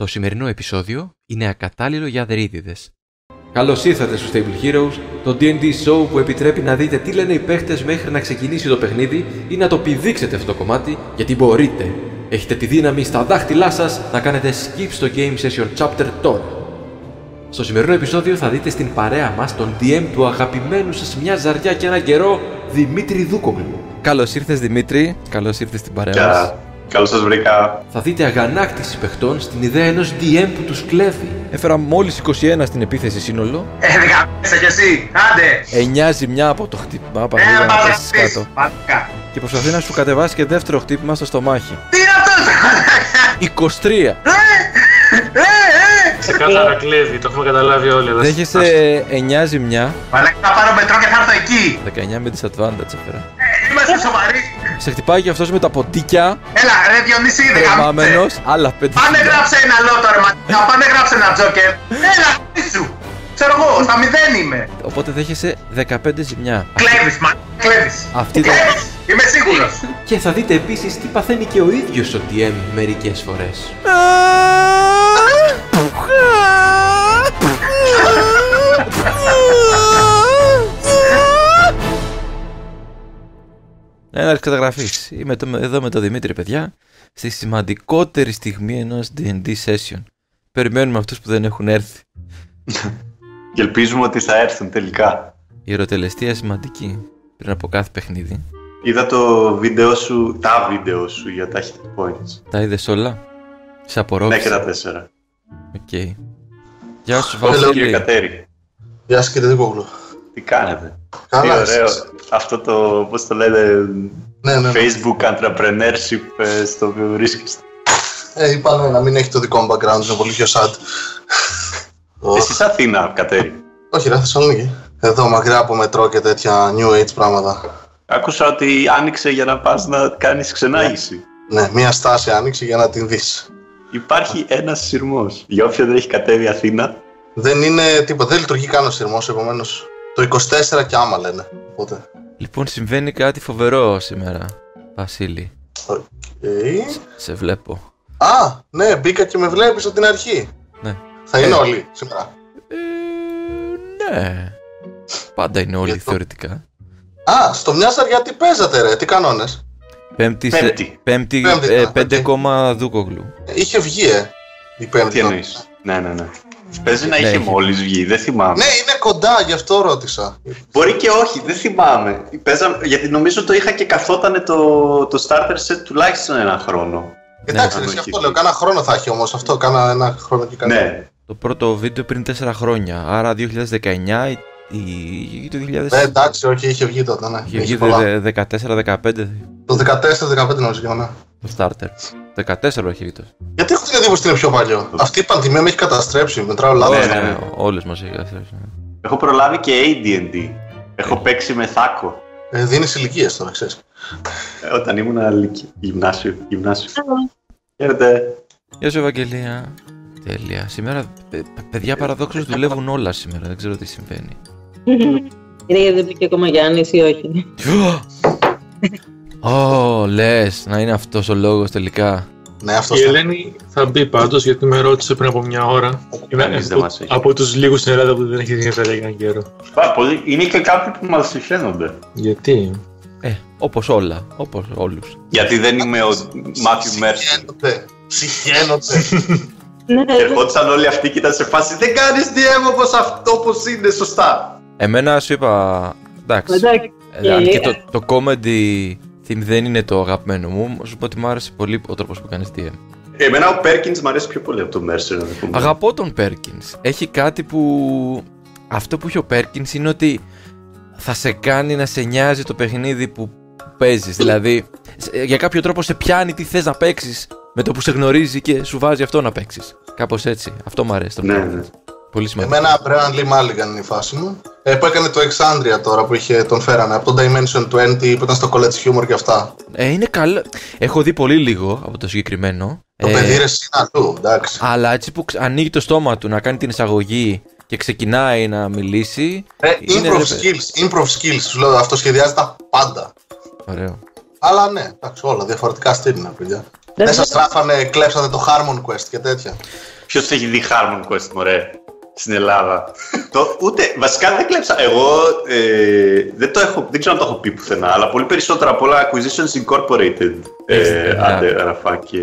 Το σημερινό επεισόδιο είναι ακατάλληλο για αδερίδιδες. Καλώς ήρθατε στο Stable Heroes, το D&D show που επιτρέπει να δείτε τι λένε οι παίχτες μέχρι να ξεκινήσει το παιχνίδι ή να το πηδήξετε αυτό το κομμάτι γιατί μπορείτε. Έχετε τη δύναμη στα δάχτυλά σας να κάνετε skip στο Game Session Chapter τώρα. Στο σημερινό επεισόδιο θα δείτε στην παρέα μας τον DM του αγαπημένου σας μια ζαριά και ένα καιρό, Δημήτρη Δούκογλου. Καλώς ήρθες Δημήτρη, καλώς ήρθες στην παρέα Γεια. μας. Καλώς σας βρήκα. Θα δείτε αγανάκτηση παιχτών στην ιδέα ενός DM που τους κλέβει. Έφερα μόλις 21 στην επίθεση σύνολο. Ε, δεκαπέσα κι εσύ, άντε! 9 ζημιά από το χτύπημα. Ε, Παραδείγμα να μπα, πέσει πεις, κάτω. μαλάκα. Και προσπαθεί να σου κατεβάσει και δεύτερο χτύπημα στο στομάχι. Τι είναι αυτό, 23. ε, ε! Ξεκάθαρα κλέβει, το έχουμε καταλάβει όλοι. αλλά- Δέχεσαι 9 ζημιά. Μαλάκα, θα πάρω μετρό και θα έρθω εκεί. 19 με disadvantage έφερα. Ε, Είμαστε σοβαροί. Σε χτυπάει και αυτός με τα ποτίκια. Έλα, ρε Διονύση, Τρεμάμενος. δεκαπέσα. Άλλα 5 Πάνε γράψε ένα λότο, ρε μαλάκα, πάνε γράψε ένα τζόκερ. Έλα, σου. Ξέρω εγώ, στα μηδέν είμαι. Οπότε δέχεσαι 15 ζημιά. Κλέβεις, μα, κλέβεις. Αυτή ήταν- Κλέβεις, είμαι σίγουρος. Και θα δείτε επίσης τι παθαίνει και ο ίδιος ο DM μερικές φορές. Ένα καταγραφής. Είμαι το- εδώ με τον Δημήτρη, παιδιά, στη σημαντικότερη στιγμή ενός DD session. Περιμένουμε αυτούς που δεν έχουν έρθει. Και ελπίζουμε ότι θα έρθουν τελικά. Ιεροτελεστία σημαντική πριν από κάθε παιχνίδι. Είδα το βίντεο σου, τα βίντεο σου για τα hit points. Τα είδες όλα; Σε Ναι, απορρόφησε. και τα τέσσερα. Οκ. Γεια σου, Hello, κύριε Βασίλη. Κατέρη. Γεια σας κύριε Δικόγλου. Τι κάνετε; Καλά, Τι ωραίο. εσείς. Αυτό το, πώς το λένε, Ναι, ναι. ναι. Facebook entrepreneurship ε, στο οποίο βρίσκεστε. Ε, είπα ναι, να μην έχει το δικό μου background, είναι πολύ πιο sad. Ω, Εσύ είσαι Αθήνα, Κατέρη. Όχι ρε, Θεσσαλονίκη. Εδώ μακριά από μετρό και τέτοια new age πράγματα. Άκουσα ότι άνοιξε για να πας να κάνεις ξενάγηση. Ναι, μία στάση άνοιξε για να την δεις. Υπάρχει ένας σειρμός. Για όποιον δεν έχει κατέβει Αθήνα, Δεν είναι τίποτα, δεν λειτουργεί καν ο συρμός, επομένως το 24 και άμα λένε. Οπότε, Λοιπόν, συμβαίνει κάτι φοβερό σήμερα, Βασίλη. οκ. Σε βλέπω. Α, ναι, μπήκα και με βλέπεις από την αρχή. Ναι. Θα είναι Ε. όλοι σήμερα. Ε, ναι. Πάντα είναι όλοι Γιατί το- θεωρητικά. Α, στο μια ζαριά τι παίζατε ρε, τι κανόνες; Πέμπτη, σε- Πέμπτη. πέμπτη, Πέμπτη, ε, α, πέντε οκ. κόμμα δούκογλου. Ε, Είχε βγει, ε. Η πέμπτη. τι εννοείς. Ναι, ναι, ναι. Παίζει να Ναι, είχε είχε. μόλις βγει, δεν θυμάμαι. Ναι, είναι κοντά, γι' αυτό ρώτησα. Μπορεί και όχι, δεν θυμάμαι. Παίζα, γιατί νομίζω το είχα και καθόταν το, το starter set τουλάχιστον ένα χρόνο. Εντάξει, αν εσύ όχι αυτό βγει. λέω. Κάνα χρόνο θα έχει όμως αυτό. Κάνα ένα χρόνο και κάτι. Ναι, Το πρώτο βίντεο πριν 4 χρόνια. Άρα 2019 ή ή το 2000. Ε, εντάξει, όχι, είχε βγει τότε. Ναι. Είχε Είχε βγει πολλά. 14-15 Το 14-15 νομίζω και ναι. το starter. 14 έχει βγει το. Γιατί έχω την εντύπωση ότι είναι πιο παλιό; Αυτή η πανδημία με έχει καταστρέψει. Μετράω λάθος. Ναι, ναι, ναι. Όλες μας έχει καθίσει. έχω προλάβει και AD&D. Έχω παίξει με θάκο. Ε, Δίνεις ηλικίες τώρα, ξέρεις. ε, Όταν ήμουν λυκ- γυμνάσιο. γυμνάσιος. Χαίρετε. Γεια σου, Ευαγγελία. Τέλεια. Σήμερα, παι- παιδιά παραδόξως δουλεύουν όλα σήμερα. Δεν ξέρω τι συμβαίνει. Είναι γιατί δεν μπήκε ακόμα Γιάννης ή όχι. Ω, λες, να είναι αυτός ο λόγος τελικά. Ναι, αυτός Η Ελένη θα μπει πάντως γιατί με ρώτησε πριν από μια ώρα. Είμαι Κανείς δεν από, μας έχει. από τους λίγους στην Ελλάδα που δεν έχει δει για έναν καιρό. Πάρα πολύ. Είναι και κάποιοι που μας συχαίνονται. Γιατί; Ε, όπως όλα. Όπως όλους. Γιατί δεν είμαι ο Μάθιου Μέρσι. Ψυχαίνονται. Ψυχαίνονται. Ναι, Και ερχόντουσαν όλοι αυτοί και ήταν σε φάση Δεν κάνεις DM όπως αυτό όπως είναι σωστά. Εμένα σου είπα, εντάξει. εντάξει. Ε, αν και το, το comedy theme δεν είναι το αγαπημένο μου, σου πω ότι μου άρεσε πολύ ο τρόπος που κάνεις DM. Εμένα ο Πέρκινς μου αρέσει πιο πολύ από τον Μέρσερ. να το πούμε. Αγαπώ τον Perkins. Έχει κάτι που... Αυτό που έχει ο Perkins είναι ότι θα σε κάνει να σε νοιάζει το παιχνίδι που παίζεις. Δηλαδή, σε- για κάποιο τρόπο σε πιάνει τι θες να παίξεις με το που σε γνωρίζει και σου βάζει αυτό να παίξεις. Κάπως έτσι. Αυτό μου αρέσει. τον Ναι, Perkins. ναι. Πολύ σημαντικό. Εμένα Μπρέναν Λί Μάλιγκαν είναι η φάση μου. Ε, που έκανε το Exandria τώρα που είχε, τον φέρανε από το Dimension 20 που ήταν στο College Humor και αυτά. Ε, είναι καλό. Έχω δει πολύ λίγο από το συγκεκριμένο. Το Ε, παιδί ρε είναι αλλού, εντάξει. Αλλά έτσι που ξ- ανοίγει το στόμα του να κάνει την εισαγωγή και ξεκινάει να μιλήσει. Ε, είναι, improv ρε, skills, improv skills, σου λέω, αυτό σχεδιάζει τα πάντα. Ωραίο. Αλλά ναι, εντάξει, όλα διαφορετικά στυλ είναι, παιδιά. Δεν σα τράφανε, κλέψατε το Harmon Quest και τέτοια. Ποιος έχει δει Harmon Quest, μωρέ, στην Ελλάδα. το, ούτε, βασικά δεν κλέψα. Εγώ ε, δεν, το έχω, δεν ξέρω αν το έχω πει πουθενά, αλλά πολύ περισσότερα από όλα Acquisitions Incorporated. Έχεις Ε, δει, άντε, ναι. Ραφά, και,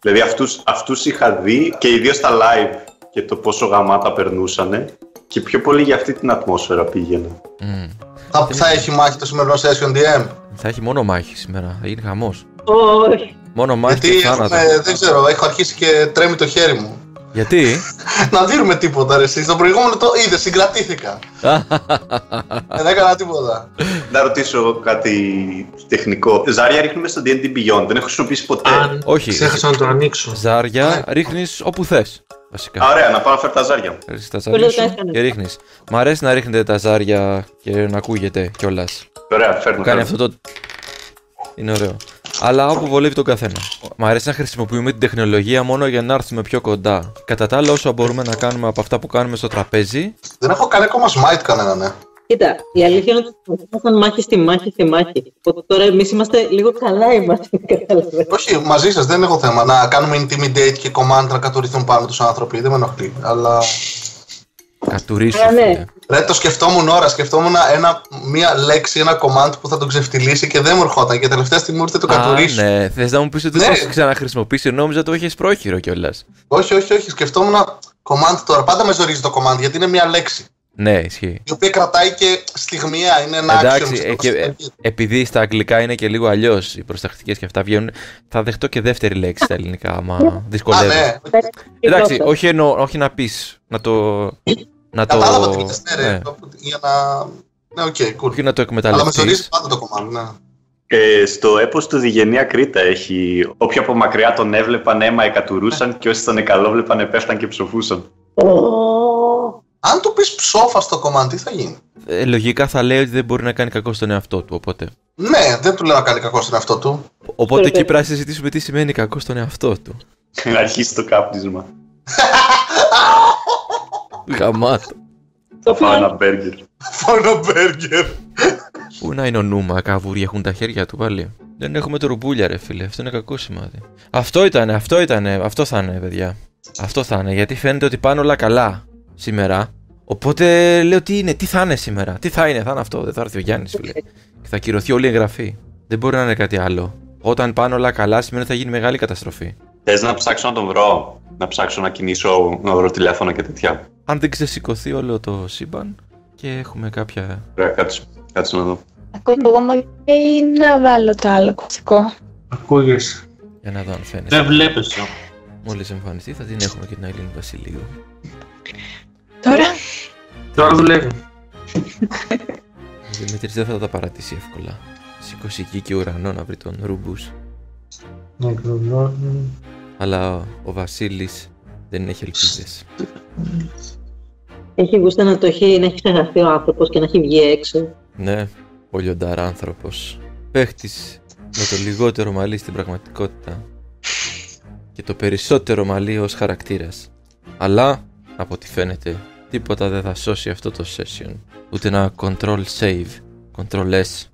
δηλαδή αυτούς, αυτούς είχα δει και ιδίως στα live και το πόσο γαμάτα περνούσανε και πιο πολύ για αυτή την ατμόσφαιρα πήγαινα. Μμμ. Θα, θα έχει μάχη το σημερινό session DM. Θα έχει μόνο μάχη σήμερα. Θα γίνει χαμός. Όχι. Μόνο μάχη Γιατί και θάνατο. έχουμε, δεν ξέρω, έχω αρχίσει και τρέμει το χέρι μου. Γιατί; να δίνουμε τίποτα ρε εσείς. Το προηγούμενο το είδε, συγκρατήθηκα. δεν έκανα τίποτα. Να ρωτήσω εγώ κάτι τεχνικό. Ζάρια ρίχνουμε στο D&D Beyond, δεν έχω χρησιμοποιήσει ποτέ. Αν όχι. ξέχασα να το ανοίξω. Ζάρια ρίχνεις όπου θες. Βασικά. Α, ωραία, να πάω να φέρω τα ζάρια μου. Ρίχνεις τα Μπορεί ζάρια να σου κάνεις κανένα. και ρίχνεις. Μ' αρέσει να ρίχνετε τα ζάρια και να ακούγεται κιόλας. Ωραία, φέρνω. Κάνει φέρνω. αυτό το. Είναι ωραίο. Αλλά όπου βολεύει τον καθένα. Μ' αρέσει να χρησιμοποιούμε την τεχνολογία μόνο για να έρθουμε πιο κοντά. Κατά τα άλλα, όσο μπορούμε να κάνουμε από αυτά που κάνουμε στο τραπέζι, Δεν έχω κάνει ακόμα smite κανένα, ναι. Κοίτα, η αλήθεια είναι ότι ήμασταν μάχη στη μάχη στη μάχη. Οπότε τώρα εμείς είμαστε λίγο καλά είμαστε, κατάλαβες. Όχι, μαζί σας δεν έχω θέμα. Να κάνουμε intimidate και command να κατουρηθούν πάνω τους άνθρωποι. Δεν με ενοχλεί. Αλλά. Κατουρίσου. Α, ναι. φίλε. Ρε, το σκεφτόμουν ώρα. Σκεφτόμουν ένα, μία λέξη, ένα command που θα τον ξεφτυλίσει και δεν μου ερχόταν. Και τελευταία στιγμή μου ήρθε το Α, κατουρίσου. ναι. Θες να μου πεις ότι Ναι. το έχεις ξαναχρησιμοποιήσει, νόμιζα το έχεις πρόχειρο κιόλας. Όχι, όχι, όχι. Σκεφτόμουν command τώρα. Πάντα με ζορίζει το command γιατί είναι μία λέξη. Ναι, ισχύει. Η οποία κρατάει και στιγμιαία. Είναι ένα Εντάξει, action. ε, και, ε, επειδή στα αγγλικά είναι και λίγο αλλιώς οι προστακτικές και αυτά βγαίνουν, θα δεχτώ και δεύτερη λέξη στα ελληνικά, άμα Α, δυσκολεύει. ναι. Εντάξει, όχι, εννοώ, όχι να πεις, να το. Να το Κατάλαβα τι λες, ναι, ρε. ναι. Για να. Ναι, ok, cool. όχι να το Αλλά με ζορίζει εκμεταλλευτεί. πάντα το command, ναι. Ε, στο έπος του Διγενή Ακρίτα έχει όποιοι από μακριά τον έβλεπαν αίμα εκατουρούσαν και όσοι τον εκαλόβλεπαν επέφταν και ψοφούσαν. Αν του πεις ψόφα στο command, τι θα γίνει; Ε, λογικά θα λέει ότι δεν μπορεί να κάνει κακό στον εαυτό του. Οπότε, Ναι, δεν του λέω να κάνει κακό στον εαυτό του. οπότε Ωραία. εκεί πρέπει να συζητήσουμε τι σημαίνει κακό στον εαυτό του. Να αρχίσει το κάπνισμα. Γαμάτο. Το Φάω οποίο ένα μπέργκερ. Φάω μπέργκερ. Πού να είναι ο Νούμα, καβούρι έχουν τα χέρια του πάλι. Δεν έχουμε το ρουμπούλια, ρε φίλε. Αυτό είναι κακό σημάδι. Αυτό ήταν, αυτό ήταν, αυτό θα είναι, παιδιά. Αυτό θα είναι, γιατί φαίνεται ότι πάνε όλα καλά σήμερα. Οπότε λέω τι είναι, τι θα είναι σήμερα; Τι θα είναι, θα είναι αυτό. Δεν θα έρθει ο Γιάννης, φίλε. Και θα κυρωθεί όλη η εγγραφή. Δεν μπορεί να είναι κάτι άλλο. Όταν πάνε όλα καλά, σημαίνει ότι θα γίνει μεγάλη καταστροφή. Θες να ψάξω να τον βρω, να ψάξω να κινήσω, να βρω τηλέφωνα και τέτοια. Αν δεν ξεσηκωθεί όλο το σύμπαν και έχουμε κάποια. Ωραία, κάτσε, κάτσε να δω. Ακούγομαι ή να βάλω το άλλο κλασικό. Ακούγεσαι. Για να δω αν φαίνεται. Δεν βλέπεσαι. Μόλις εμφανιστεί, θα την έχουμε και την Αιλίνη Βασιλείου. Τώρα Τώρα δουλεύει. Ο Δημήτρης δεν θα τα παρατήσει εύκολα. Σήκωσε εκεί και ουρανό να βρει τον Ρούμπους. Αλλά ο Βασίλης δεν έχει ελπίδες. έχει γούστα να το έχει, να έχει ξεχαστεί ο άνθρωπος και να έχει βγει έξω. Ναι, ο λιονταράνθρωπος. Παίχτης με το λιγότερο μαλλί στην πραγματικότητα. Και το περισσότερο μαλλί ως χαρακτήρας. Αλλά, από ό,τι φαίνεται, τίποτα δεν θα σώσει αυτό το session. Ούτε ένα control save, control S.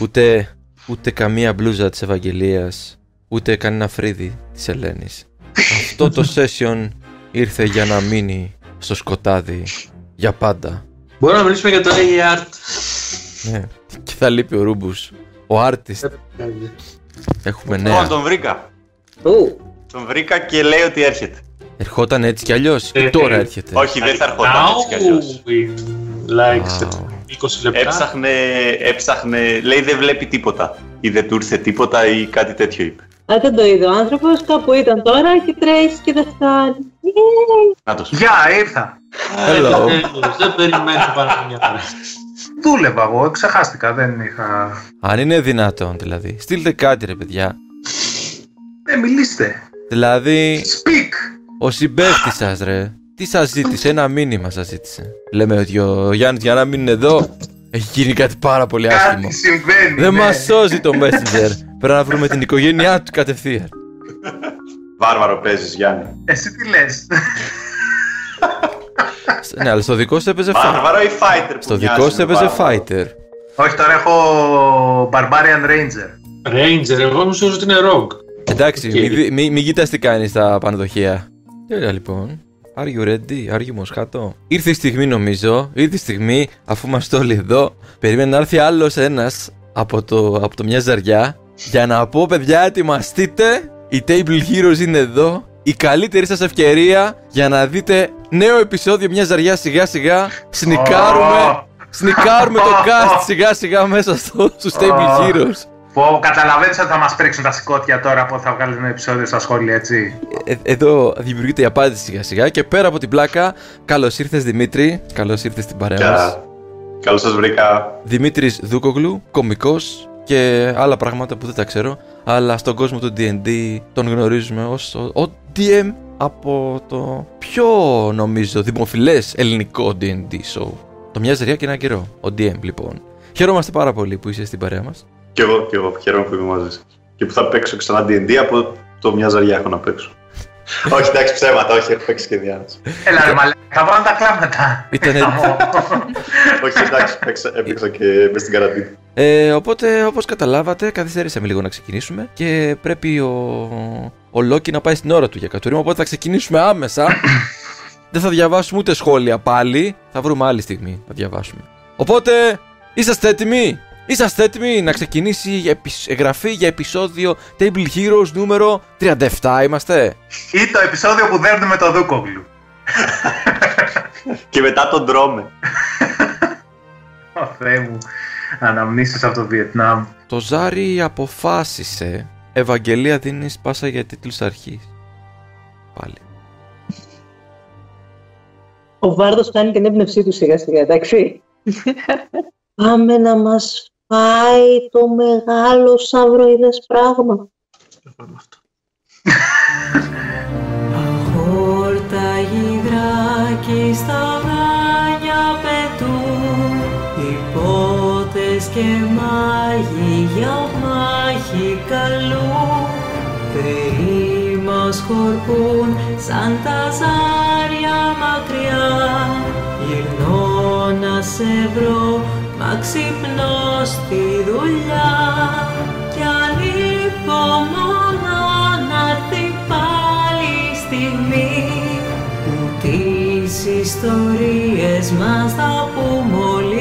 Ούτε, ούτε καμία μπλούζα της Ευαγγελίας. Ούτε κανένα φρύδι της Ελένης. αυτό το session ήρθε για να μείνει στο σκοτάδι για πάντα. Μπορούμε να μιλήσουμε για το AI art. Ναι. Και θα λείπει ο Ρούμπους. Ο artist. Έχουμε Λοιπόν, νέα. τον βρήκα. Ου, Τον βρήκα και λέει ότι έρχεται. Ερχόταν έτσι κι αλλιώς. Και Ε, τώρα ε, έρχεται; Όχι, δεν θα ερχόταν έτσι κι αλλιώς. Now in like σε Wow. 20 λεπτά. Έψαχνε, έψαχνε, λέει δεν βλέπει τίποτα. Ή δεν του ήρθε τίποτα ή κάτι τέτοιο είπε. Α, δεν το είδε ο άνθρωπος, κάπου ήταν τώρα και τρέχει και δεν φτάνει. Yay! Νάτος. Γεια, ήρθα. Hello. Τέλος, Δεν περιμένω πάνω από μια ώρα. Δούλευα εγώ, ξεχάστηκα, δεν είχα... Αν είναι δυνατόν δηλαδή. Στείλτε κάτι ρε παιδιά. Ε, μιλήστε. Δηλαδή, Speak. Ο συμπαίχτης σας ρε. Τι σας ζήτησε, ένα μήνυμα σας ζήτησε. Λέμε ότι ο Γιάννης για να μην είναι εδώ, έχει γίνει κάτι πάρα πολύ άσχημο. Κάτι συμβαίνει. Δεν ναι. μας σώζει το Messenger. Πρέπει να βρούμε την οικογένειά του κατευθείαν. Βάρβαρο παίζεις Γιάννη. Εσύ τι λες; ναι, αλλά στο δικό σου έπαιζε fighter. Βάρβαρο ή fighter που Στο μοιάζει δικό σου με έπαιζε βάρβαρο; fighter. Όχι, τώρα έχω Barbarian Ranger. Ranger, εγώ νομίζω ότι είναι Rogue. Εντάξει, Οκ. μην, δι- μην, μην κοιτάς τι κάνεις στα πανδοχεία. Τέλεια λοιπόν. Are you ready? Are you μοσχάτο; Ήρθε η στιγμή νομίζω, ήρθε η στιγμή αφού είμαστε όλοι εδώ. Περιμένει να έρθει άλλος ένας από το, από το μια ζαριά για να πω παιδιά ετοιμαστείτε. Η Table Heroes είναι εδώ. Η καλύτερη σας ευκαιρία για να δείτε νέο επεισόδιο μια ζαριά σιγά σιγά. Σνικάρουμε, σνικάρουμε το cast σιγά σιγά μέσα στο, στους Table Heroes. Που καταλαβαίνεις ότι θα μας πρίξουν τα σηκώτια τώρα που θα βγάλει ένα επεισόδιο στα σχόλια, έτσι. Ε, εδώ δημιουργείται η απάντηση σιγά σιγά και πέρα από την πλάκα, καλώς ήρθες Δημήτρη. Καλώς ήρθες στην παρέα μας. Γεια. Καλώς σας βρήκα. Δημήτρης Δούκογλου, κωμικός και άλλα πράγματα που δεν τα ξέρω. Αλλά στον κόσμο του DD τον γνωρίζουμε ως ο, ο DM από το πιο νομίζω δημοφιλές ελληνικό DD show. Το μια ζεριά και ένα καιρό. Ο DM λοιπόν. Χαιρόμαστε πάρα πολύ που είσαι στην παρέα μας. Κι εγώ, κι εγώ. Χαίρομαι που είμαι μαζί σας. Και που θα παίξω ξανά D&D από το μια ζαριά έχω να παίξω. όχι, εντάξει, ψέματα, όχι, έχω παίξει και διάνοση. Έλα ρε μαλάκα, θα βάλω τα κλάματα. Ήτανε- όχι, εντάξει, παίξα, έπαιξα και μες στην καραντίνα. Ε, οπότε, όπως καταλάβατε, καθυστερήσαμε λίγο να ξεκινήσουμε και πρέπει ο, ο Λόκι να πάει στην ώρα του για κατουρίμα. Οπότε θα ξεκινήσουμε άμεσα. Δεν θα διαβάσουμε ούτε σχόλια πάλι. Θα βρούμε άλλη στιγμή να διαβάσουμε. Οπότε, είσαστε έτοιμοι! Είσαστε έτοιμοι να ξεκινήσει η επι- εγγραφή για επεισόδιο Table Heroes νούμερο 37 είμαστε; Ή το επεισόδιο που δέρνουμε το Δούκογλου. Και μετά τον τρώμε. Ω Θεέ μου, αναμνήσεις από το Βιετνάμ. Το Ζάρι αποφάσισε. Ευαγγελία δίνεις πάσα για τίτλους αρχής. Πάλι. Ο Βάρδος κάνει την έμπνευσή του σιγά σιγά, εντάξει. Πάμε να μας φάει το μεγάλο σαυροειδές πράγμα. Χόρτα γυδράκι στα βράνια πετούν Υπότες και μάγοι για μάχη καλούν Θεοί μας χορπούν σαν τα ζάρια μακριά Γυρνώ να σε βρω μα ξυπνώ στη δουλειά. Κι ανυπομονώ να έρθει πάλι η στιγμή που τις ιστορίες μας θα πούμε όλοι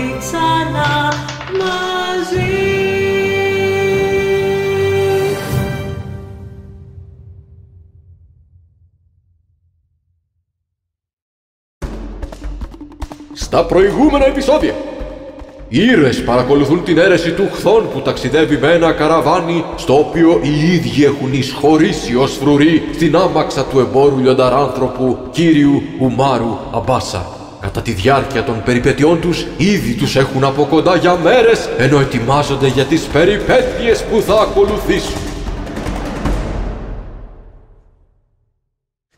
Στα προηγούμενα επεισόδια. Οι ήρωες παρακολουθούν την αίρεση του χθών που ταξιδεύει με ένα καραβάνι στο οποίο οι ίδιοι έχουν εισχωρήσει ως φρουροί στην άμαξα του εμπόρου λιονταράνθρωπου κύριου Ουμάρου Αμπάσα. Κατά τη διάρκεια των περιπετειών τους ήδη τους έχουν από κοντά για μέρες ενώ ετοιμάζονται για τις περιπέτειες που θα ακολουθήσουν.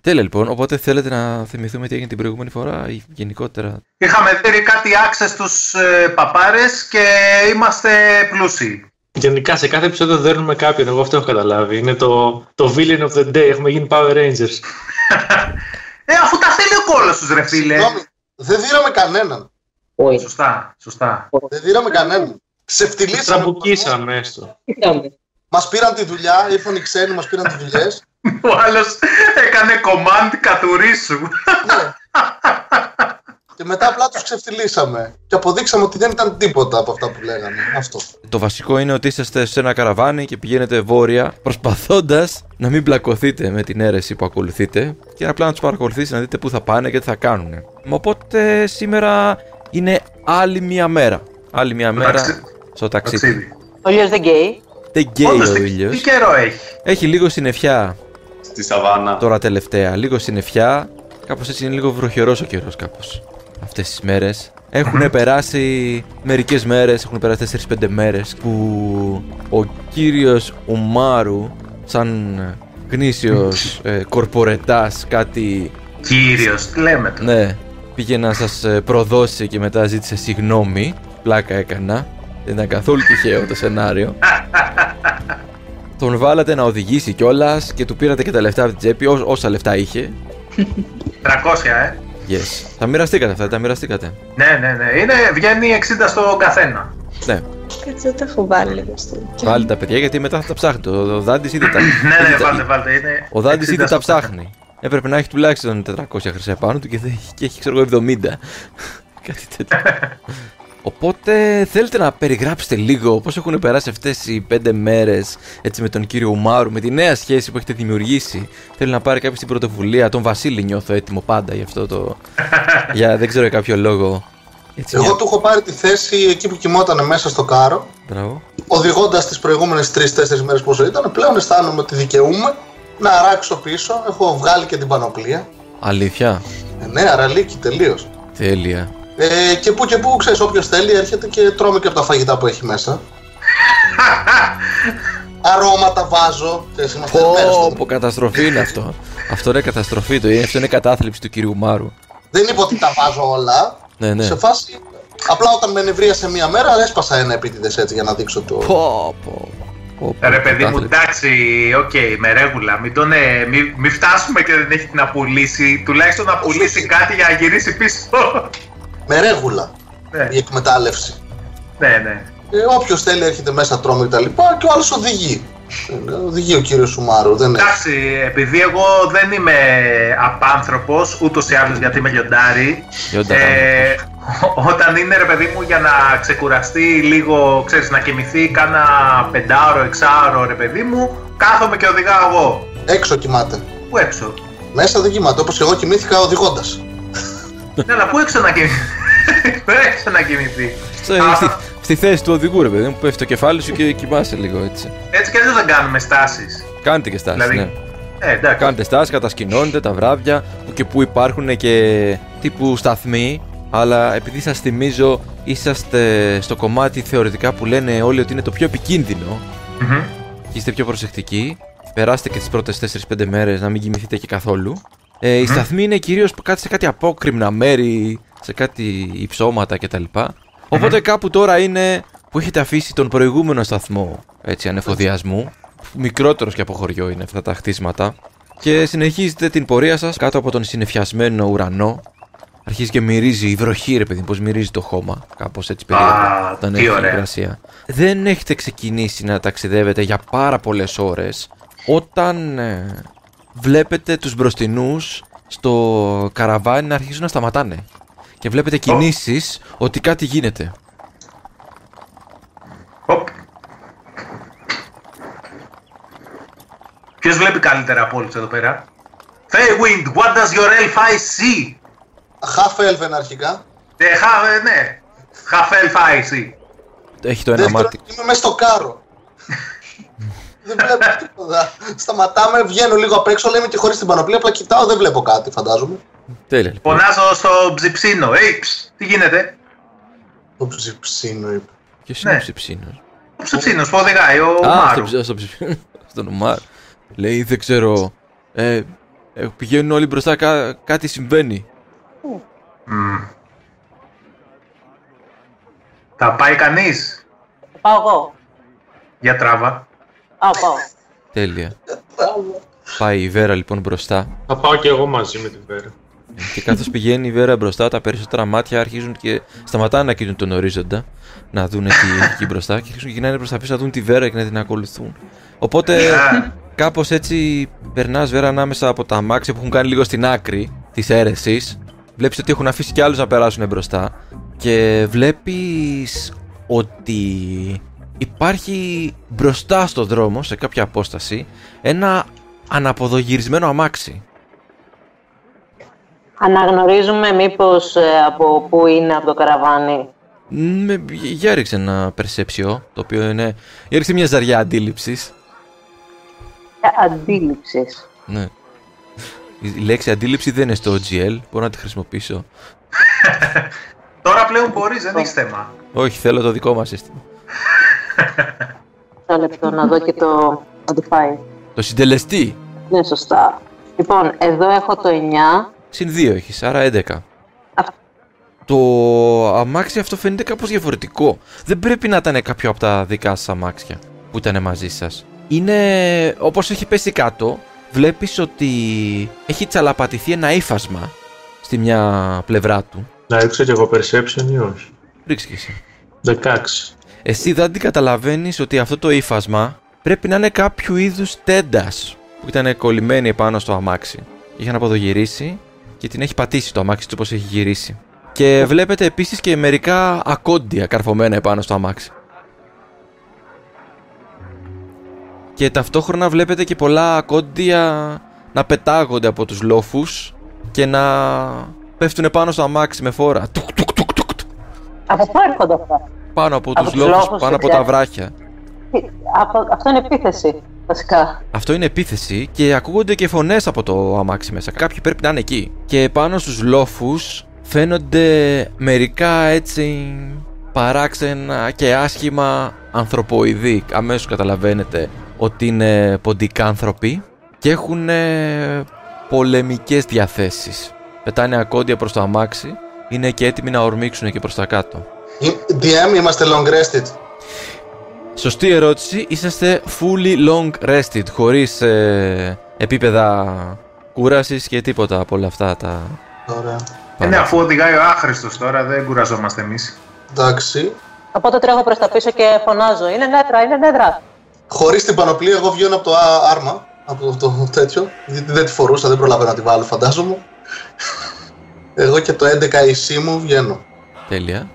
Τέλεια λοιπόν, οπότε θέλετε να θυμηθούμε τι έγινε την προηγούμενη φορά ή γενικότερα; Είχαμε δει κάτι άξες στους ε, παπάρες και είμαστε πλούσιοι. Γενικά σε κάθε επεισόδιο δέρνουμε κάποιον, εγώ αυτό έχω καταλάβει. Είναι το, το villain of the day, έχουμε γίνει Power Rangers. Ε, αφού τα θέλει ο κόλλος τους ρε φίλε. Συγγνώμη, δεν δίραμε κανέναν. Όχι, Σωστά, σωστά. Δεν δίραμε κανέναν. Ξεφτυλίσαμε. Τραμπουκίσαμε έστω. τι κάνουμε. Μας πήραν τη δουλειά, ήρθαν οι ξένοι, μας πήραν τις δουλειές. Ο άλλος έκανε command κατουρίσου. και μετά απλά τους ξεφτυλίσαμε. Και αποδείξαμε ότι δεν ήταν τίποτα από αυτά που λέγανε. Αυτό. Το βασικό είναι ότι είσαστε σε ένα καραβάνι και πηγαίνετε βόρεια, προσπαθώντας να μην μπλακωθείτε με την αίρεση που ακολουθείτε και απλά να τους παρακολουθήσετε να δείτε πού θα πάνε και τι θα κάνουν. Οπότε σήμερα είναι άλλη μία μέρα. Άλλη μία μέρα ταξι- στο ταξίδι. Ταξίδι. Ο ήλιος δεν καίει. Δεν καίει Όντως, ο τι- ήλιος. Τι καιρό έχει; Έχει λίγο συννεφιά Στη σαβάνα. τώρα τελευταία. Λίγο συννεφιά. Κάπως έτσι είναι λίγο βροχερός ο καιρός κάπως. Αυτές τις μέρες. Έχουν περάσει μερικές μέρες, έχουν περάσει 4-5 μέρες που ο κύριος Ουμάρου, σαν γνήσιος ε, κορπορετάς κάτι Κύριος, τι λέμε τώρα. ναι, πήγε να σας ε, προδώσει και μετά ζήτησε συγγνώμη. Πλάκα έκανα. Δεν ήταν καθόλου τυχαίο το σενάριο. Τον βάλατε να οδηγήσει κιόλας και του πήρατε και τα λεφτά από την τσέπη, ό, όσα λεφτά είχε. 300, ε. Yes. Τα μοιραστήκατε αυτά, τα μοιραστήκατε. Ναι, ναι, ναι. Είναι, βγαίνει 60 στο καθένα. Ναι. Κάτσε, δεν τα έχω βάλει λίγο στο. Βάλει τα παιδιά γιατί μετά θα τα ψάχνει. Ο, ο Δάντης ήδη τα. Ναι, ναι, ήδη τα- βάλτε, βάλτε. Είναι Ο Δάντης 60 ήδη τα στο ψάχνει. Έπρεπε να έχει τουλάχιστον 400 χρυσά πάνω του και, δεν έχει, και έχει ξέρω εγώ 70. Κάτι τέτοιο. Οπότε θέλετε να περιγράψετε λίγο πώς έχουν περάσει αυτές οι πέντε μέρες έτσι με τον κύριο Ουμάρου, με τη νέα σχέση που έχετε δημιουργήσει; Θέλει να πάρει κάποιος την πρωτοβουλία; Τον Βασίλη νιώθω έτοιμο πάντα για αυτό το... για δεν ξέρω για κάποιο λόγο. Έτσι, Εγώ μια- του έχω πάρει τη θέση εκεί που κοιμόταν μέσα στο κάρο, Μπράβο. οδηγώντας τις προηγούμενες 3-4 μέρες πόσο ήταν. Πλέον αισθάνομαι ότι δικαιούμαι να αράξω πίσω. Έχω βγάλει και την πανοπλία. Αλήθεια; Ε, ναι, αραλίκη τελείως. Τέλεια. Ε, και που και που ξέρεις, όποιος θέλει έρχεται και τρώμε και από τα φαγητά που έχει μέσα. Αρώματα βάζω. Ξέρεις, είμαστε μέρες Πω, τώρα. πω, καταστροφή είναι αυτό. αυτό είναι καταστροφή το είναι. Αυτό είναι κατάθλιψη του κύριου Ουμάρου. Δεν είπα ότι τα βάζω όλα. Ναι, ναι. Σε φάση. Απλά όταν με νευρίασε μία μέρα, έσπασα ένα επίτηδες έτσι για να δείξω το. Πω, πω. πω, πω, Ρε παιδί μου, κατάθλιψη. εντάξει, οκ, με ρέγουλα. Μην, τον, ε, μην, μην φτάσουμε και δεν έχει να πουλήσει. Τουλάχιστον να πουλήσει κάτι για να γυρίσει πίσω. Με ρέγουλα ναι, η εκμετάλλευση. ναι, ναι. Ε, Όποιος θέλει έρχεται μέσα, τρώμε κτλ. Και ο άλλος οδηγεί. Ε, Οδηγεί ο κύριος Ουμάρου. Δεν έχει. Εντάξει, επειδή εγώ δεν είμαι απάνθρωπος, ούτως ή άλλως γιατί είμαι λιοντάρι, Λιοντάρι. ε, όταν είναι ρε παιδί μου για να ξεκουραστεί λίγο, ξέρεις, να κοιμηθεί κάνα πεντάωρο, εξάωρο ρε παιδί μου, κάθομαι και οδηγάω εγώ. Έξω κοιμάται. Πού έξω; Μέσα δεν κοιμάται. Όπως και εγώ κοιμήθηκα οδηγώντας. Ναι, αλλά πού έξω να κοιμηθεί. Πού έξω να κοιμηθεί. Στο- Α, στη, στη θέση του οδηγού, ρε παιδί μου, που πέφτει το κεφάλι σου και κοιμάσαι λίγο έτσι. Έτσι κι αλλιώς δεν κάνουμε στάσεις. Κάντε και στάσεις, Δηλαδή, ναι. Ε, εντάξει. Κάντε στάσεις, κατασκηνώνετε τα βράδια που και που υπάρχουν και τύπου σταθμοί. Αλλά επειδή σας θυμίζω, είσαστε στο κομμάτι θεωρητικά που λένε όλοι ότι είναι το πιο επικίνδυνο Μμμ. και είστε πιο προσεκτικοί. Περάστε και τις πρώτες 4-5 μέρες να μην κοιμηθείτε και καθόλου. Ε, οι σταθμοί είναι κυρίως κάτι σε κάτι απόκρημνα μέρη, σε κάτι υψώματα κτλ. Οπότε κάπου τώρα είναι που έχετε αφήσει τον προηγούμενο σταθμό έτσι, ανεφοδιασμού. Μικρότερος και από χωριό είναι αυτά τα χτίσματα. Και συνεχίζετε την πορεία σας κάτω από τον συνεφιασμένο ουρανό. Αρχίζει και μυρίζει η βροχή, ρε παιδί, πώς μυρίζει το χώμα. Κάπως έτσι περίεργα. όταν τι έχει ωραία. υγρασία. Δεν έχετε ξεκινήσει να ταξιδεύετε για πάρα πολλές ώρες όταν ε, βλέπετε τους μπροστινούς στο καραβάνι να αρχίζουν να σταματάνε. Και βλέπετε κινήσεις ότι κάτι γίνεται. Οπ. Ποιος βλέπει καλύτερα από όλους εδώ πέρα; Feywind, what does your elf eye see? Half elven αρχικά. Ε, χα, ε, ναι. Half elf eye see. Έχει το ένα Δεύτερον, μάτι. είμαι μέσα στο κάρο. Δεν βλέπω τίποτα. Σταματάμε, βγαίνω λίγο απ' έξω, λέμε και χωρίς την πανοπλία, απλά κοιτάω, δεν βλέπω κάτι, φαντάζομαι. Τέλεια λοιπόν. Φωνάζω στο ψιψίνο. Ε, ψ, τι γίνεται; Το ψιψίνο είπε. Ποιος είναι ναι. ο ψιψίνος. Ο ψιψίνος που οδηγάει, ο Α, στο, Μάρου. ψι- στο ψιψίνο. Στον Ουμάρ. Λέει δεν ξέρω. Ε, ε, πηγαίνουν όλοι μπροστά, κά- κάτι συμβαίνει. Μμ. Θα πάει κανείς; Πάω εγώ. για τράβα. Α, πάω. Τέλεια. Πάει η Βέρα λοιπόν μπροστά. Θα πάω και εγώ μαζί με την Βέρα. Και καθώ πηγαίνει η Βέρα μπροστά, τα περισσότερα μάτια αρχίζουν και σταματάνε να κοιτούν τον ορίζοντα, να δουν τι έχει εκεί μπροστά και αρχίζουν και γυρνάνε προς τα πίσω να δουν τη Βέρα και να την ακολουθούν. Οπότε κάπως έτσι περνάς Βέρα ανάμεσα από τα αμάξια που έχουν κάνει λίγο στην άκρη της αίρεσης. Βλέπεις ότι έχουν αφήσει κι άλλους να περάσουν μπροστά και βλέπεις ότι υπάρχει μπροστά στο δρόμο, σε κάποια απόσταση, ένα αναποδογυρισμένο αμάξι. Αναγνωρίζουμε μήπως ε, από πού είναι από το καραβάνι; Με, για ρίξε ένα perception, το οποίο είναι... Για ρίξε μια ζαριά αντίληψης. Ε, Αντίληψης. Ναι. Η λέξη αντίληψη δεν είναι στο OGL, μπορώ να τη χρησιμοποιήσω. Τώρα πλέον μπορείς, δεν έχεις θέμα. Όχι, θέλω το δικό μας σύστημα. Ένα λεπτό να δω και το modify. Το συντελεστή. Ναι, σωστά. Λοιπόν, εδώ έχω το 9. Συν 2 έχεις, άρα 11. Αυτό. Το αμάξι αυτό φαίνεται κάπως διαφορετικό. Δεν πρέπει να ήταν κάποιο από τα δικά σας αμάξια που ήταν μαζί σας. Είναι όπως έχει πέσει κάτω, βλέπεις ότι έχει τσαλαπατηθεί ένα ύφασμα στη μια πλευρά του. Να ρίξω κι εγώ perception ή όχι; Ρίξε και εσύ. 16. Εσύ δεν καταλαβαίνει ότι αυτό το ύφασμα πρέπει να είναι κάποιο είδους τέντας που ήταν κολλημένη επάνω στο αμάξι. Είχαν αποδογυρίσει και την έχει πατήσει το αμάξι του όπω έχει γυρίσει. Και βλέπετε επίσης και μερικά ακόντια καρφωμένα επάνω στο αμάξι. Και ταυτόχρονα βλέπετε και πολλά ακόντια να πετάγονται από τους λόφους και να πέφτουν πάνω στο αμάξι με φόρα. Τουκ, τουκ, τουκ, τουκ, τουκ. Από πού έρχονται αυτά; Πάνω από, Από τους τους λόφους, λόφους, πάνω από παιδιά. τα βράχια. Τι- Από, αυτό είναι επίθεση, βασικά. Αυτό είναι επίθεση και ακούγονται και φωνές από το αμάξι μέσα. Κάποιοι πρέπει να είναι εκεί. Και πάνω στους λόφους φαίνονται μερικά έτσι παράξενα και άσχημα ανθρωποειδή. Αμέσως καταλαβαίνετε ότι είναι ποντικάνθρωποι και έχουν πολεμικές διαθέσεις. Πετάνε ακόντια προς το αμάξι, είναι και έτοιμοι να ορμήξουν και προς τα κάτω. Ε, DM είμαστε long rested. Σωστή ερώτηση. Είσαστε fully long rested, χωρίς ε, επίπεδα κούρασης και τίποτα από όλα αυτά τα... Ωραία. Ε, ναι, αφού οδηγάει ο άχρηστος τώρα, δεν κουραζόμαστε εμείς. Εντάξει. Οπότε τρέχω προς τα πίσω και φωνάζω. Είναι νέτρα, είναι νέτρα. Χωρίς την πανοπλία, εγώ βγαίνω από το α- άρμα. Από το τέτοιο. Γιατί δεν τη φορούσα, δεν προλαβαίνω να τη βάλω, φαντάζομαι. Εγώ και το 11 ΙΣΥ μου βγαίνω. Τέλεια.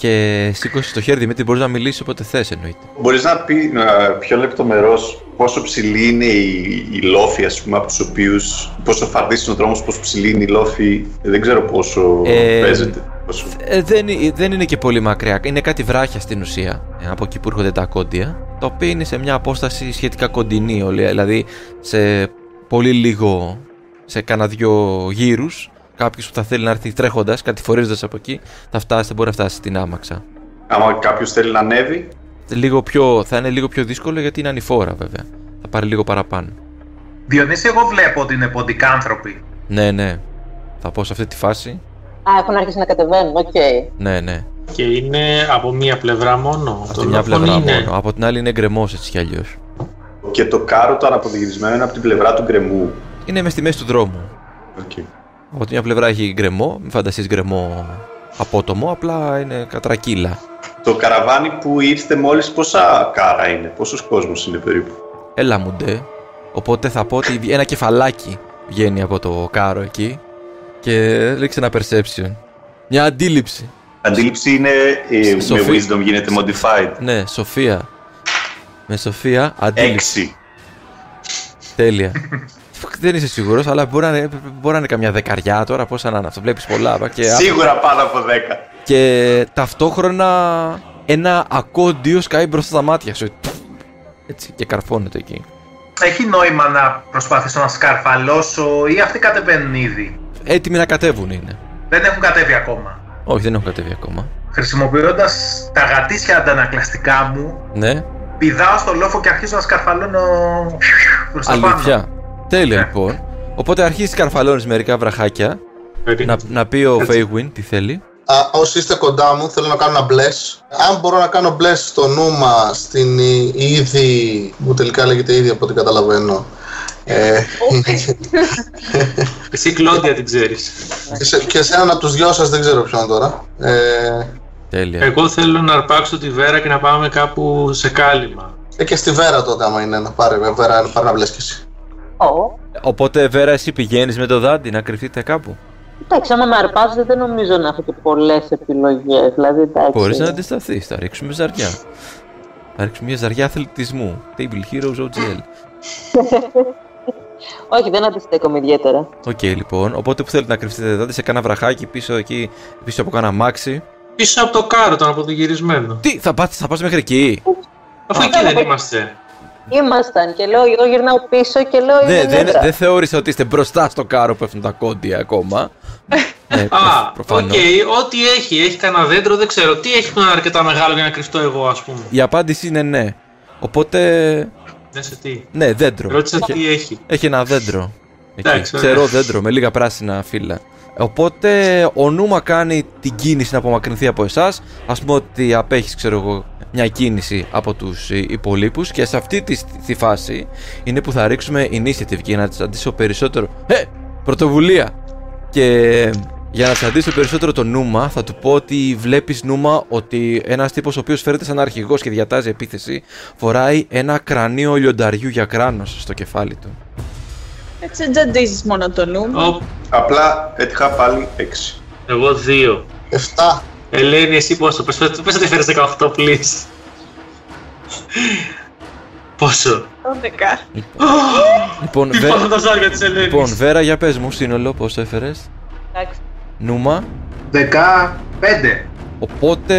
Και σήκωσε το χέρι Δημήτρη, μπορείς να μιλήσεις όποτε θες εννοείται. Μπορείς να πει ε, πιο λεπτομερώς πόσο ψηλή είναι η, η λόφη, ας πούμε, από τους οποίους, πόσο φαρδίς είναι ο δρόμος, πόσο ψηλή είναι η λόφη, δεν ξέρω πόσο Ε, παίζεται. Πόσο... Ε, δεν, ε, δεν είναι και πολύ μακριά. Είναι κάτι βράχια στην ουσία. ε, Από εκεί που έρχονται τα κόντια. Τα οποία είναι σε μια απόσταση σχετικά κοντινή. όλη, Δηλαδή σε πολύ λίγο, σε κάνα δυο γύρους, κάποιος που θα θέλει να έρθει τρέχοντας, κατηφορίζοντας από εκεί, θα φτάσει, θα μπορεί να φτάσει στην άμαξα. Άμα κάποιος θέλει να ανέβει, Λίγο πιο, θα είναι λίγο πιο δύσκολο γιατί είναι ανηφόρα βέβαια. Θα πάρει λίγο παραπάνω. Διονύση, εγώ βλέπω ότι είναι ποντικάνθρωποι. Ναι, ναι. Θα πω σε αυτή τη φάση. Α, έχουν αρχίσει να κατεβαίνουν, οκ. Ναι, ναι. Και είναι από μία πλευρά μόνο. Από Το τη μια λόφο πλευρά είναι. μόνο. Από την άλλη είναι γκρεμός έτσι κι αλλιώς. και το κάρο το αναποδογυρισμένο είναι από την πλευρά του γκρεμού. Είναι μες στη μέση του δρόμου. Okay. Από τη μια πλευρά έχει γκρεμό, μην φανταστείς γκρεμό απότομο, απλά είναι κατρακύλα. Το καραβάνι που ήρθε μόλις πόσα κάρα είναι, πόσος κόσμος είναι περίπου; Έλα μου ντε. Οπότε θα πω ότι ένα κεφαλάκι βγαίνει από το κάρο εκεί και ρίξε ένα perception. Μια αντίληψη. Αντίληψη είναι ε, με Σοφή. wisdom γίνεται modified. Ναι, Σοφία. Με Σοφία, αντίληψη. Έξι. Τέλεια. Δεν είσαι σίγουρος, αλλά μπορεί να, είναι, μπορεί να είναι καμιά δεκαριά τώρα. Πόσα να είναι αυτό, βλέπεις πολλά. πα, Και, Σίγουρα πάνω από 10. και ταυτόχρονα ένα ακόντιο σκάει μπροστά στα μάτια σου. Έτσι, και καρφώνεται εκεί. Έχει νόημα να προσπαθήσω να σκαρφαλώσω ή αυτοί κατεβαίνουν ήδη; Έτοιμοι να κατέβουν είναι. Δεν έχουν κατέβει ακόμα. Όχι, δεν έχουν κατέβει ακόμα. Χρησιμοποιώντας τα γατήσια αντανακλαστικά μου, Ναι, πηδάω στο λόφο και αρχίζω να σκαρφαλώνω προς τα πάνω. αλήθεια. Τέλεια Ναι. λοιπόν. Οπότε αρχίζει καρφαλώνει μερικά βραχάκια. Περίμενε. Να, να πει ο Έτσι. Φέιγουιν τι θέλει. Α, όσοι είστε κοντά μου, θέλω να κάνω ένα bless. Αν μπορώ να κάνω bless στο νούμα στην ι- ήδη, που τελικά λέγεται ήδη από ό,τι καταλαβαίνω. Ε, Εσύ Κλόντια την ξέρεις. και, σε, και σε έναν από τους δυο σας δεν ξέρω ποιον τώρα. Ε, Τέλεια. Εγώ θέλω να αρπάξω τη Βέρα και να πάμε κάπου σε κάλυμα. ε, και στη Βέρα τότε άμα είναι να πάρει, ε, Βέρα, πάρει να bless κι εσύ. Ω, Οπότε Βέρα, εσύ πηγαίνεις με το δάντι να κρυφτείτε κάπου; εντάξει, άμα με αρπάζετε δεν νομίζω να έχω και πολλές επιλογές. Δηλαδή, εντάξει. Μπορείς να αντισταθείς, θα ρίξουμε ζαριά. Θα ρίξουμε μια ζαριά αθλητισμού. Table Heroes OGL. Όχι, δεν αντιστέκομαι ιδιαίτερα. Οκ, λοιπόν. Οπότε που θέλετε να κρυφτείτε δάντι σε κάνα βραχάκι πίσω εκεί, πίσω από κάνα αμάξι. Πίσω από το κάρο, το αναποδογυρισμένο. Τι, θα πας, θα πας μέχρι εκεί; Αφού εκεί δεν είμαστε. Ήμασταν και λέω, εγώ γυρνάω πίσω και λέω, Ναι, είναι δέντρα. δεν θεώρησα ότι είστε μπροστά στο κάρο που πέφτουν τα ακόντια ακόμα. ναι, Α, οκ, προφανώς. ό,τι έχει. Έχει κανένα δέντρο, δεν ξέρω. Τι έχει που είναι αρκετά μεγάλο για να κρυφτώ εγώ, ας πούμε; Η απάντηση είναι ναι. Οπότε, Δεν σε τι. ναι, δέντρο. Ρώτησα Έχει- τι έχει. Έχει ένα δέντρο. Εκεί. Εντάξει, ωραία. Ξερό δέντρο με λίγα πράσινα φύλλα. Οπότε ο Νούμα κάνει την κίνηση να απομακρυνθεί από εσάς. Α πούμε ότι απέχεις, ξέρω εγώ, μια κίνηση από τους υπολείπους. Και σε αυτή τη, τη φάση είναι που θα ρίξουμε initiative για να τη αντίσω περισσότερο. Ε! Πρωτοβουλία! Και Για να τσαντήσω περισσότερο το νούμα, θα του πω ότι βλέπεις νούμα ότι ένας τύπος ο οποίος φέρεται σαν αρχηγός και διατάζει επίθεση, φοράει ένα κρανίο λιονταριού για κράνος στο κεφάλι του. Έτσι τζαντίζεις μόνο το νου. Οπ, Απλά έτυχα πάλι 6. εγώ δύο. 7. Ελένη, εσύ πόσο, πες, πες, πες ότι φέρεις 18, please. Πόσο; 12. Λοιπόν, Βέ... Λοιπόν, τα ζάρια της Ελένης. λοιπόν, Βέρα, για πες μου σύνολο πόσο έφερες; Εντάξει. Νούμα; 15. Οπότε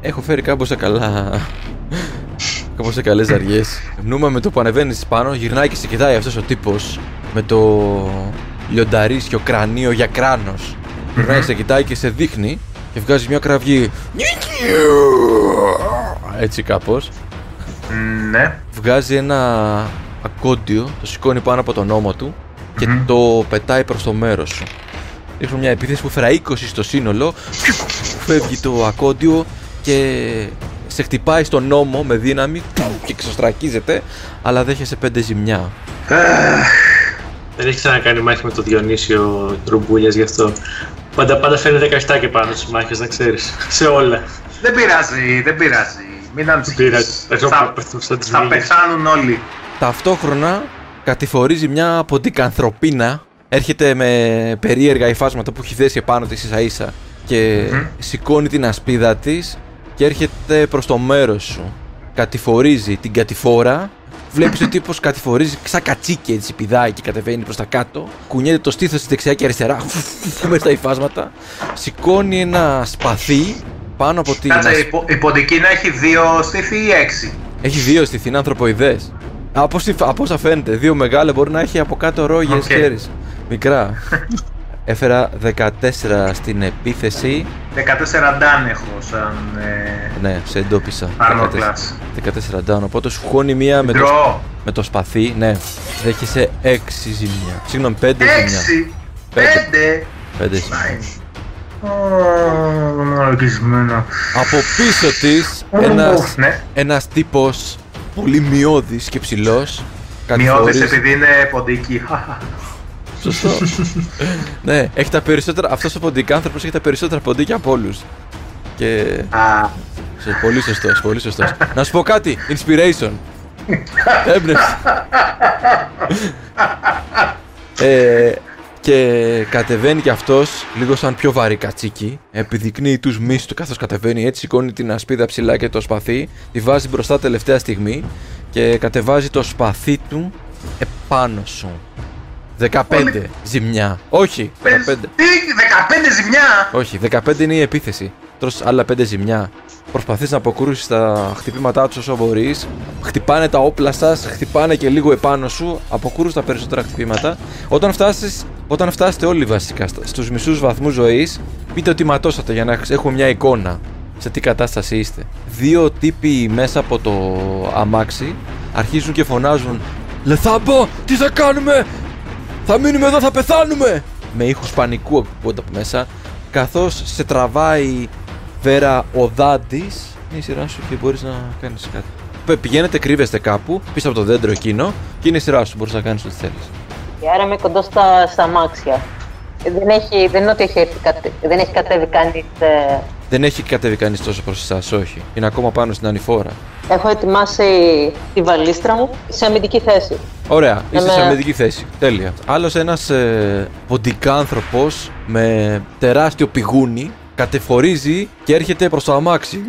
έχω φέρει κάπως σε καλά. κάπως σε καλές ζαριές. Νούμα με το που ανεβαίνεις πάνω, γυρνάει και σε κοιτάει αυτός ο τύπος με το λιονταρίσιο κρανίο για κράνος. Γυρνάει, σε κοιτάει και σε δείχνει και βγάζει μια κραυγή. Έτσι κάπως. Ναι. Βγάζει ένα ακόντιο, το σηκώνει πάνω από τον ώμο του και το πετάει προς το μέρος σου. Ρίχνω μια επίθεση που φέρα 20 στο σύνολο. Φεύγει το ακόντιο και σε χτυπάει στον ώμο με δύναμη και ξεστρακίζεται, αλλά δέχεσαι 5 ζημιά. Δεν έχει ξανακάνει μάχη με το Διονύσιο Ρουμπούλιας γι' αυτό. Πάντα, πάντα φέρνει 17 και πάνω στις μάχες, να ξέρεις. Σε όλα. Δεν πειράζει, δεν πειράζει. Μην Πήρα, ανησυχείς. εγώ Θα, πέφτω σαν τις θα μύγες. πεθάνουν όλοι. Ταυτόχρονα κατηφορίζει μια ποντικανθρωπίνα. Έρχεται με περίεργα υφάσματα που έχει δέσει επάνω της ίσα ίσα και σηκώνει την ασπίδα της και έρχεται προς το μέρος σου. Κατηφορίζει την κατηφόρα. Βλέπεις ο τύπος κατηφορίζει σαν κατσίκι έτσι πηδάει και κατεβαίνει προς τα κάτω. Κουνιέται το στήθος της δεξιά και αριστερά μες στα υφάσματα. Σηκώνει ένα σπαθί πάνω από την... Κάτσε, η, πο- η ποντικίνα έχει δύο στήθη ή έξι; Έχει δύο στη θύνα ανθρωποειδές. Από, όση- από όσα φαίνεται, δύο μεγάλα μπορεί να έχει από κάτω ρόγε, Οκ. ξέρεις. Μικρά. Έφερα 14 στην επίθεση. 14 ντάν έχω σαν ε, Ναι, σε εντόπισα. armor 14, class. 14 down. Οπότε σου χώνει μία με το, Ντρό. με το σπαθί. Ναι, δέχεσαι 6 ζημιά. Συγγνώμη, 5 ζημιά. Έξι. Πέντε. Πέντε. 5 ζημιά. Ω, Μαλακισμένα. Από πίσω της ένας, Ναι. ένας τύπος πολύ μειώδης και ψηλός Μειώδης κατηφορίζει- επειδή είναι ποντική. Σωστό. ναι, έχει τα περισσότερα. Αυτός ο ποντικάνθρωπος έχει τα περισσότερα ποντίκια από όλους. Και. Α, σε- Πολύ σωστός, πολύ σωστός. Να σου πω κάτι. Inspiration. Έμπνευση. ε, και κατεβαίνει κι αυτός λίγο σαν πιο βαρύ κατσίκι. Επιδεικνύει τους μίσου του καθώς κατεβαίνει. Έτσι σηκώνει την ασπίδα ψηλά και το σπαθί. Τη βάζει μπροστά τελευταία στιγμή. Και κατεβάζει το σπαθί του επάνω σου. 15 ζημιά. Όχι, 15. πες, τι, 15 ζημιά! Όχι, 15 είναι η επίθεση. Τρως άλλα 5 ζημιά. Προσπαθείς να αποκρούσεις τα χτυπήματά τους όσο μπορείς. Χτυπάνε τα όπλα σας, χτυπάνε και λίγο επάνω σου. Αποκρούς τα περισσότερα χτυπήματα. Όταν, φτάσεις, όταν φτάσετε όλοι βασικά στα- στους μισούς βαθμούς ζωής, πείτε ότι ματώσατε για να έχουμε μια εικόνα σε τι κατάσταση είστε. Δύο τύποι μέσα από το αμάξι αρχίζουν και φωνάζουν «Λεθάμπο, τι θα κάνουμε, θα μείνουμε εδώ, θα πεθάνουμε! Με ήχους πανικού ακούγονται από μέσα, καθώς σε τραβάει βέρα ο Δάντης. Είναι η σειρά σου και μπορείς να κάνεις κάτι. Πε- Πηγαίνετε, κρύβεστε κάπου, πίσω από το δέντρο εκείνο και είναι η σειρά σου, μπορείς να κάνεις ό,τι θέλεις. Και άρα είμαι κοντά στα, στα αμάξια. Ε, Δεν, έχει, δεν είναι ότι έχει, έρθει κατε- δεν έχει κατέβει κανείς. ε, Δεν έχει κατέβει κανείς τόσο προς εσάς, όχι. Είναι ακόμα πάνω στην ανηφόρα. έχω ετοιμάσει τη βαλίστρα μου σε αμυντική θέση. Ωραία, είσαι σε Εμένα- αμυντική θέση. Τέλεια. Άλλος ένας ε, ποντικάνθρωπος με τεράστιο πηγούνι κατεφορίζει και έρχεται προς το αμάξι.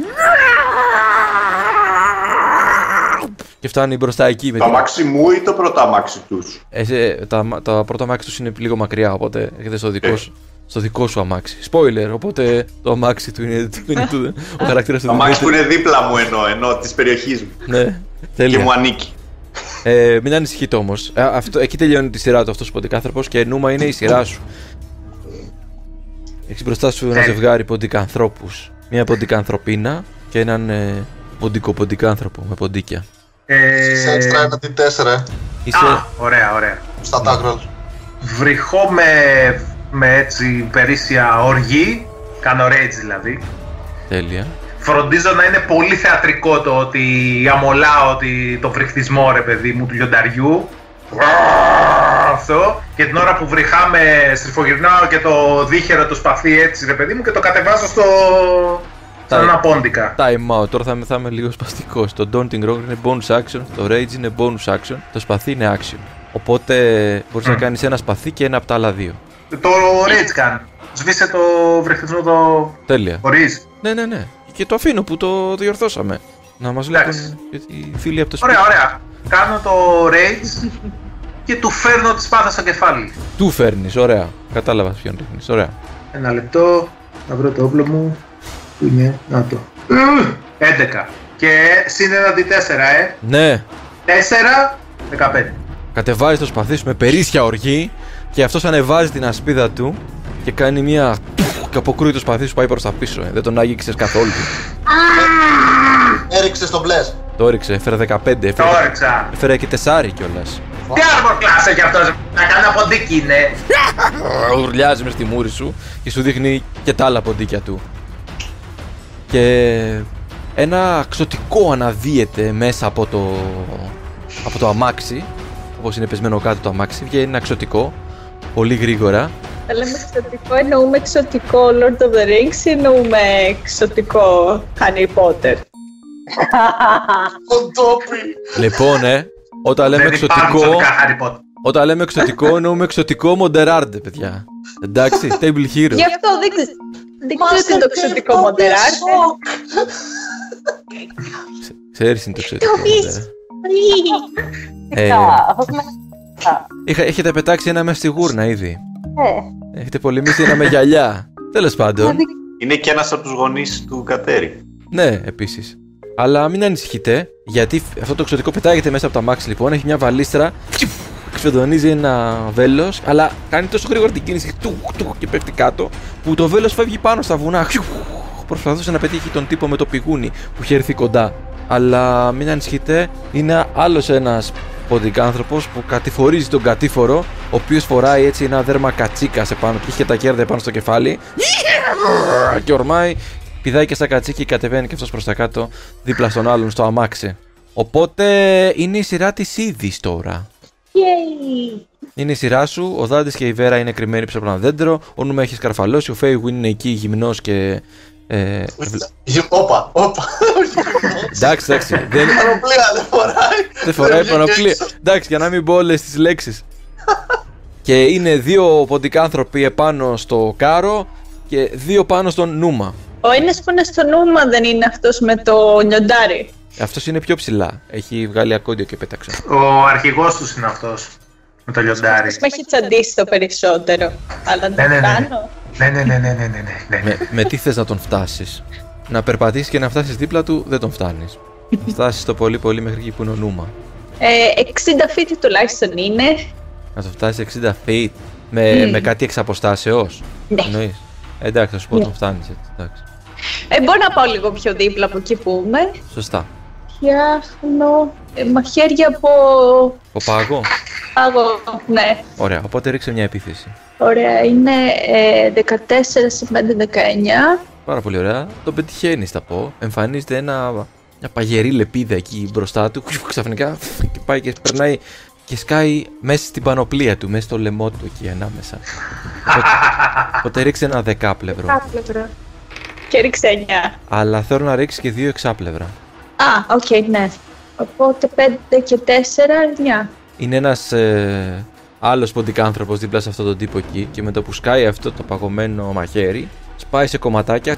Και φτάνει μπροστά εκεί με Το την... αμάξι μου ή το πρώτο αμάξι τους; Ε, σε- τα, τα πρώτα αμάξι τους είναι λίγο μακριά, οπότε έχετε στο δικό σου. Στο δικό σου αμάξι. Spoiler, οπότε το αμάξι του είναι, του είναι του, ο χαρακτήρας του Το αμάξι που Δημήτρη. είναι δίπλα μου εννοώ, εννοώ της περιοχής μου. Ναι, Και τέλεια. μου ανήκει. Ε, μην ανησυχείτε όμως. εκεί τελειώνει τη σειρά του αυτός ο ποντικάνθρωπος και νούμα είναι η σειρά σου. Έχεις μπροστά σου ένα Ε. ζευγάρι ποντικανθρώπους. Μια ποντικανθρωπίνα και έναν ε, ποντικό ποντικάνθρωπο με ποντίκια. Σε έξτρα Ε, ένα τι 4 Είσαι. α, ωραία, ωραία. στα tag roll. Βρυχώ με, με έτσι περίσσια οργή, κάνω rage δηλαδή. Τέλεια. Φροντίζω να είναι πολύ θεατρικό το ότι αμολάω ότι το φρικτισμό ρε παιδί μου του λιονταριού. αυτό και την ώρα που βρυχάμε στριφογυρνάω και το δίχερο το σπαθί έτσι ρε παιδί μου και το κατεβάζω στο... σαν ένα πόντικα. Time out. Τώρα θα είμαι, θα είμαι λίγο σπαστικός. Το Daunting Rock είναι bonus action, το Rage είναι bonus action, το σπαθί είναι action. Οπότε μπορείς να κάνεις ένα σπαθί και ένα από τα άλλα δύο. Το Rage κάνει. Σβήσε το βρεχτισμό το... Τέλεια. Χωρίς. Ναι, ναι, ναι. Και το αφήνω που το διορθώσαμε. Να μας λέγουν Εντάξει. οι φίλοι από το σπίτι. Ωραία, ωραία. Κάνω το Rage και του φέρνω τη σπάθα στο κεφάλι. Του φέρνεις, ωραία. Κατάλαβα ποιον ρίχνεις. Ωραία. Ένα λεπτό, να βρω το όπλο μου. Πού είναι, να το. 11. Και συν ένα D4, ε. Ναι, 4, 15. κατεβάζει το σπαθί σου με περίσσια οργή και αυτός ανεβάζει την ασπίδα του και κάνει μια. και αποκρούει το σπαθί σου πάει προς τα πίσω. ε. Δεν τον άγγιξες καθόλου. Έριξε το μπλες. Το έριξε, έφερε 15. Το Έφερε, όριξα. έφερε και τεσάρι κιόλας. Τι armor class έχει αυτός, να κάνω ποντίκι είναι. Ουρλιάζει μες στη μούρη σου και σου δείχνει και τα άλλα ποντίκια του. Και ένα ξωτικό αναδύεται μέσα από το, από το αμάξι. Όπως είναι πεσμένο κάτω το αμάξι, βγαίνει ένα ξωτικό, πολύ γρήγορα. Θα λέμε εξωτικό, εννοούμε εξωτικό Lord of the Rings ή εννοούμε εξωτικό Harry Potter; Κοντόπι. Λοιπόν, ε, όταν λέμε Δεν υπάρχουν εξωτικό, ξωτικά Harry Potter. όταν λέμε εξωτικό εννοούμε εξωτικό Μοντεράρντε, παιδιά. Εντάξει, Table Hero. Γι' αυτό δεν ξέρω. Δεν ξέρω τι είναι το εξωτικό Μοντεράρτε. Ξέρεις είναι το εξωτικό Μοντεράρντε. Ε, είχα- έχετε πετάξει ένα μέσα στη γούρνα ήδη. Έχετε πολεμήσει ένα με γυαλιά. Τέλος πάντων. Είναι και ένας από τους γονείς του Κατέρι. Ναι, επίσης. Αλλά μην ανησυχείτε, γιατί αυτό το εξωτικό πετάγεται μέσα από τα μάξι λοιπόν. Έχει μια βαλίστρα. Ξεδονίζει ένα βέλος, αλλά κάνει τόσο γρήγορα την κίνηση του, του, και πέφτει κάτω, που το βέλος φεύγει πάνω στα βουνά. Προσπαθούσε να πετύχει τον τύπο με το πηγούνι που είχε έρθει κοντά. Αλλά μην ανησυχείτε, είναι άλλος ένας ποντικάνθρωπος που κατηφορίζει τον κατήφορο, ο οποίος φοράει έτσι ένα δέρμα κατσίκα σε πάνω του, είχε τα κέρδη πάνω στο κεφάλι. Και ορμάει, πηδάει και στα κατσίκι και κατεβαίνει και αυτός προς τα κάτω, δίπλα στον άλλον στο αμάξι. Οπότε είναι η σειρά της ήδη τώρα. Yay! Είναι η σειρά σου, ο Δάντης και η Βέρα είναι κρυμμένοι πίσω από ένα δέντρο, ο Νούμα έχει σκαρφαλώσει, ο Φέιγουιν είναι εκεί γυμνός και. Ε, βλε- Γε- Όπα, όπα. εντάξει, εντάξει. δεν, Πανοπλία δεν φοράει. δεν φοράει βγήκε πανοπλία. έξω. Εντάξει, για να μην πω όλες τις λέξεις. και είναι δύο ποντικάνθρωποι επάνω στο κάρο και δύο πάνω στον Νούμα. Ο ένας που είναι στο νούμα δεν είναι αυτός με το νιοντάρι. Αυτός είναι πιο ψηλά. Έχει βγάλει ακόντιο και πέταξε. Ο αρχηγός τους είναι αυτός. Με το λιοντάρι. Με έχει τσαντίσει το περισσότερο. Αλλά Ναι, δεν ναι, το ναι. Κάνω. Ναι, ναι, ναι, ναι, ναι, ναι, ναι. με, με τι θες να τον φτάσεις; Να περπατήσεις και να φτάσεις δίπλα του δεν τον φτάνεις. φτάσεις το πολύ πολύ μέχρι εκεί που είναι ο Νούμα. Ε, 60 feet τουλάχιστον είναι. Να το φτάσεις 60 feet με, με κάτι εξ αποστάσεως; Ναι. Εννοείς; Ε, εντάξει, θα σου πω τον φτάνεις έτσι. Εντάξει. Ε, μπορώ να πάω λίγο πιο δίπλα από εκεί που είμαι. Σωστά. Φτιάχνω ε, μαχαίρια από Ο πάγο; πάγο. Ναι. Ωραία, οπότε ρίξε μια επίθεση. Ωραία, είναι ε, 14 σε 5, 19. Πάρα πολύ ωραία. Το πετυχαίνεις, θα πω. Εμφανίζεται ένα, μια παγερή λεπίδα εκεί μπροστά του. Ξαφνικά και πάει και περνάει και σκάει μέσα στην πανοπλία του, μέσα στο λαιμό του εκεί ανάμεσα. οπότε, οπότε ρίξε ένα δεκάπλευρο. Κάπλευρα. Και ρίξε 9. Αλλά θέλω να ρίξεις και δύο εξάπλευρα. Α, οκ, ναι. Οπότε 5 και 4, 9. Είναι ένας ε, άλλος ποντικάνθρωπο δίπλα σε αυτόν τον τύπο εκεί και με το που σκάει αυτό το παγωμένο μαχαίρι, σπάει σε κομματάκια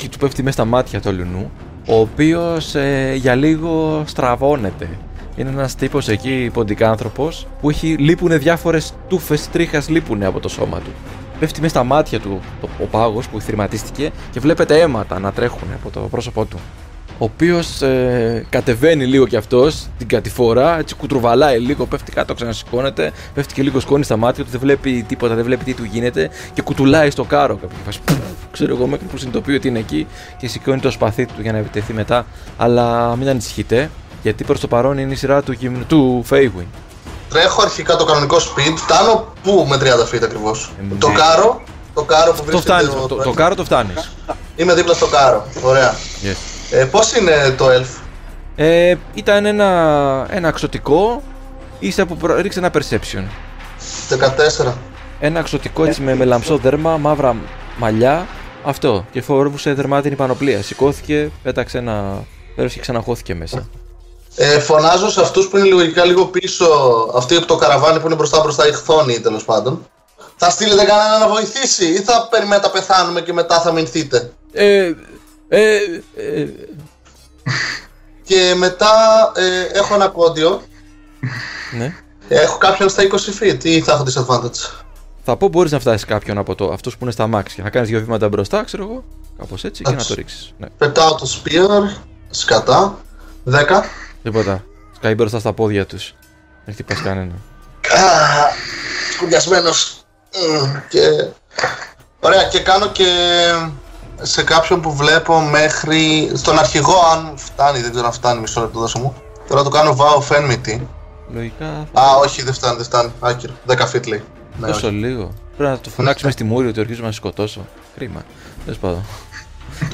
και του πέφτει μέσα στα μάτια τ' αλλουνού, ο οποίος για λίγο στραβώνεται. Είναι ένας τύπος εκεί ποντικάνθρωπο που έχει, λείπουνε διάφορες τούφες τρίχα λείπουνε από το σώμα του. Πέφτει μέσα στα μάτια του το, ο πάγος που θρηματίστηκε και βλέπετε αίματα να τρέχουν από το πρόσωπό του ο οποίος ε, κατεβαίνει λίγο κι αυτός την κατηφορά, έτσι κουτρουβαλάει λίγο, πέφτει κάτω, ξανασηκώνεται, πέφτει και λίγο σκόνη στα μάτια του, δεν βλέπει τίποτα, δεν βλέπει τι του γίνεται και κουτουλάει στο κάρο κάποια φάση. Πουφ, Ξέρω εγώ μέχρι που συνειδητοποιεί ότι είναι εκεί και σηκώνει το σπαθί του για να επιτεθεί μετά. Αλλά μην ανησυχείτε, γιατί προς το παρόν είναι η σειρά του, γυμνου- του Φέιγουιν. Τρέχω αρχικά το κανονικό speed. Φτάνω πού με 30 feet ακριβώς. Ε, Το ναι. κάρο. Το κάρο που Το βρίσκεται. φτάνεις, ο- το, το, το κάρο το φτάνεις. Είμαι δίπλα στο κάρο. Ωραία. Yes. Ε, Πώς είναι το elf; Ε, ήταν ένα, ένα αξωτικό, ίσα που προ... ρίξε ένα perception. 14. Ένα εξωτικό έτσι με μελαμψό δέρμα, μαύρα μαλλιά. Αυτό. Και φορούσε δερμάτινη πανοπλία. Σηκώθηκε, πέταξε ένα. Πέρασε και ξαναχώθηκε μέσα. Ε, φωνάζω σε αυτούς που είναι λογικά λίγο πίσω, αυτοί από το καραβάνι που είναι μπροστά μπροστά, οι χθόνοι τέλος πάντων. Θα στείλετε κανένα να βοηθήσει ή θα περιμένετε να πεθάνουμε και μετά θα μηνθείτε; Ε, ε, ε, Και μετά ε, έχω ένα κόντιο. ναι. Έχω κάποιον στα 20 feet ή θα έχω disadvantage; Θα πω μπορείς να φτάσεις κάποιον από το, αυτούς που είναι στα max και να κάνεις δύο βήματα μπροστά, ξέρω εγώ. Κάπως έτσι και να το ρίξεις. Ναι. Πετάω το spear, σκατά. 10. Τίποτα. Σκάει μπροστά στα πόδια τους. Δεν χτυπάς κανένα. Σκουριασμένος. Μμμ, Και... Ωραία, και κάνω και σε κάποιον που βλέπω μέχρι... Στον αρχηγό, αν φτάνει, δεν ξέρω αν φτάνει, μισό λεπτό δώσω μου. Τώρα το κάνω vow of enmity. Λογικά. Α, όχι, δεν φτάνει, δεν φτάνει. Άκυρο. 10 feet λέει. Ναι, Τόσο όχι. λίγο. Πρέπει να το φωνάξουμε στη μούρη ότι αρχίζουμε να σε σκοτώσω. Κρίμα. Τέλος πάντων.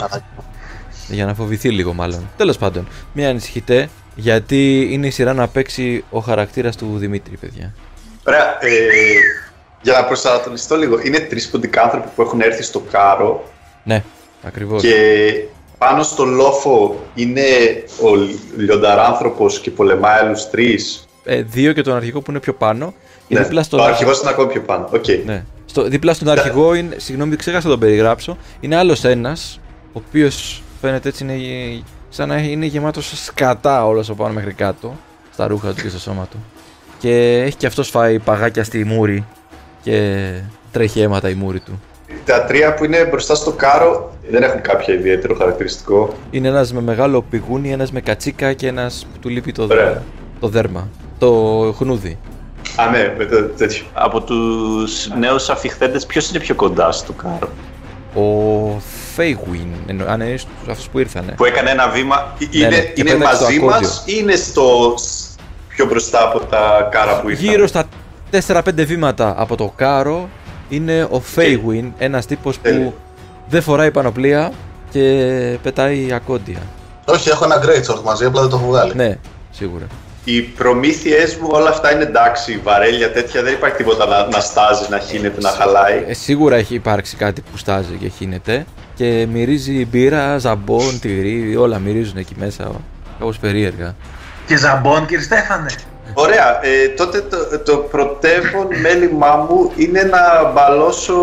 Α, Για να φοβηθεί λίγο, μάλλον. Τέλος πάντων, μην ανησυχείτε, γιατί είναι η σειρά να παίξει ο χαρακτήρας του Δημήτρη, παιδιά. Ωραία, ε, για να προσανατολιστώ λίγο, είναι τρεις ποντικάνθρωποι που έχουν έρθει στο κάρο Ναι, ακριβώς. και πάνω στο λόφο είναι ο λιονταράνθρωπος και πολεμάει άλλους τρεις. Ε, δύο και τον αρχηγό που είναι πιο πάνω. Και Ναι, δίπλα στον ο αρχηγό. αρχηγός είναι ακόμη πιο πάνω. Οκ. Ναι. Στο, δίπλα στον αρχηγό είναι. Συγγνώμη, ξέχασα να τον περιγράψω. Είναι άλλος ένας, ο οποίος φαίνεται έτσι είναι. γε- σαν να είναι γεμάτος σκατά όλος από πάνω μέχρι κάτω. Στα ρούχα του και στο σώμα του. Και έχει και αυτός φάει παγάκια στη μούρη. Και τρέχει αίματα η μούρη του. Τα τρία που είναι μπροστά στο κάρο δεν έχουν κάποιο ιδιαίτερο χαρακτηριστικό. Είναι ένας με μεγάλο πηγούνι, ένας με κατσίκα και ένας που του λείπει το, δε- Ωραία. το δέρμα. Το χνούδι. Α, ναι, με το τέτοιο. Από τους νέους αφιχθέντες ποιος είναι πιο κοντά στο κάρο; Ο Φέιγουιν, εννο- αν είναι αυτούς που ήρθανε. Που έκανε ένα βήμα. Ε, Είναι, Ναι, ναι, και είναι πέταξε το μαζί ακόρντιο. μας ή είναι στο σ- πιο μπροστά από τα κάρα που ήρθαν. Γύρω στα 4-5 βήματα από το κάρο είναι ο Φέιγουιν, ένας τύπος Τέλεια. που δεν φοράει πανοπλία και πετάει ακόντια. Όχι, έχω ένα great sword μαζί, απλά δεν το έχω βγάλει. Ναι, σίγουρα. Οι προμήθειές μου όλα αυτά είναι εντάξει, βαρέλια τέτοια, δεν υπάρχει τίποτα να, να στάζει, να χύνεται, να χαλάει. Ε, σίγουρα έχει υπάρξει κάτι που στάζει και χύνεται και μυρίζει μπύρα, ζαμπόν, τυρί, όλα μυρίζουν εκεί μέσα. Κάπως περίεργα. Και ζαμπόν, κύριε Στέφανε. Ωραία, ε, τότε το, το πρωτεύον μέλημά μου είναι να μπαλώσω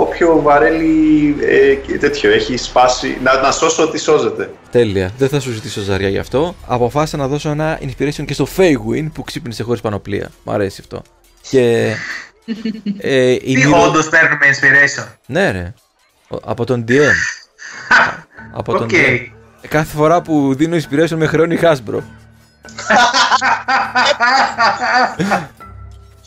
όποιο βαρέλι ε, και τέτοιο έχει σπάσει, να, να σώσω ό,τι σώζεται. Τέλεια. Δεν θα σου ζητήσω ζαριά γι' αυτό. Αποφάσισα να δώσω ένα inspiration και στο Φέιγουιν που ξύπνησε χωρίς πανοπλία. Μ' αρέσει αυτό. Και. ε, η Τι μύρο- όντως παίρνουμε inspiration; Ναι, ρε. Ο- Από τον DM. από τον Οκ. DM. Ε, Κάθε φορά που δίνω inspiration με χρεώνει Hasbro.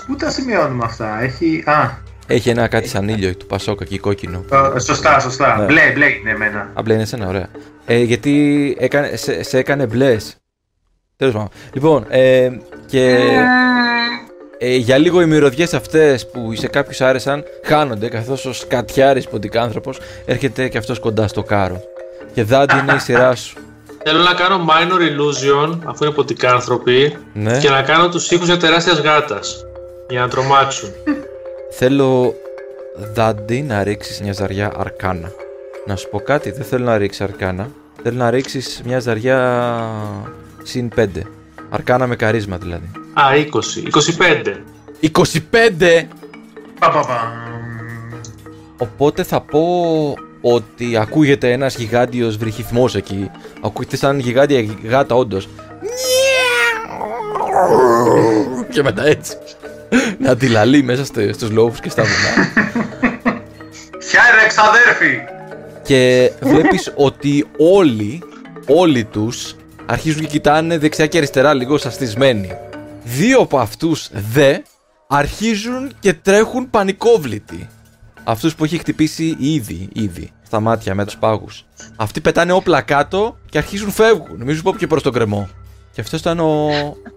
Πού τα σημειώνουμε αυτά, έχει... Α, Έχει ένα κάτι σαν ήλιο του Πασόκα και κόκκινο. ε, σωστά, σωστά. Ναι. Μπλε, μπλε είναι εμένα. Απλά είναι εσένα, ωραία. Ε, γιατί έκανε, σε, σε έκανε μπλες. Τέλος πάντων. Λοιπόν, ε, και ε, για λίγο οι μυρωδιές αυτές που σε κάποιους άρεσαν χάνονται καθώς ο σκατιάρης ποντικάνθρωπος έρχεται και αυτός κοντά στο κάρο. Και δάντι είναι η σειρά σου. Θέλω να κάνω minor illusion, αφού είναι ποτικάνθρωποι, Ναι. και να κάνω τους ήχους μια τεράστιας γάτας. Για να τρομάξουν. Θέλω δάντι να ρίξεις μια ζαριά αρκάνα. Να σου πω κάτι, δεν θέλω να ρίξεις αρκάνα. Θέλω να ρίξεις μια ζαριά συν 5. Αρκάνα με καρίσμα δηλαδή. Α, 20. 25. 25! Πα, πα, πα. Οπότε θα πω ότι ακούγεται ένας γιγάντιος βρυχυθμός εκεί. Ακούγεται σαν γιγάντια γάτα όντως. Και μετά έτσι. Να αντιλαλεί μέσα στε- στους λόφους και στα βουνά. Χαίρε, ξαδέρφη! και βλέπεις ότι όλοι, όλοι τους αρχίζουν και κοιτάνε δεξιά και αριστερά λίγο σαστισμένοι. Δύο από αυτούς δε αρχίζουν και τρέχουν πανικόβλητοι. Αυτούς που έχει χτυπήσει ήδη, ήδη, στα μάτια με τους πάγους. Αυτοί πετάνε όπλα κάτω και αρχίζουν φεύγουν. Νομίζω πως και προς τον γκρεμό. Και αυτός ήταν ο,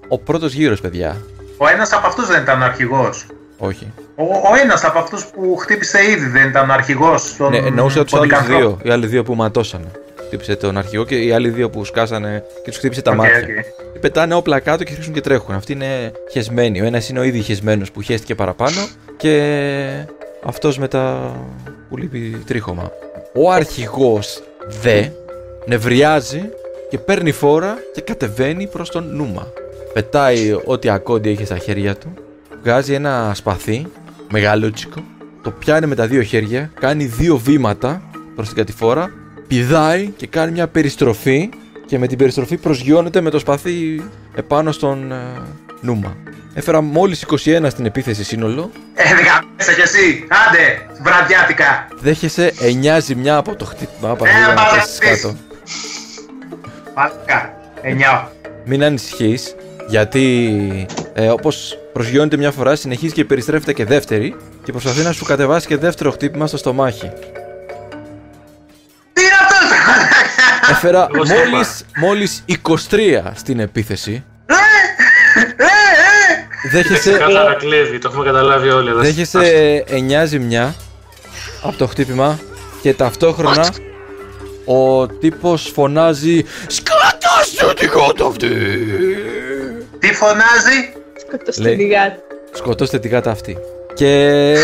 ο πρώτος γύρος, παιδιά. Ο ένας από αυτούς δεν ήταν ο αρχηγός. Όχι. Ο, ο ένας από αυτούς που χτύπησε ήδη δεν ήταν ο αρχηγός των Ναι, εννοούσα τους άλλους ποντικανθρώπων. δύο. Οι άλλοι δύο που ματώσανε. χτύπησε τον αρχηγό και οι άλλοι δύο που σκάσανε και τους χτύπησε τα Οκ, μάτια. οκ. Πετάνε όπλα κάτω και αρχίζουν και τρέχουν. Αυτοί είναι χεσμένοι. Ο ένας είναι ο ήδη χεσμένος που χέστηκε παραπάνω και αυτός με τα που λείπει τρίχωμα. Ο αρχηγός δε νευριάζει και παίρνει φόρα και κατεβαίνει προς τον Νούμα. Πετάει ό,τι ακόντι έχει στα χέρια του, βγάζει ένα σπαθί, μεγαλούτσικο, το πιάνει με τα δύο χέρια, κάνει δύο βήματα προς την κατηφόρα, πηδάει και κάνει μια περιστροφή και με την περιστροφή προσγειώνεται με το σπαθί επάνω στον ε, Νούμα. Έφερα μόλις 21 στην επίθεση σύνολο, Ε, δεκαμέσα κι εσύ. Άντε, βραδιάτικα. δέχεσαι 9 ζημιά από το χτύπημα, από Ε, να μαλακής. πέσεις κάτω. Μαλάκα. Εννιά. Μην ανησυχείς, γιατί ε, όπως προσγειώνεται μια φορά, συνεχίζει και περιστρέφεται και δεύτερη και προσπαθεί να σου κατεβάσει και δεύτερο χτύπημα στο στομάχι. Τι είναι αυτό, Έφερα Εγώ στο είπα. μόλις, μόλις 23 στην επίθεση. Ε, Δέχεσαι, Ξεκάθαρα κλέβει, το έχουμε καταλάβει όλοι εδώ. δέχεσαι 9 ζημιά από το χτύπημα και ταυτόχρονα ο τύπος φωνάζει «Σκάτωσε την γάτα αυτή!» Τι φωνάζει; Σκοτώστε Λέει. τη γάτα. Σκοτώστε την γάτα αυτή. Και...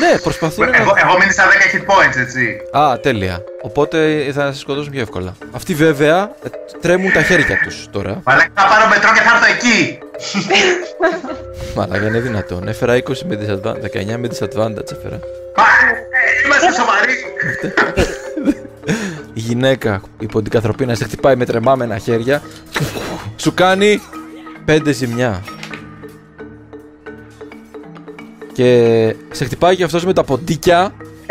Ναι, προσπαθούν να... Εγώ, εγώ μείνει στα 10 hit points, έτσι. Α, τέλεια. Οπότε θα σε σκοτώσουν πιο εύκολα. Αυτοί βέβαια ε, τρέμουν τα χέρια τους τώρα. Μαλάκα θα πάρω μετρό και θα έρθω εκεί. Μαλάκα είναι δυνατόν. Έφερα 20 με disadvantage, 19 με disadvantage έφερα. Μα, ε, Είμαστε σοβαροί. Η γυναίκα υπό την καθροπίνα σε χτυπάει με τρεμάμενα χέρια. Σου κάνει 5 ζημιά. Και σε χτυπάει και αυτός με τα ποντίκια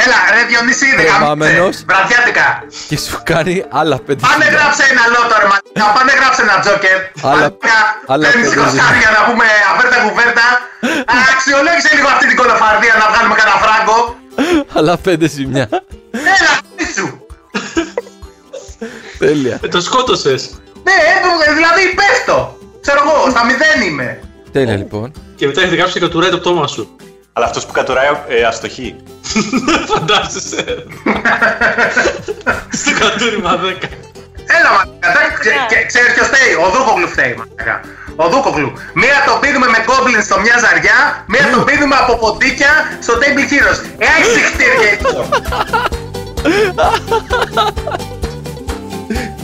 Έλα, ρε Διονύση, Τρεμάμενος. δεκαμέσα. Βραδιάτικα. και σου κάνει άλλα 5 Πάνε ζημιά. γράψε ένα λότο, ρε μαλάκα. Πάνε γράψε ένα τζόκερ. Άλλα- Μαλάκα, άλλα Παίρνεις πέντε κοστάρια να πούμε αφέρτα κουβέρτα. Α, Αξιολόγησε λίγο αυτή την κολοφαρδία να βγάλουμε κανένα φράγκο. Άλλα 5 ζημιά. Έλα, σου. Ε, Τέλεια. το σκότωσες. Ναι, ε, δηλαδή πέφτω. Ξέρω εγώ, στα μηδέν είμαι. Τέλεια λοιπόν. Και μετά έχει κάψει και κατουράει το πτώμα σου. Αλλά αυτός που κατουράει ε, αστοχή. Φαντάζεσαι. Στο κατούριμα 10. Έλα, μαλάκα. εντάξει, ξε- και- Ξέρεις ποιος φταίει; Ο Δούκογλου φταίει, μαλάκα. Ο Δούκογλου. Μία τον πίνουμε με goblin στο μια ζαριά, μία τον πίνουμε από ποντίκια στο Table Heroes. Ε, έχεις χτύρια εκεί.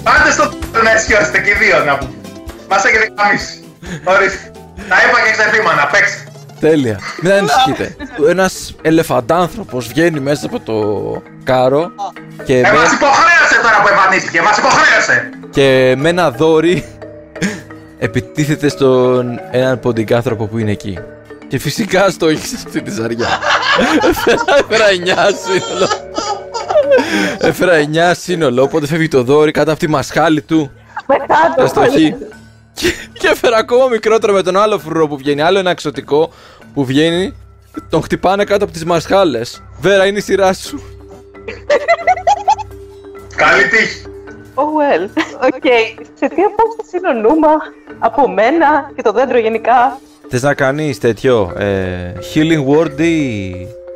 Πάντε στο τέλο να ισχυώσετε και οι δύο να πούμε. Μας έχετε καμίσει. Ορίστε. Τα είπα και ξεφήμα να παίξει. Τέλεια. Μην ανησυχείτε. Ένας ελεφαντάνθρωπος βγαίνει μέσα από το κάρο και Ε, με, μας υποχρέωσε τώρα που εμφανίστηκε. Μας υποχρέωσε. και με ένα δόρυ επιτίθεται στον έναν ποντικάνθρωπο που είναι εκεί. Και φυσικά στόχισε αυτή τη ζαριά. Έφερα 9 σύνολο. Έφερα 9 σύνολο, οπότε φεύγει το δόρυ κάτω από τη μασχάλη του. Με κάτω. Αστοχή. και, και έφερα ακόμα μικρότερο με τον άλλο φρουρό που βγαίνει. Άλλο ένα ξωτικό που βγαίνει. Τον χτυπάνε κάτω από τις μασχάλες. Βέρα, είναι η σειρά σου. Καλή τύχη. Oh well. OK. Σε τι απόσταση είναι ο Νούμα από μένα και το δέντρο γενικά; Θες να κάνεις τέτοιο, ε, healing word ή...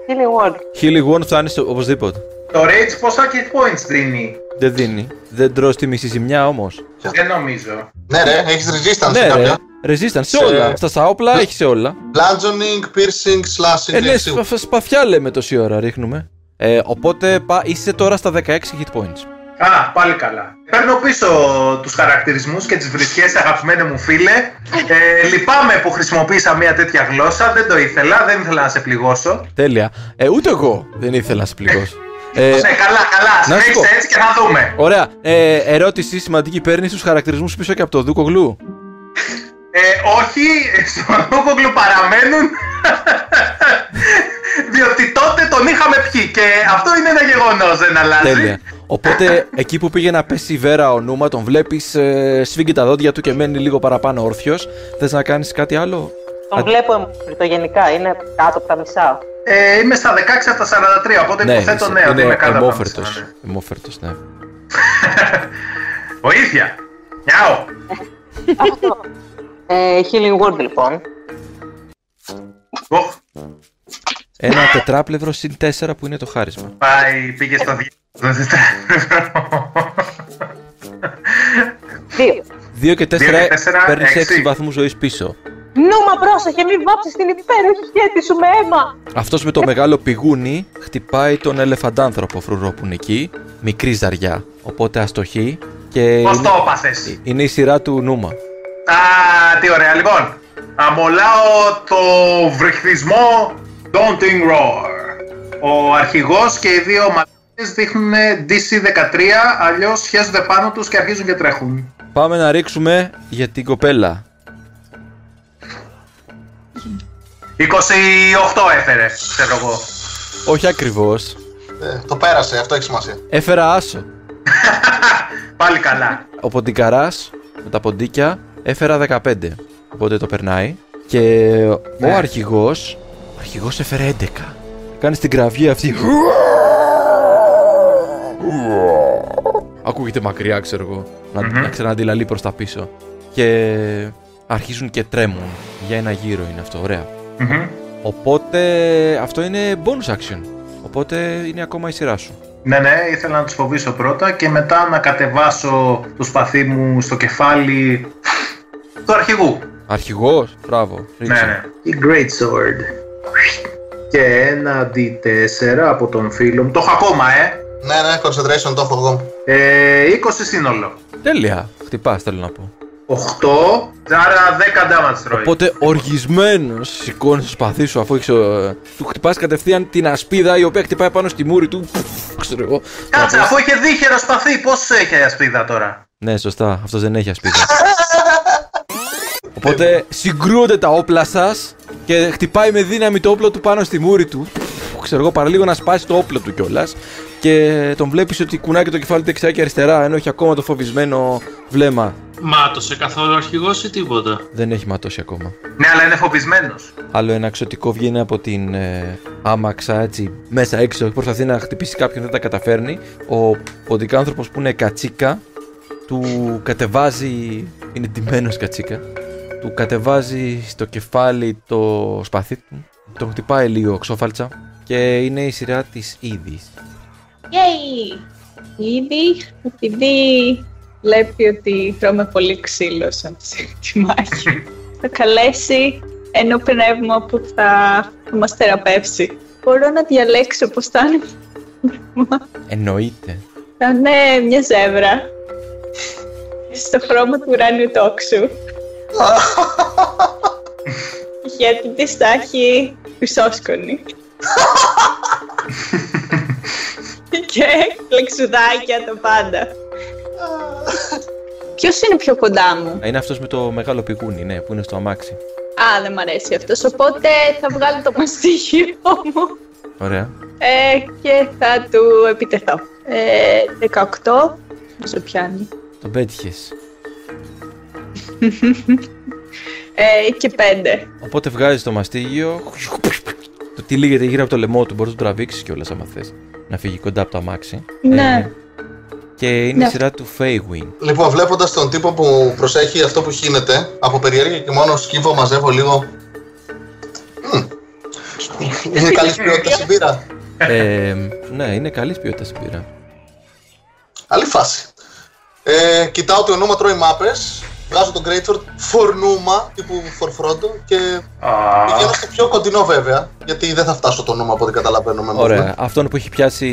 Healing word. Healing word φτάνει στο- οπωσδήποτε. Το Rage πόσα hit points δίνει; Δεν δίνει. Δεν τρως τη μισή ζημιά όμως. Δεν νομίζω. Ναι, ρε, έχεις resistance ναι σε ρε, κάποια. resistance σε Σε- όλα. Στα σαόπλα έχεις σε όλα. Bludgeoning, piercing, slashing. Ε, ναι, έχει σίγουρα. σπα- σπαθιά λέμε τόση ώρα ρίχνουμε. Ε, οπότε πα, είσαι τώρα στα 16 hit points. Α, πάλι καλά. Παίρνω πίσω τους χαρακτηρισμούς και τις βρισκές, αγαπημένε μου φίλε. Ε, λυπάμαι που χρησιμοποίησα μια τέτοια γλώσσα, δεν το ήθελα, δεν ήθελα να σε πληγώσω. Τέλεια. Ε, ούτε εγώ δεν ήθελα να σε πληγώσω. Ε, Ναι, καλά, καλά, να σου πω. συνέχισε έτσι και θα δούμε. Ωραία. Ε, ερώτηση σημαντική. Παίρνεις τους χαρακτηρισμούς πίσω και από το Δούκο Γλου. Ε, όχι, στον Ούκογλου παραμένουν, διότι τότε τον είχαμε πιει και αυτό είναι ένα γεγονός, δεν αλλάζει. Τέλεια. Οπότε εκεί που πήγε να πέσει η βέρα ο Νούμα, τον βλέπεις, ε, σφίγγει τα δόντια του και μένει λίγο παραπάνω όρθιος. Θες να κάνεις κάτι άλλο; Τον βλέπω γενικά, είναι κάτω από τα μισά. Ε, είμαι στα 16 από τα 43, οπότε υποθέτω ναι, ότι είναι είμαι κάτω από τα εμόφερτο. μισά, ναι. Εμόφερτο, ναι. Βοήθεια! Νιάω! Αυτό. Ε, healing word λοιπόν. Οχ. Ένα τετράπλευρο συν 4 που είναι το χάρισμα. Πάει, πήγε στο διάλογο. Δύο. 2 και 4 Δύο και τέσσερα, παίρνεις 6 έξι. βαθμούς ζωής πίσω. Νούμα, πρόσεχε, μην βάψεις την υπέροχη σχέτη σου με αίμα. Αυτός με το μεγάλο πηγούνι χτυπάει τον ελεφαντάνθρωπο φρουρό που είναι εκεί. Μικρή ζαριά. Οπότε αστοχή. Και Πώς είναι, το έπαθες. είναι η σειρά του Νούμα. Α, τι ωραία. Λοιπόν, αμολάω το βρυχθισμό Daunting Roar. Ο αρχηγός και οι δύο μαλάκες δείχνουν DC-13, αλλιώς σχέζονται πάνω τους και αρχίζουν και τρέχουν. Πάμε να ρίξουμε για την κοπέλα. Έφερε, ξέρω εγώ. Όχι ακριβώς. Ε, το πέρασε, αυτό έχει σημασία. Έφερα άσο. Πάλι καλά. Ο ποντικαρά με τα ποντίκια έφερα 15. Οπότε το περνάει. Και ο Ναι. αρχηγός. Ο αρχηγός έφερε 11. Κάνει την κραυγή αυτή. Ακούγεται μακριά, ξέρω εγώ. Να, Μμμ. να ξαναντιλαλεί προς τα πίσω. Και αρχίζουν και τρέμουν. Για ένα γύρο είναι αυτό, ωραία. Μμμ. Οπότε αυτό είναι bonus action. Οπότε είναι ακόμα η σειρά σου. Ναι, ναι, ήθελα να τους φοβήσω πρώτα και μετά να κατεβάσω το σπαθί μου στο κεφάλι του αρχηγού. Αρχηγός, μπράβο. Ναι, ρίξε. ναι. Η Great Sword. Και ένα D4 από τον φίλο μου. Το έχω ακόμα, ε. Ναι, ναι, concentration το έχω εγώ. ε 20 σύνολο. Τέλεια. Χτυπάς, θέλω να πω. 8, άρα 10 damage τρώει. Οπότε οργισμένος σηκώνει το σπαθί σου αφού έχεις. Του χτυπάς κατευθείαν την ασπίδα η οποία χτυπάει πάνω στη μούρη του. Ξέρω εγώ. Κάτσε, αφού είχε δίχερο σπαθί, πώς έχει ασπίδα τώρα; Ναι, σωστά. Αυτός δεν έχει ασπίδα. Οπότε συγκρούονται τα όπλα σας και χτυπάει με δύναμη το όπλο του πάνω στη μούρη του. Ξέρω εγώ, παραλίγο να σπάσει το όπλο του κιόλας. Και τον βλέπεις ότι κουνάει και το κεφάλι του δεξιά και αριστερά, ενώ έχει ακόμα το φοβισμένο βλέμμα. Μάτωσε καθόλου ο αρχηγός ή τίποτα; Δεν έχει ματώσει ακόμα. Ναι, αλλά είναι φοβισμένος. Άλλο ένα εξωτικό βγαίνει από την ε, άμαξα έτσι μέσα έξω. Προσπαθεί να χτυπήσει κάποιον, δεν τα καταφέρνει. Ο ποντικάνθρωπος που είναι κατσίκα του κατεβάζει. Είναι ντυμένος κατσίκα. Του κατεβάζει στο κεφάλι το σπαθί του. Τον χτυπάει λίγο ξόφαλτσα. Και είναι η σειρά της Ήδη. Yay! Ήδη, επειδή βλέπει ότι τρώμε πολύ ξύλο σαν τη μάχη, θα καλέσει ένα πνεύμα που θα, θα μας θεραπεύσει. Μπορώ να διαλέξω πώς θα είναι. Εννοείται. Θα είναι μια ζεύρα στο χρώμα του ουράνιου τόξου. Γιατί τη θα έχει χρυσόσκονη. και κλεξουδάκια το πάντα. Ποιος είναι πιο κοντά μου; Είναι αυτός με το μεγάλο πηγούνι, ναι, που είναι στο αμάξι. Α, δεν μ' αρέσει αυτός, οπότε θα βγάλω το μαστίγιο μου Ωραία. ε, και θα του επιτεθώ. Ε, 18, όσο πιάνει. Τον πέτυχες. Ε, και 5. Οπότε βγάζεις το μαστίγιο. Το τι λύγεται γύρω από το λαιμό του, μπορείς να το τραβήξεις κιόλας άμα θες. Να φύγει κοντά από το αμάξι. Ναι. και είναι Ναι. η σειρά του Faywin. Λοιπόν, βλέποντας τον τύπο που προσέχει αυτό που γίνεται, από περιέργεια και μόνο σκύβω μαζεύω λίγο. Μμ. Είναι καλής ποιότητας η μπύρα. ε, ναι, είναι καλής ποιότητας η πύρα. Άλλη φάση. Ε, κοιτάω ότι ο Νούμα τρώει μάπες. Βγάζω τον Great Sword φορνούμα τύπου φορφρόντο και πηγαίνω στο πιο κοντινό βέβαια. Γιατί δεν θα φτάσω το νούμα από ό,τι καταλαβαίνω με Ωραία. movement. Αυτόν που έχει πιάσει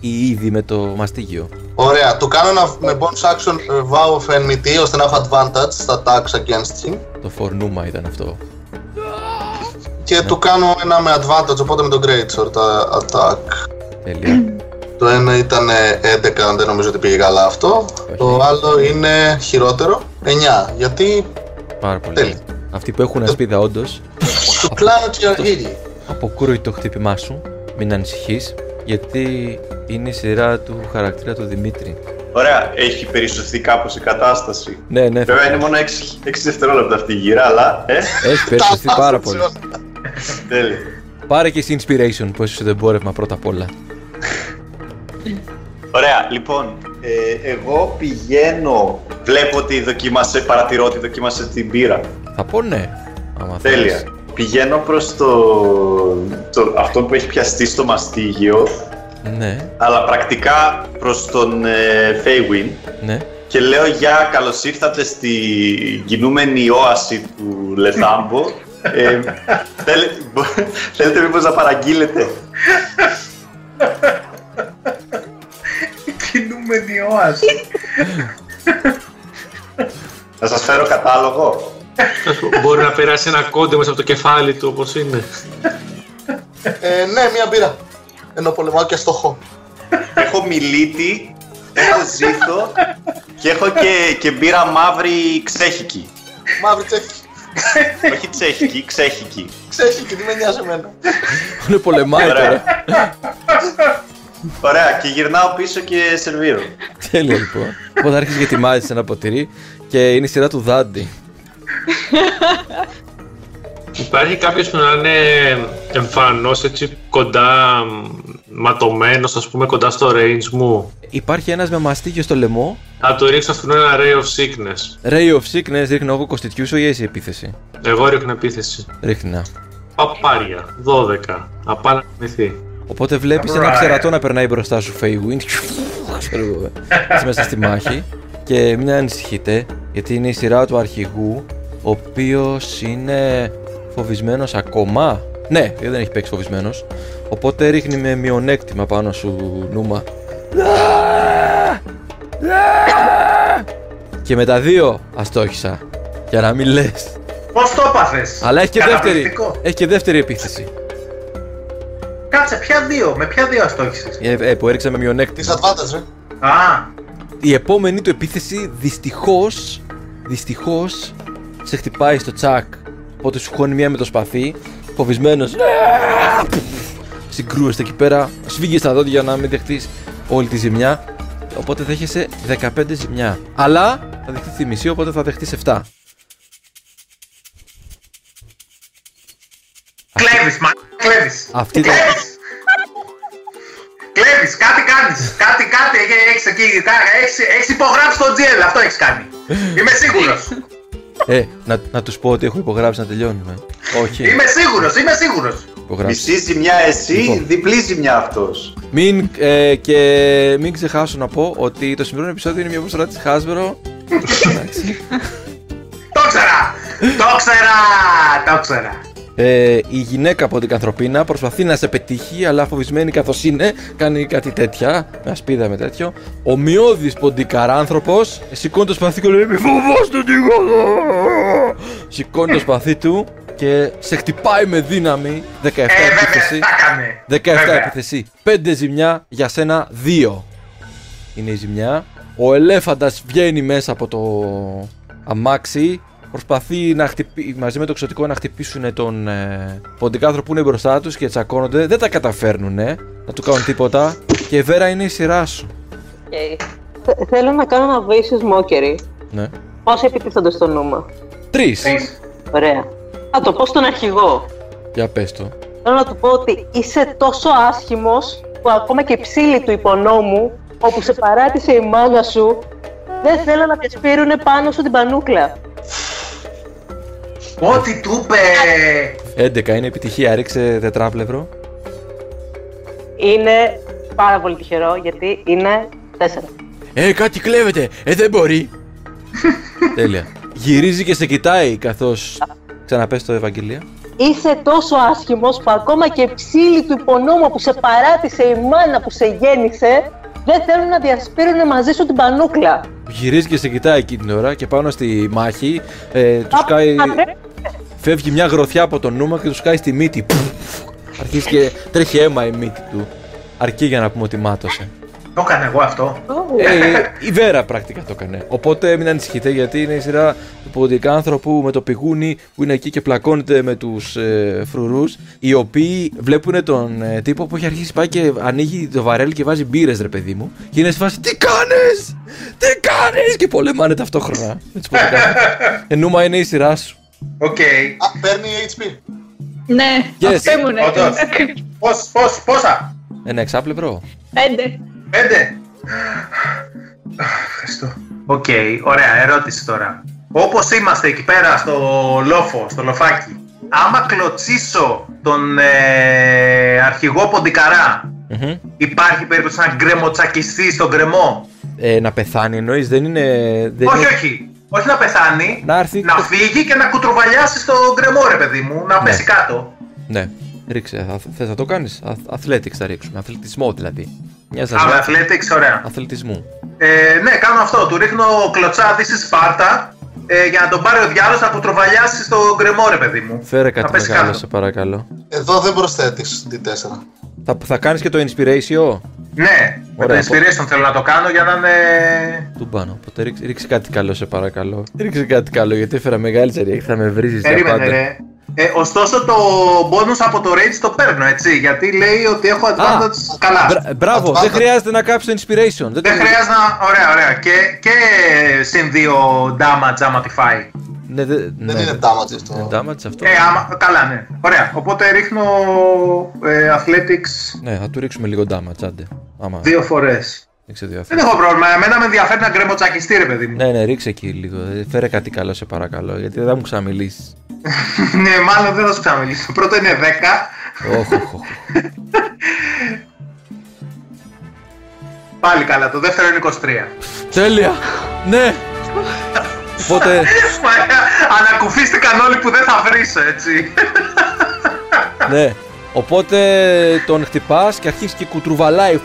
η είδη με το μαστίγιο. Ωραία. Του κάνω ένα με bonus action ε, vow of enmity ώστε να έχω advantage στα attacks against him. Το φορνούμα ήταν αυτό. Και του κάνω ένα με advantage οπότε με τον Great Sword α, attack. Τέλεια. Το ένα ήταν ε, 11, δεν νομίζω ότι πήγε καλά αυτό. Το άλλο είναι χειρότερο, 9. Γιατί Πάρα πολύ. Τέλεια. Αυτοί που έχουν ασπίδα, όντως, το πλάνο και ο ήδη. αποκρούει το χτύπημά σου. Μην ανησυχείς, γιατί είναι η σειρά του χαρακτήρα του Δημήτρη. Ωραία, έχει περισσοθεί κάπως η κατάσταση. Ναι, ναι, Βέβαια είναι μόνο 6, 6 δευτερόλεπτα αυτή η γύρα, αλλά. Ε, έχει περισσοθεί πάρα πολύ. τέλεια. Πάρε και εσύ inspiration που είσαι στο εμπόρευμα πρώτα απ' όλα. Ωραία, λοιπόν, ε, εγώ πηγαίνω. Βλέπω ότι δοκίμασε, παρατηρώ ότι δοκίμασε την πύρα. Θα πω ναι. Άμα Τέλεια. θέλεις. πηγαίνω προς το, το, αυτό που έχει πιαστεί στο μαστίγιο, Ναι, αλλά πρακτικά προς τον ε, Φέιουιν ναι. και λέω για καλώς ήρθατε στη κινούμενη όαση του Λεθάμπο. Ε, θέλετε, μπο- θέλετε μήπως να παραγγείλετε; Κινούμενη όαση. Να σας φέρω κατάλογο. Μπορεί να περάσει ένα κόντε μέσα από το κεφάλι του όπως είναι. Ε, ναι, μία μπύρα. Ενώ πολεμάω και στόχο. Έχω μιλίτη, έχω ζήθο και έχω και, και μπύρα μαύρη ξέχικη. Μαύρη τσέχη. Όχι τσέχικη, ξέχικη. Τσέχη και τι με νοιάζει εμένα. Είναι πολεμάει τώρα. Ωραία. Ωραία, και γυρνάω πίσω και σερβίρω. Τέλεια λοιπόν. Οπότε άρχισε και ετοιμάζεις ένα ποτηρί και είναι η σειρά του Δάντη. Υπάρχει κάποιος που να είναι εμφανώς έτσι κοντά μ, ματωμένος, ας πούμε κοντά στο range μου; Υπάρχει ένας με μαστίγιο στο λαιμό. Θα του ρίξω αυτόν ένα ray of sickness. Ray of Sickness ρίχνω εγώ κοστιτιούσο ή εσύ επίθεση; Εγώ ρίχνω επίθεση. Ρίχνει να. Παπάρια, 12. Απάνω να μυθεί. Οπότε βλέπεις ένα Right. ξερατό να περνάει μπροστά σου, Feywind. Ξέρω εγώ. Έτσι μέσα στη μάχη. Και μην ανησυχείτε, γιατί είναι η σειρά του αρχηγού, ο οποίος είναι φοβισμένος ακόμα. Ναι, δεν έχει παίξει φοβισμένος. Οπότε ρίχνει με μειονέκτημα πάνω σου νούμα. Και με τα δύο αστόχησα. Για να μην λες. Πώς το έπαθες; Αλλά έχει και δεύτερη. Καταπληκτικό. Έχει και δεύτερη επίθεση. Κάτσε, ποια δύο, με ποια δύο αστόχησες. Ε, ε, που έριξα με μειονέκτημα. Disadvantage, ρε. Α, Η επόμενη του επίθεση δυστυχώς, δυστυχώς σε χτυπάει στο τσακ. Οπότε σου χώνει μία με το σπαθί, φοβισμένος. Συγκρούεστε εκεί πέρα, σφίγγει στα δόντια να μην δεχτείς όλη τη ζημιά. Οπότε δέχεσαι 15 ζημιά. Αλλά θα δεχτείς τη μισή, οπότε θα δεχτείς 7. κλέβεις, μα, κλέβεις. Αυτή ήταν. Κλέβεις. Κλέβεις, κάτι κάνεις. Κάτι, κάτι έχ- έχεις εκεί, κα- έχεις, έχεις υπογράψει το GL, αυτό έχεις κάνει. Είμαι σίγουρος. Ε, να, να τους πω ότι έχω υπογράψει να τελειώνουμε. Όχι, Είμαι σίγουρος, είμαι σίγουρος. υπογράψεις. Μισή ζημιά εσύ, Λοιπόν. διπλή ζημιά αυτός. Μην, ε, και μην ξεχάσω να πω ότι το σημερινό επεισόδιο είναι μια προσφορά της Hasbro. Εντάξει. Το ξέρα, το ξέρα, το ξέρα. Ε, η γυναίκα από την Κανθρωπίνα προσπαθεί να σε πετύχει, αλλά φοβισμένη καθώς είναι, κάνει κάτι τέτοια, με ασπίδα με τέτοιο. Ο μειώδης ποντικαράνθρωπος σηκώνει το σπαθί και λέει: Μη φοβάστε τίποτα! Σηκώνει το σπαθί του και σε χτυπάει με δύναμη 17 Ε, βέβαια, επίθεση. τα έκανε. 17 Βέβαια. επίθεση. 5 ζημιά για σένα 2. Είναι η ζημιά. Ο ελέφαντας βγαίνει μέσα από το αμάξι. Προσπαθεί να χτυπήσει, μαζί με το εξωτικό να χτυπήσουν τον ε, ποντικάνθρωπο που είναι μπροστά τους και τσακώνονται. Δεν τα καταφέρνουν να του κάνουν τίποτα. Και η Βέρα είναι η σειρά σου. Okay. Θέλω να κάνω ένα vicious mockery. Ναι. Πόσοι επιτίθονται στο νούμα. Τρεις. Τρεις. Ωραία. Θα το πω στον αρχηγό. Για πες το. Θέλω να του πω ότι είσαι τόσο άσχημος που ακόμα και η ψήλη του υπονόμου, όπου σε παράτησε η μάνα σου, δεν θέλω να διασπείρουν πάνω σου την πανούκλα. Ό,τι του είπε. 11 είναι επιτυχία. Ρίξε τετράπλευρο. Είναι πάρα πολύ τυχερό γιατί είναι τέσσερα. Ε, κάτι κλέβεται. Ε, δεν μπορεί. Τέλεια. Γυρίζει και σε κοιτάει καθώς ξαναπες το Ευαγγελία. Είσαι τόσο άσχημος που ακόμα και η ψήλη του υπονόμου που σε παράτησε η μάνα που σε γέννησε, δεν θέλουν να διασπείρουν μαζί σου την πανούκλα. Γυρίζει και σε κοιτάει εκείνη την ώρα και πάνω στη μάχη ε, του σκάει. Α, πρέπει- Φεύγει μια γροθιά από το νούμα και του σκάει στη μύτη. Πουφ. Αρχίζει και τρέχει αίμα η μύτη του. Αρκεί για να πούμε ότι μάτωσε. Το έκανα εγώ αυτό. Ε, η Βέρα πρακτικά το έκανε. Οπότε μην ανησυχείτε γιατί είναι η σειρά του ποντικάνθρωπου με το πηγούνι που είναι εκεί και πλακώνεται με τους ε, φρουρούς. Οι οποίοι βλέπουν τον ε, τύπο που έχει αρχίσει πάει και ανοίγει το βαρέλι και βάζει μπύρες, ρε παιδί μου. Και είναι σε φάση Τι κάνεις! Τι κάνεις! Και πολεμάνε ταυτόχρονα με τους ποντικανθρώπους. Ε, Νούμα, είναι η σειρά σου. Οκ. Α, παίρνει HP. Ναι, Yes. αυτό ήμουν. Όντως. Πώς, πώς, πόσα; Ένα εξάπλευρο. Πέντε. Πέντε. Ευχαριστώ. Οκ, ωραία, ερώτηση τώρα. Όπως είμαστε εκεί πέρα στο λόφο, στο λοφάκι, άμα κλωτσίσω τον ε, αρχηγό Ποντικαρά, Μμμ. υπάρχει περίπτωση να γκρεμοτσακιστεί στον γκρεμό. Ε, να πεθάνει εννοείς, δεν είναι... Δεν όχι, είναι... όχι. Όχι να πεθάνει, Να έρθει... να φύγει και να κουτρουβαλιάσει στον γκρεμό, ρε παιδί μου, να Ναι. πέσει κάτω. Ναι, ρίξε. Θα, θες να το κάνεις; Α- Athletics θα ρίξουμε. Αθλητισμό δηλαδή. Μιας Α, ζαριά με athletics, ωραία. αθλητισμού. Ε, ναι, κάνω αυτό. Του ρίχνω κλωτσά δύση Σπάρτα ε, για να τον πάρει ο διάλογο να κουτρουβαλιάσει στον γκρεμό, ρε παιδί μου. Φέρε Να κάτι πέσει μεγάλο, κάτω. σε παρακαλώ. Εδώ δεν προσθέτεις D4. Θα, θα κάνεις και το inspiration; Ναι, με το Ωραία, inspiration θέλω να το κάνω για να είναι. Του πάνω. Οπότε ρίξε, ρίξε κάτι καλό, σε παρακαλώ. Ρίξε κάτι καλό, γιατί έφερα μεγάλη ζαριά και θα με βρίζεις για Περίμενε, πάντα. ρε. Ε, ωστόσο το bonus από το rage το παίρνω, έτσι. Γιατί λέει ότι έχω advantage. Καλά. Μπρα- μπράβο, Advantage. δεν χρειάζεται να κάψει το inspiration. Δεν, Δεν το- χρειάζεται να. Ωραία, ωραία. Και, και συν 2 damage άμα τη φάει. Ναι, δε- Δεν ναι, είναι δε- damage αυτό. είναι damage αυτό. Ε, άμα, καλά, ναι. Ωραία. Οπότε ρίχνω ε, athletics Ναι, θα του ρίξουμε λίγο damage, άντε. Άμα δύο φορές. Ρίξε δύο Δεν αυτές. έχω πρόβλημα. Εμένα με ενδιαφέρει να γκρεμοτσακιστεί, ρε παιδί μου. Ναι, ναι, ρίξε εκεί λίγο. Ε, Φέρε κάτι καλό, σε παρακαλώ, γιατί δεν θα μου ξαναμιλήσεις. ναι, μάλλον δεν θα σου ξαναμιλήσω. Πρώτο είναι 10. Όχ, όχ, όχ. Πάλι καλά. Το δεύτερο είναι 23. Τέλεια! Ναι! Οπότε, Μαλάκα, Ανακουφίστηκαν όλοι που δεν θα βρίσω, έτσι. ναι. Οπότε τον χτυπάς και αρχίζεις και κουτρουβαλάει.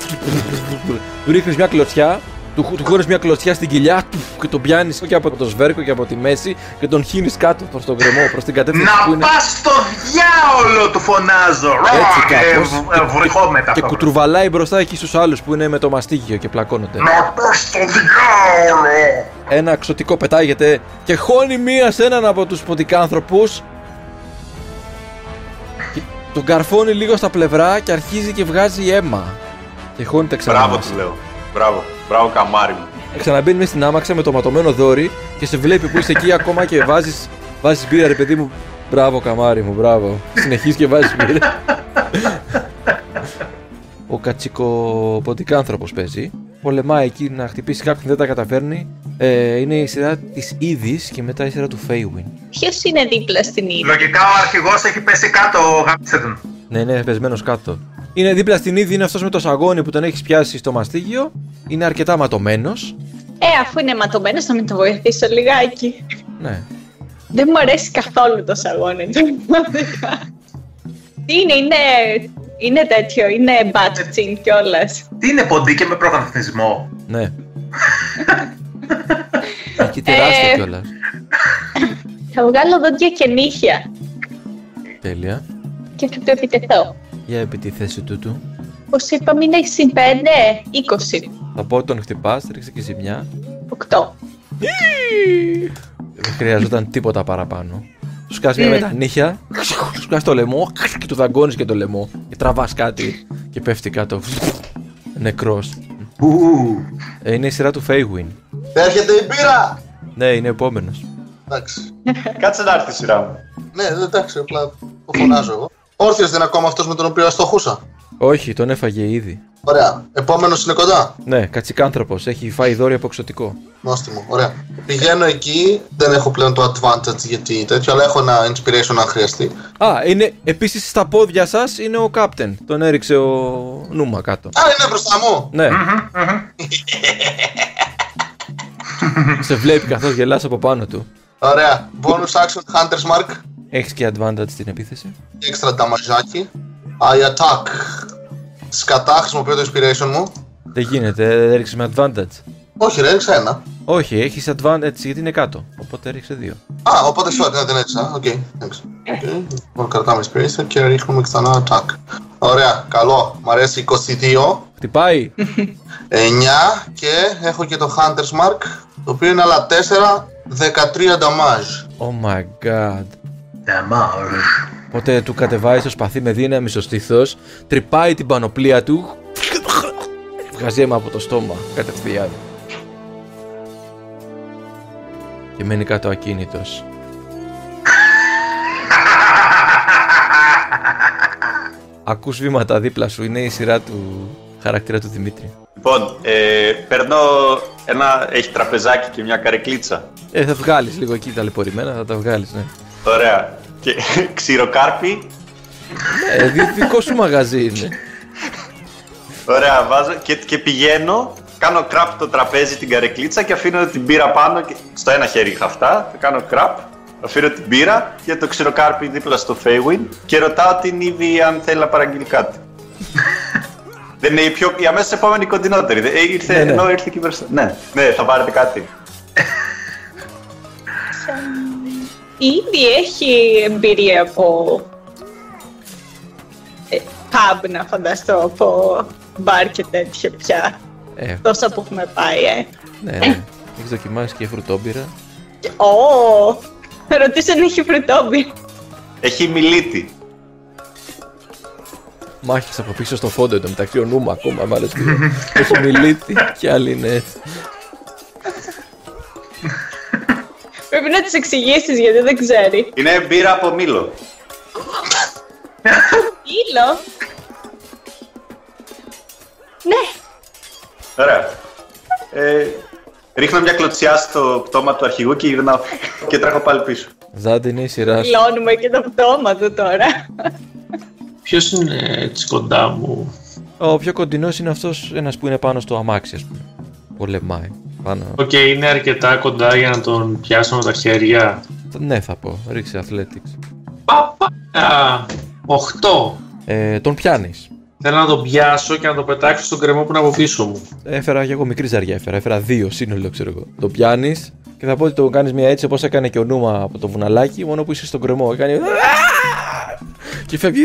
Του ρίχνεις μια κλωτσιά, του, του χώνεις μια κλωτσιά στην κοιλιά και τον πιάνεις και από το σβέρκο και από τη μέση και τον χύνεις κάτω προς τον γκρεμό, προς την κατεύθυνση που Να είναι. πας στο διάολο του φωνάζω. Έτσι Ε, κάπως. β- ε, Βρυχόμετα Και αυτό. κουτρουβαλάει μπροστά εκεί στους άλλους που είναι με το μαστίγιο και πλακώνονται. Να πας στο διάολο. Ένα ξωτικό πετάγεται και χώνει μία σε έναν από τους ποντικάνθρωπους και τον καρφώνει λίγο στα πλευρά και αρχίζει και βγάζει αίμα. Και χώνεται ξανά. Μπράβο μέσα. του λέω. Μπράβο. Μπράβο καμάρι μου. Ξαναμπαίνει μέσα στην άμαξα με το ματωμένο δόρυ και σε βλέπει που είσαι εκεί ακόμα και βάζεις, βάζεις μπύρα ρε παιδί μου. Μπράβο καμάρι μου, μπράβο. Συνεχίζεις και βάζεις μπύρα. Ο κατσικοποντικάνθρωπος παίζει. Πολεμάει εκεί να χτυπήσει κάποιον, δεν τα καταφέρνει. Ε, είναι η σειρά της Ήδης και μετά η σειρά του Φέιουιν. Ποιος είναι δίπλα στην ίδια. Λογικά ο αρχηγός έχει πέσει κάτω, γάμισε τον. Ναι, είναι πεσμένος κάτω. Είναι δίπλα στην Ήδη, είναι αυτός με το σαγόνι που τον έχεις πιάσει στο μαστίγιο. Είναι αρκετά ματωμένος. Ε, αφού είναι ματωμένος, να μην το βοηθήσω λιγάκι. Ναι. Δεν μου αρέσει καθόλου το σαγόνι του. πραγματικά. Τι είναι, είναι, είναι τέτοιο, είναι μπάτσιν κιόλας. Τι είναι ποντί και με προγραμματισμό. Ναι. Εκεί τεράστιο Ε. κιόλας. Θα βγάλω δόντια και νύχια Τέλεια. και θα του επιτεθώ. Για επί τη θέση τούτου. Πώ είπαμε, είναι συν 5, 20, Θα πω τον χτυπάς, ρίξε και ζημιά. 8. Δεν χρειαζόταν τίποτα παραπάνω. Του σκάσει μια με τα νύχια, του σκάσει το λαιμό και του δαγκώνεις και το λαιμό. Και τραβάς κάτι και πέφτει κάτω. Νεκρός. Ε, είναι η σειρά του Φέιγουιν. Έρχεται η μπύρα! Ναι, είναι επόμενος. Εντάξει. Κάτσε να έρθει η σειρά μου. Ναι, εντάξει, απλά το φωνάζω εγώ. Όρθιος δεν είναι ακόμα αυτός με τον οποίο αστοχούσα. Όχι, τον έφαγε ήδη. Ωραία. Επόμενος είναι κοντά. Ναι, κατσικάνθρωπος. Έχει φάει δόρυ από εξωτικό. Νόστιμο. Ωραία. Πηγαίνω εκεί. Δεν έχω πλέον το advantage γιατί τέτοιο, αλλά έχω ένα inspiration αν χρειαστεί. Α, είναι επίσης στα πόδια σας είναι ο Captain. Τον έριξε ο Νούμα κάτω. Α, είναι μπροστά μου! Ναι. Σε βλέπει καθώς γελάς από πάνω του. Ωραία. Bonus action Hunter's Mark. Έχεις και advantage στην επίθεση. Έξτρα νταμαζάκι. I attack. Σκατά, χρησιμοποιώ το inspiration μου. Δεν γίνεται, έριξε με advantage. Όχι, ρε, έριξα ένα. Όχι, έχεις advantage γιατί είναι κάτω. Οπότε έριξε δύο. Α, οπότε sorry, ναι, δεν έριξα. Οκ, εντάξει. Okay. Λοιπόν, κρατάμε inspiration και ρίχνουμε ξανά attack. Ωραία, καλό. Μ' αρέσει 22. Χτυπάει. 9 και έχω και το Hunter's Mark, το οποίο είναι άλλα 4, 13 damage. Oh my god. Damage. Οπότε του κατεβάζει το σπαθί με δύναμη στο στήθος, τρυπάει την πανοπλία του. Βγάζει αίμα από το στόμα κατευθείαν. Και μένει κάτω ακίνητος. Ακούς βήματα δίπλα σου, είναι η σειρά του χαρακτήρα του Δημήτρη. Λοιπόν, ε, παίρνω ένα. Έχει τραπεζάκι και μια καρεκλίτσα. Ε, θα βγάλεις λίγο εκεί ταλαιπωρημένα, θα τα βγάλεις, ναι. Ωραία. Και ξηροκάρπι. Ε, δι- δικό σου μαγαζί είναι. Ωραία, βάζω και, και πηγαίνω. Κάνω κραπ το τραπέζι την καρεκλίτσα και αφήνω την μπύρα πάνω. Και στο ένα χέρι είχα αυτά. Κάνω κραπ. Αφήνω την μπύρα και το ξηροκάρπι δίπλα στο Φέιουιν και ρωτάω την Ήβη αν θέλει να παραγγείλει κάτι. Δεν είναι η, πιο, η αμέσως επόμενη κοντινότερη. Ε, ήρθε, Ναι, ναι. ενώ ήρθε εκεί μπροστά. Ναι, ναι, θα πάρετε κάτι. Ήδη έχει εμπειρία από ε, pub να φανταστώ, από μπαρ και τέτοια πια. Ε, Τόσα που έχουμε πάει, ε. ναι, ναι. Έχεις δοκιμάσει και φρουτόμπυρα. Ω, θα ρωτήσω αν έχει φρουτόμπι. Έχει μιλίτη. Μάχης από πίσω στο φόντο εδώ μεταξύ ο Νούμα ακόμα μ' αρέσει. Έχει μιλίτη και άλλη είναι έτσι. Πρέπει να τις εξηγήσεις γιατί δεν ξέρει. Είναι μπύρα από μήλο. Ήλο. Ωραία. Ε, ρίχνω μια κλωτσιά στο πτώμα του αρχηγού και γυρνάω και τρέχω πάλι πίσω. Ζάντι είναι η σειρά σου. δηλώνουμε και το πτώμα του τώρα. Ποιος είναι έτσι κοντά μου; Ο πιο κοντινός είναι αυτός ένας που είναι πάνω στο αμάξι ας πούμε. Πολεμάει. Πάνω. Οκ, είναι αρκετά κοντά για να τον πιάσω με τα χέρια. Ναι θα πω. Ρίξε athletics. Παπα! 8. Ε, τον πιάνεις. Θέλω να τον πιάσω και να τον πετάξω στον γκρεμό που είναι από πίσω μου. Έφερα και εγώ μικρή ζαριά. Έφερα, έφερα δύο σύνολο, ξέρω εγώ. Το πιάνεις και θα πω ότι το κάνεις μια έτσι όπως έκανε και ο Νούμα από το βουναλάκι, μόνο που είσαι στον γκρεμό. Κάνει. Και φεύγει.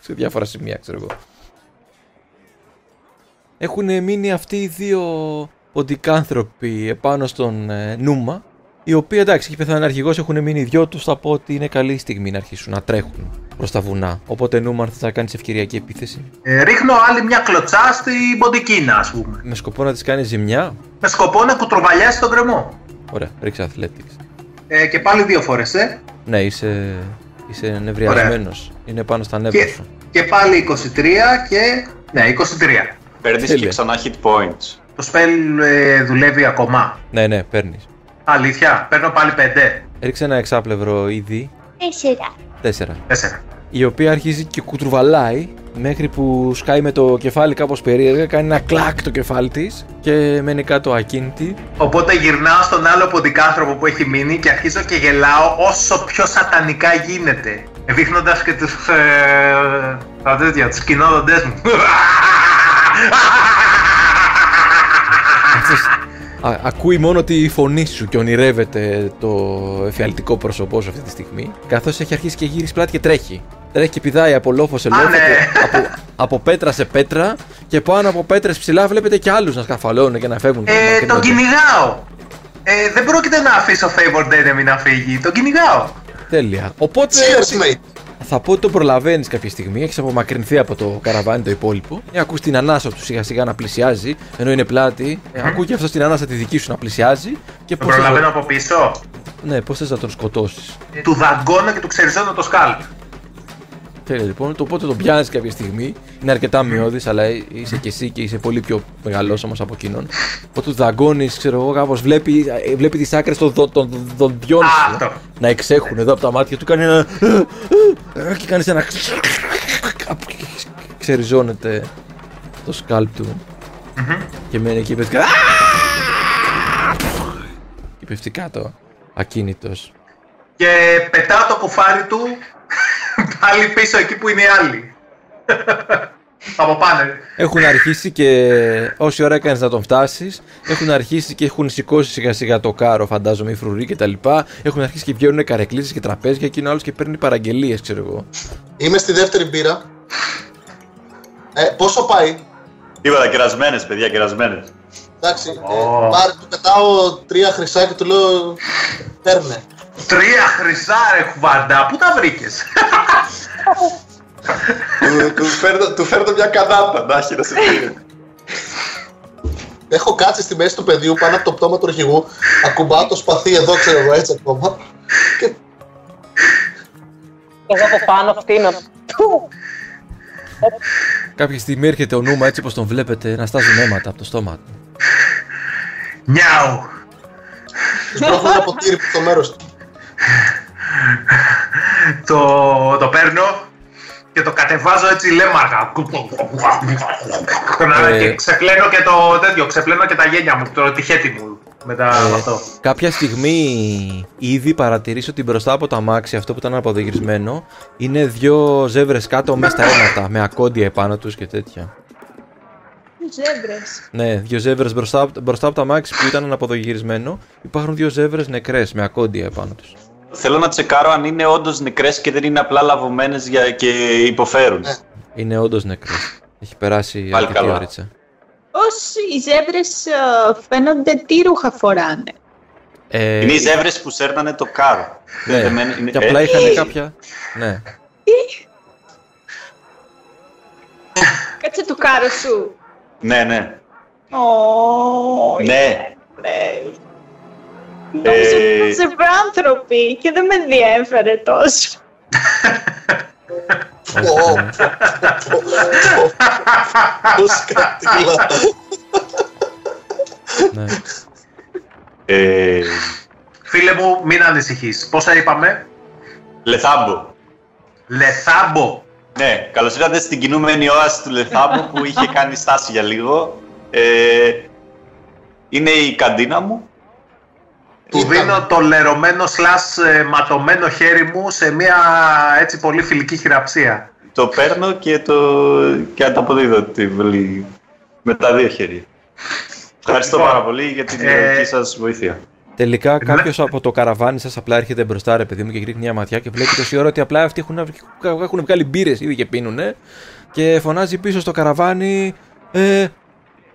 Σε διάφορα σημεία, ξέρω εγώ. Έχουν μείνει αυτοί οι δύο ποντικάνθρωποι επάνω στον ε, Νούμα. Οι οποίοι εντάξει, έχει πεθάνει αρχηγός, έχουν μείνει οι δυο τους. Θα πω ότι είναι καλή στιγμή να αρχίσουν να τρέχουν προς τα βουνά. Οπότε Νούμα, αν θες να κάνεις ευκαιριακή επίθεση. Ε, ρίχνω άλλη μια κλωτσά στην ποντικίνα, ας πούμε. Με σκοπό να της κάνει ζημιά. Με σκοπό να κουτροβαλιάσει τον κρεμό. Ωραία, ρίξε athletics. Ε, και πάλι δύο φορές, ε. Ναι, είσαι, είσαι νευριασμένο. Είναι πάνω στα νεύρα Και, σου. και πάλι 23 και. Ναι, 23. Παίρνεις και Τέλεια. ξανά hit points. Το spell ε, δουλεύει ακόμα. Ναι, ναι, παίρνεις. Αλήθεια, παίρνω πάλι 5. Ρίξε ένα εξάπλευρο ήδη. Τέσσερα. Τέσσερα. 4. Η οποία αρχίζει και κουτρουβαλάει μέχρι που σκάει με το κεφάλι κάπως περίεργα, κάνει ένα κλακ το κεφάλι της και μένει κάτω ακίνητη. Οπότε γυρνάω στον άλλο ποντικάνθρωπο που έχει μείνει και αρχίζω και γελάω όσο πιο σατανικά γίνεται. Δείχνοντα και τους, ε, τα τέτοια, τους κοινόδοντές μου. Αυτός α- ακούει μόνο τη φωνή σου και ονειρεύεται το εφιαλτικό πρόσωπό σου αυτή τη στιγμή. Καθώς έχει αρχίσει και γύρει πλάτη και τρέχει. Τρέχει και πηδάει από λόφος σε λόφο, ναι. και από, από πέτρα σε πέτρα και πάνω από πέτρες ψηλά βλέπετε και άλλους να σκαφαλώνουν και να φεύγουν. ε, μακρινότερα. τον κυνηγάω. Ε, δεν πρόκειται να αφήσω favored enemy να φύγει. Τον κυνηγάω. Τέλεια. Οπότε Cheers, mate. Θα πω ότι τον προλαβαίνεις κάποια στιγμή, έχεις απομακρυνθεί από το καραβάνι το υπόλοιπο. Ε, ακούς την ανάσα του σιγά σιγά να πλησιάζει, ενώ είναι πλάτη. Ε, ακούει και αυτός την ανάσα τη δική σου να πλησιάζει. Και Τον πώς θες προλαβαίνω να... από πίσω; Ναι, πώς θες να τον σκοτώσεις. Ε, του δαγκώνω και του ξεριζώνω το σκάλπ. Τέλεια λοιπόν. Το οπότε τον πιάνεις κάποια στιγμή. Είναι αρκετά μειώδης, αλλά είσαι και εσύ και είσαι πολύ πιο μεγάλο όμως από εκείνον. Οπότε του δαγκώνεις, ξέρω εγώ, κάπως βλέπει, ε, βλέπει τις άκρες των, των, των δοντιών Α, σου αυτό. να εξέχουν εδώ από τα μάτια του. Κάνει ένα. και κάνεις ένα. Ξεριζώνεται το σκάλπ του. Και μένει εκεί πέφτει. Και πέφτει κάτω. Ακίνητος. Και πετάω το κουφάρι του πάλι πίσω εκεί που είναι οι άλλοι. από πάνω. Έχουν αρχίσει και όση ώρα έκανες να τον φτάσεις, έχουν αρχίσει και έχουν σηκώσει σιγά σιγά το κάρο, φαντάζομαι, οι φρουροί και τα λοιπά. Έχουν αρχίσει και βγαίνουν καρεκλήσει και τραπέζια και είναι άλλο και παίρνει παραγγελίες, ξέρω εγώ. Είμαι στη δεύτερη μπύρα. Ε, πόσο πάει; Τίποτα, κερασμένες, παιδιά, κερασμένες. Εντάξει, ε, πάρε, του πετάω τρία χρυσά και του λέω παίρνε. Τρία χρυσά ρε κουβάντα, πού τα βρήκες; του, του, φέρνω, του φέρνω μια κανάτα, να έχει να σε πει. Έχω κάτσει στη μέση του πεδίου πάνω από το πτώμα του αρχηγού. Ακουμπάω το σπαθί εδώ, ξέρω εγώ έτσι ακόμα. Και Εγώ από πάνω φτύνω. Του! Κάποια στιγμή έρχεται ο Νούμα έτσι όπως τον βλέπετε να στάζουν αίματα από το στόμα του. Νιάου. Τους μπροστά ένα ποτήρι που το μέρος του. Το, το παίρνω και το κατεβάζω έτσι λέμαργα. Ε. και ξεπλένω και το τέτοιο, ξεπλένω και τα γένια μου, το τυχέτη μου μετά από αυτό. Κάποια στιγμή ήδη παρατηρείς ότι μπροστά από το αμάξι, αυτό που ήταν αποδεγυρισμένο, είναι δύο ζεύρες κάτω μέσα στα ένατα, με ακόντια επάνω τους και τέτοια. Ζέμπρες. Ναι, δύο ζεύρες μπροστά, απ- μπροστά από το αμάξι που ήταν αποδογυρισμένο, υπάρχουν δύο ζεύρες νεκρές με ακόντια επάνω τους. Θέλω να τσεκάρω αν είναι όντως νεκρές και δεν είναι απλά λαβωμένες και υποφέρουν. Είναι όντως νεκρές. Έχει περάσει Πάλι αρκετή καλά. ώριτσα. Πώς οι ζέμπρες ε, φαίνονται τι ρούχα φοράνε; Ε, Είναι οι ζεύρε που σέρνανε το κάρο. ναι, Δεν μένει- είναι- και απλά ε, είχαν κάποια... Ναι. Κάτσε του κάρο σου. Ναι, ναι. Ω, Ναι. ναι. Νόμιζα ότι Ε, ήταν ζευράνθρωποι και δεν με ενδιέφερε τόσο. Πω, πω, πω. Πώς κατήλα. ναι. Ε, Φίλε μου, μην ανησυχείς. Πόσα είπαμε, Λεθάμπο. Λεθάμπο. Ναι, καλώς ήρθατε στην κινούμενη όαση του Λεθάμπο που είχε κάνει στάση για λίγο. Ε, είναι η καντίνα μου. Του Ήταν. δίνω το λερωμένο σλάς ε, ματωμένο χέρι μου σε μια έτσι πολύ φιλική χειραψία. Το παίρνω και, το, και ανταποδίδω τη βολή με τα δύο χέρια. Ευχαριστώ Λοιπόν, πάρα πολύ για την ε, ηρωική σας βοήθεια. Τελικά κάποιος από το καραβάνι σας απλά έρχεται μπροστά, ρε παιδί μου, και ρίχνει μια ματιά και βλέπει τόση ώρα ότι απλά αυτοί έχουν, έχουν βγάλει μπύρες ήδη και πίνουνε. Και φωνάζει πίσω στο καραβάνι. Ε,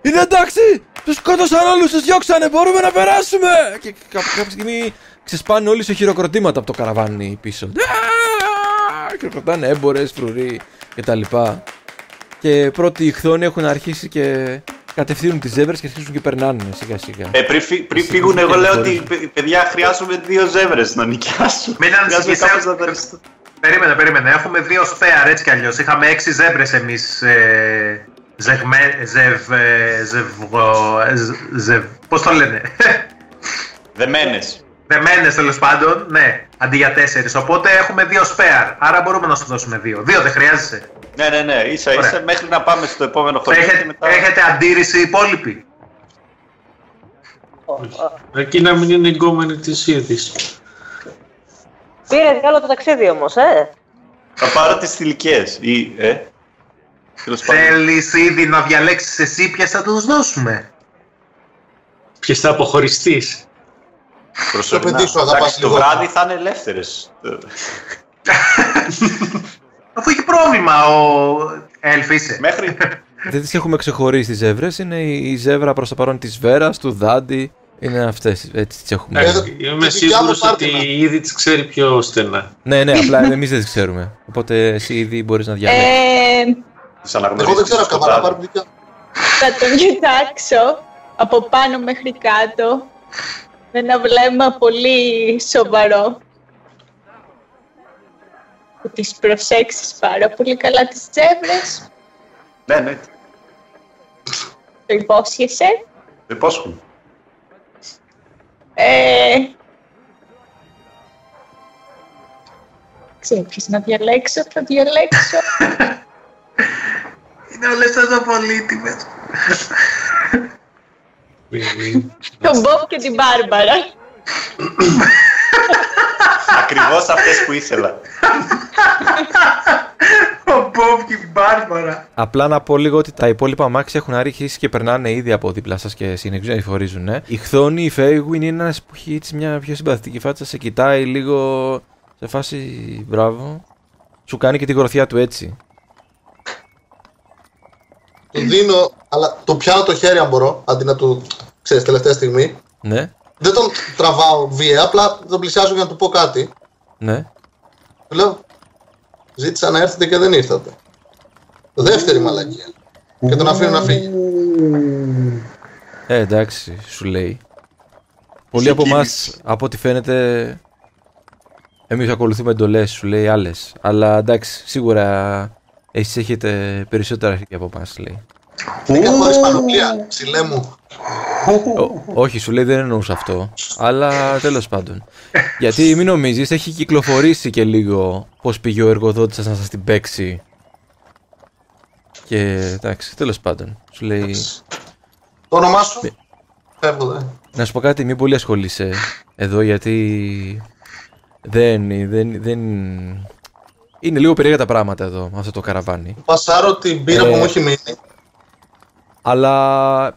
είναι εντάξει! Τους σκότωσαν όλους, τους διώξανε, μπορούμε να περάσουμε! Και κα- κάποια στιγμή ξεσπάνε όλοι σε χειροκροτήματα από το καραβάνι πίσω. Και χειροκροτάνε έμπορες, φρουροί κτλ. Και πρώτοι οι χθόνοι έχουν αρχίσει και κατευθύνουν τις ζέβρε και αρχίζουν και περνάνε σιγά σιγά. Ε, πριν, φύ- πριν Εσύ φύγουν, πώς εγώ το λέω χωρίς. ότι «Παι- παιδιά χρειάζομαι δύο ζεύρες να νοικιάσω. Μην Χρειάζομαι ανησυχείς, κάπως ε. να δανειστώ. Περίμενε, περίμενε. Έχουμε δύο σπέαρ έτσι κι αλλιώς. Είχαμε έξι ζέμπρες εμείς. Ε, ζεγμέ, ζευ, ε, ζευγο, ε, ζ- ζευ, πώς το λένε; Δεμένες. Δεμένες τέλος πάντων, ναι, αντί για τέσσερις. Οπότε έχουμε δύο σπέαρ. Άρα μπορούμε να σου δώσουμε δύο. Δύο δεν χρειάζεσαι. Ναι, ναι, ναι, ίσα Ωραία. ίσα μέχρι να πάμε στο επόμενο χωριό και Έχετε, μετά... έχετε αντίρρηση οι υπόλοιποι; Εκεί να μην είναι εγκόμενη της ίδια. Πήρε καλό το ταξίδι όμως, ε. Θα πάρω τις θηλυκές ή... Ε, τέλος πάντων. Θέλεις ήδη να διαλέξεις εσύ ποιες θα τους δώσουμε; Ποιες θα αποχωριστείς; Προσωρινά. παιδί σου αγαπάς Εντάξει, το λιγότερο. βράδυ θα είναι ελεύθερες. Αφού έχει πρόβλημα ο Έλφ είσαι. Μέχρι... Δεν τις έχουμε ξεχωρίσει τις ζεύρες. Είναι η η ζεύρα προς το παρόν της Βέρας, του Δάντη. Είναι αυτές. Έτσι τις έχουμε. Εδώ- Είμαι τη δικιά μου σίγουρος ότι πάρτι, ήδη τις ξέρει πιο στενά. ναι, ναι, απλά εμείς δεν τις ξέρουμε. Οπότε εσύ ήδη μπορείς να διαλέξεις. Ε, Τις αναγνωρίσεις Εγώ δεν ξέρω στο καθαρά βράδυ. πάρει δικιά. θα τον κοιτάξω από πάνω μέχρι κάτω με ένα βλέμμα πολύ σοβαρό. Θα τις προσέξεις πάρα πολύ καλά τις τσέβρες. Ναι, ναι, Το υπόσχεσαι. το υπόσχομαι. Ε, ξέρω ποιος να διαλέξω, θα διαλέξω. Είναι όλες τόσο πολύτιμες. Μην- μην- τον Μπομπ και την Μπάρμπαρα. Ακριβώς αυτές που ήθελα. Ο Μπομπ και η Μπάρμπαρα. Απλά να πω λίγο ότι τα υπόλοιπα αμάξια έχουν αρχίσει και περνάνε ήδη από δίπλα σας και συνεχίζουν. Ε. Η Χθόνη, η Φέιγουιν είναι ένας που έχει έτσι μια πιο συμπαθητική φάτσα, σε κοιτάει λίγο σε φάση μπράβο. Σου κάνει και την γροθιά του έτσι. Του δίνω, αλλά το πιάνω το χέρι αν μπορώ, αντί να του, ξέρεις, τελευταία στιγμή. Ναι, Δεν τον τραβάω βία, απλά τον πλησιάζω για να του πω κάτι. ναι. Του λέω, ζήτησα να έρθετε και δεν ήρθατε. Δεύτερη μαλακία. Και τον αφήνω να φύγει. Ε, εντάξει, σου λέει. Πολλοί από εμάς, από ό,τι φαίνεται, εμείς ακολουθούμε εντολές, σου λέει άλλες. Αλλά εντάξει, σίγουρα εσείς έχετε περισσότερα αρχή από εμά, λέει. Είναι χωρίς πανοπλία, ψηλέ μου. Ω- όχι, σου λέει δεν εννοούσα αυτό. Αλλά τέλος πάντων. Γιατί μην νομίζεις, έχει κυκλοφορήσει και λίγο πώς πήγε ο εργοδότης σα να σας την παίξει. Και εντάξει, τέλος πάντων. Σου λέει. Το όνομά σου; Ναι. Φεύγω, δε. Να σου πω κάτι, μην πολύ ασχολείσαι εδώ γιατί. Δεν, δεν, δεν. Είναι λίγο περίεργα τα πράγματα εδώ, με αυτό το καραβάνι. Πασάρω την μπύρα Ε, που μου έχει μείνει. Αλλά.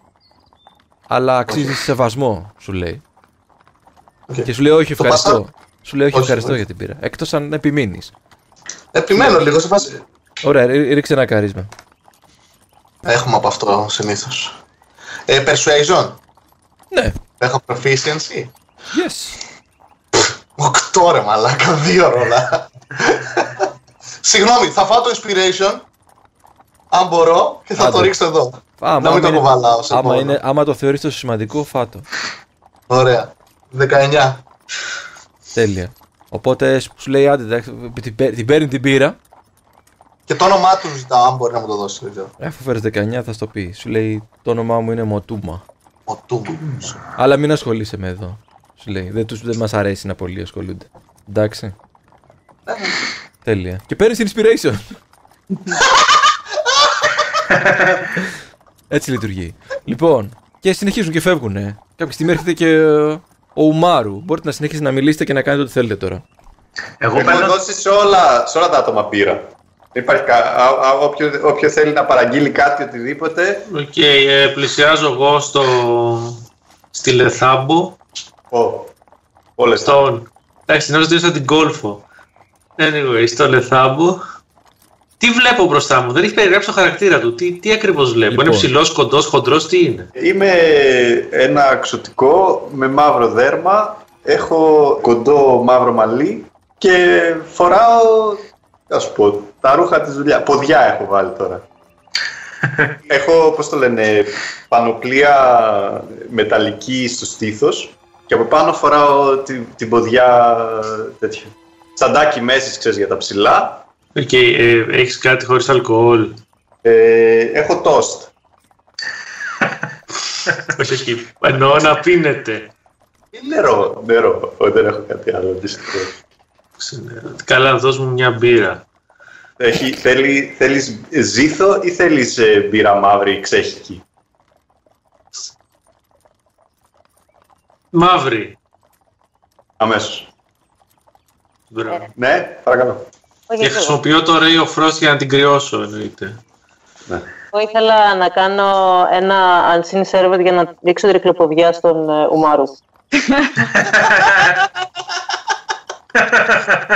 Αλλά αξίζει σεβασμό, σου λέει. Οκ. Και σου λέει όχι, Το ευχαριστώ. πασάρω. Σου λέει όχι, Όχι, ευχαριστώ όχι. για την μπύρα. Εκτός αν επιμείνεις. Επιμένω λίγο σε φάση. Ωραία, ρί- ρίξε ένα καρίσμα. Έχουμε από αυτό συνήθως. Ε, persuasion. Ναι, Έχω proficiency. yes. Οκτώ ρε μαλάκα, δύο ρόλα. Συγγνώμη, θα φάω το inspiration. Αν μπορώ και θα Άντε. το ρίξω εδώ. Άμα, Να μην το είναι- κουβαλάω σε άμα, πόνο. είναι, άμα το θεωρείς τόσο σημαντικό, φάτο. Ωραία. 19. Τέλεια. Οπότε σου λέει άντε, εντάξει, την, παί- την παίρνει την πύρα. Και το όνομά του ζητάω, αν μπορεί να μου το δώσει. Δεν ξέρω. Αφού φέρεις 19 θα στο πει. Σου λέει το όνομά μου είναι Μοτούμα. Ο Τούμπου. Αλλά μην ασχολείσαι με εδώ. Σου λέει δεν, τους, δεν μας αρέσει να πολλοί ασχολούνται. Εντάξει. Τέλεια. Και παίρνεις την inspiration. Έτσι λειτουργεί. Λοιπόν, και συνεχίζουν και φεύγουν. Κάποια στιγμή έρχεται και ε, ο Ουμάρου. Μπορείτε να συνεχίσετε να μιλήσετε και να κάνετε ό,τι θέλετε τώρα. Εγώ Έχουμε παίρνω. δώσει σε όλα, σε όλα τα άτομα μπύρα. Δεν Υπάρχει κα... α, α, όποιο, όποιο θέλει να παραγγείλει κάτι, οτιδήποτε. Οκ, ε, πλησιάζω εγώ στο... στη Λεθάμπο. Ω, όλες τα. Στον... Εντάξει, νόμιζα ότι ήρθα την Γκόλφω. Anyway, στο Λεθάμπο. Τι βλέπω μπροστά μου, δεν έχει περιγράψει το χαρακτήρα του. Τι, τι ακριβώς βλέπω, Λοιπόν. Είναι ψηλός, κοντός, χοντρός, τι είναι; Είμαι ένα ξωτικό με μαύρο δέρμα. Έχω κοντό μαύρο μαλλί και φοράω, θα σου πω, τα ρούχα της δουλειάς. Ποδιά έχω βάλει τώρα. έχω, πώς το λένε, πανοπλία μεταλλική στο στήθος και από πάνω φοράω την, την ποδιά τέτοιο. Τσαντάκι μέσης, ξέρεις, για τα ψιλά. Οκ, ε, έχεις κάτι χωρίς αλκοόλ. Ε, έχω τόστ. Όχι, όχι. Εννοώ να πίνετε. Νερό, νερό. Δεν έχω κάτι άλλο, δυστυχώς. Καλά, δώσ' μου μια μπύρα. Έχει, θέλει, θέλεις ζήθο ή θέλεις ε, μπύρα μαύρη ξέχικη; Μαύρη. Αμέσως. Μπράβο. Ναι, παρακαλώ. Όχι, Και εγώ. χρησιμοποιώ το Ray of Frost για να την κρυώσω, εννοείται. Εγώ ήθελα να κάνω ένα unseen server για να δείξω τρικλοποδιά στον ε, Ουμάρου.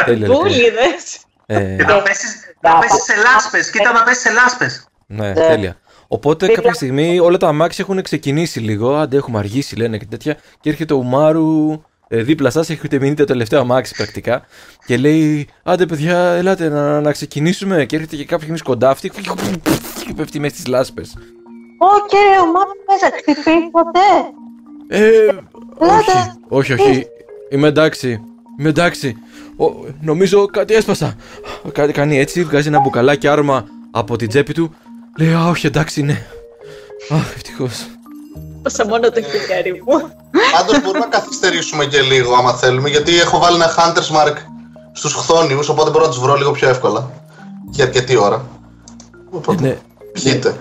Τέλεια λοιπόν. Μπούλιδες. Ε, Και να πέσεις, να πέσεις σε λάσπες. Κοίτα να πέσεις σε λάσπες. ναι, τέλεια. Οπότε κάποια στιγμή όλα τα αμάξια έχουν ξεκινήσει λίγο. Άντε, έχουμε αργήσει, λένε και τέτοια. Και έρχεται ο Μάρου ε, δίπλα σας, έχετε μείνει το τελευταίο αμάξι πρακτικά. Και λέει: Άντε, παιδιά, ελάτε να, να ξεκινήσουμε. Και έρχεται και κάποια στιγμή σκοντάφτη. Και πέφτει μέσα στις λάσπες. Ω, κύριε Ουμάρου, δεν θα χτυπήσει ποτέ; Ε, όχι, Ελάτε. όχι, όχι. Είμαι εντάξει. Είμαι εντάξει. Ο, νομίζω κάτι έσπασα. Κάτι κάνει έτσι, βγάζει ένα μπουκαλάκι άρωμα από την τσέπη του. Λέει, Α, όχι, εντάξει, ναι. Αχ, ευτυχώς. Όσα μόνο το χιλιάρι μου. Πάντως μπορούμε να καθυστερήσουμε και λίγο άμα θέλουμε, γιατί έχω βάλει ένα Hunter's Mark στους χθόνιους, οπότε μπορώ να τους βρω λίγο πιο εύκολα. Για αρκετή ώρα. Οπότε, Ναι, πιείτε.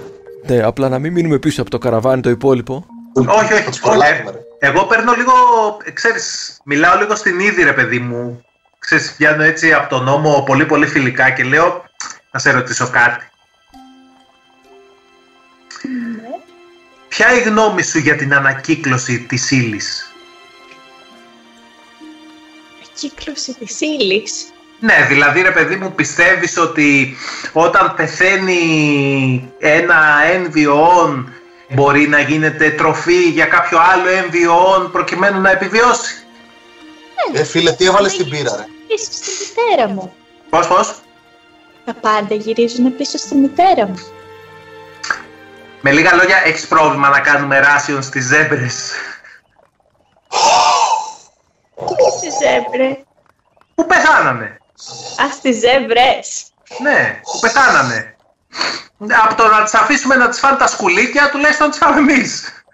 ναι, απλά να μην μείνουμε πίσω από το καραβάνι το υπόλοιπο. Όχι, Θα όχι. τους προλάβουμε, ρε. Εγώ παίρνω λίγο, ε, ξέρεις, μιλάω λίγο στην είδη ρε παιδί μου. Ξέρεις, πιάνω έτσι από τον νόμο πολύ πολύ φιλικά και λέω, να σε ρωτήσω κάτι. Ποια η γνώμη σου για την ανακύκλωση της ύλης; Κύκλωση της ύλης; Ναι, δηλαδή ρε παιδί μου πιστεύεις ότι όταν πεθαίνει ένα έμβιον μπορεί να γίνεται τροφή για κάποιο άλλο έμβιον προκειμένου να επιβιώσει; Ε, φίλε, τι έβαλες στην πύρα, ρε; Πίσω στη μητέρα μου. Πώς, πώς; Τα πάντα γυρίζουν πίσω στη μητέρα μου. Με λίγα λόγια, έχεις πρόβλημα να κάνουμε ράσιον στις ζέμπρες. Τι ζέμπρες; Που πεθάνανε; Α, στις ζέμπρες. Ναι, που πεθάνανε; Από το να τις αφήσουμε να τις φάνε τα σκουλίκια, τουλάχιστον να τις φάμε εμείς.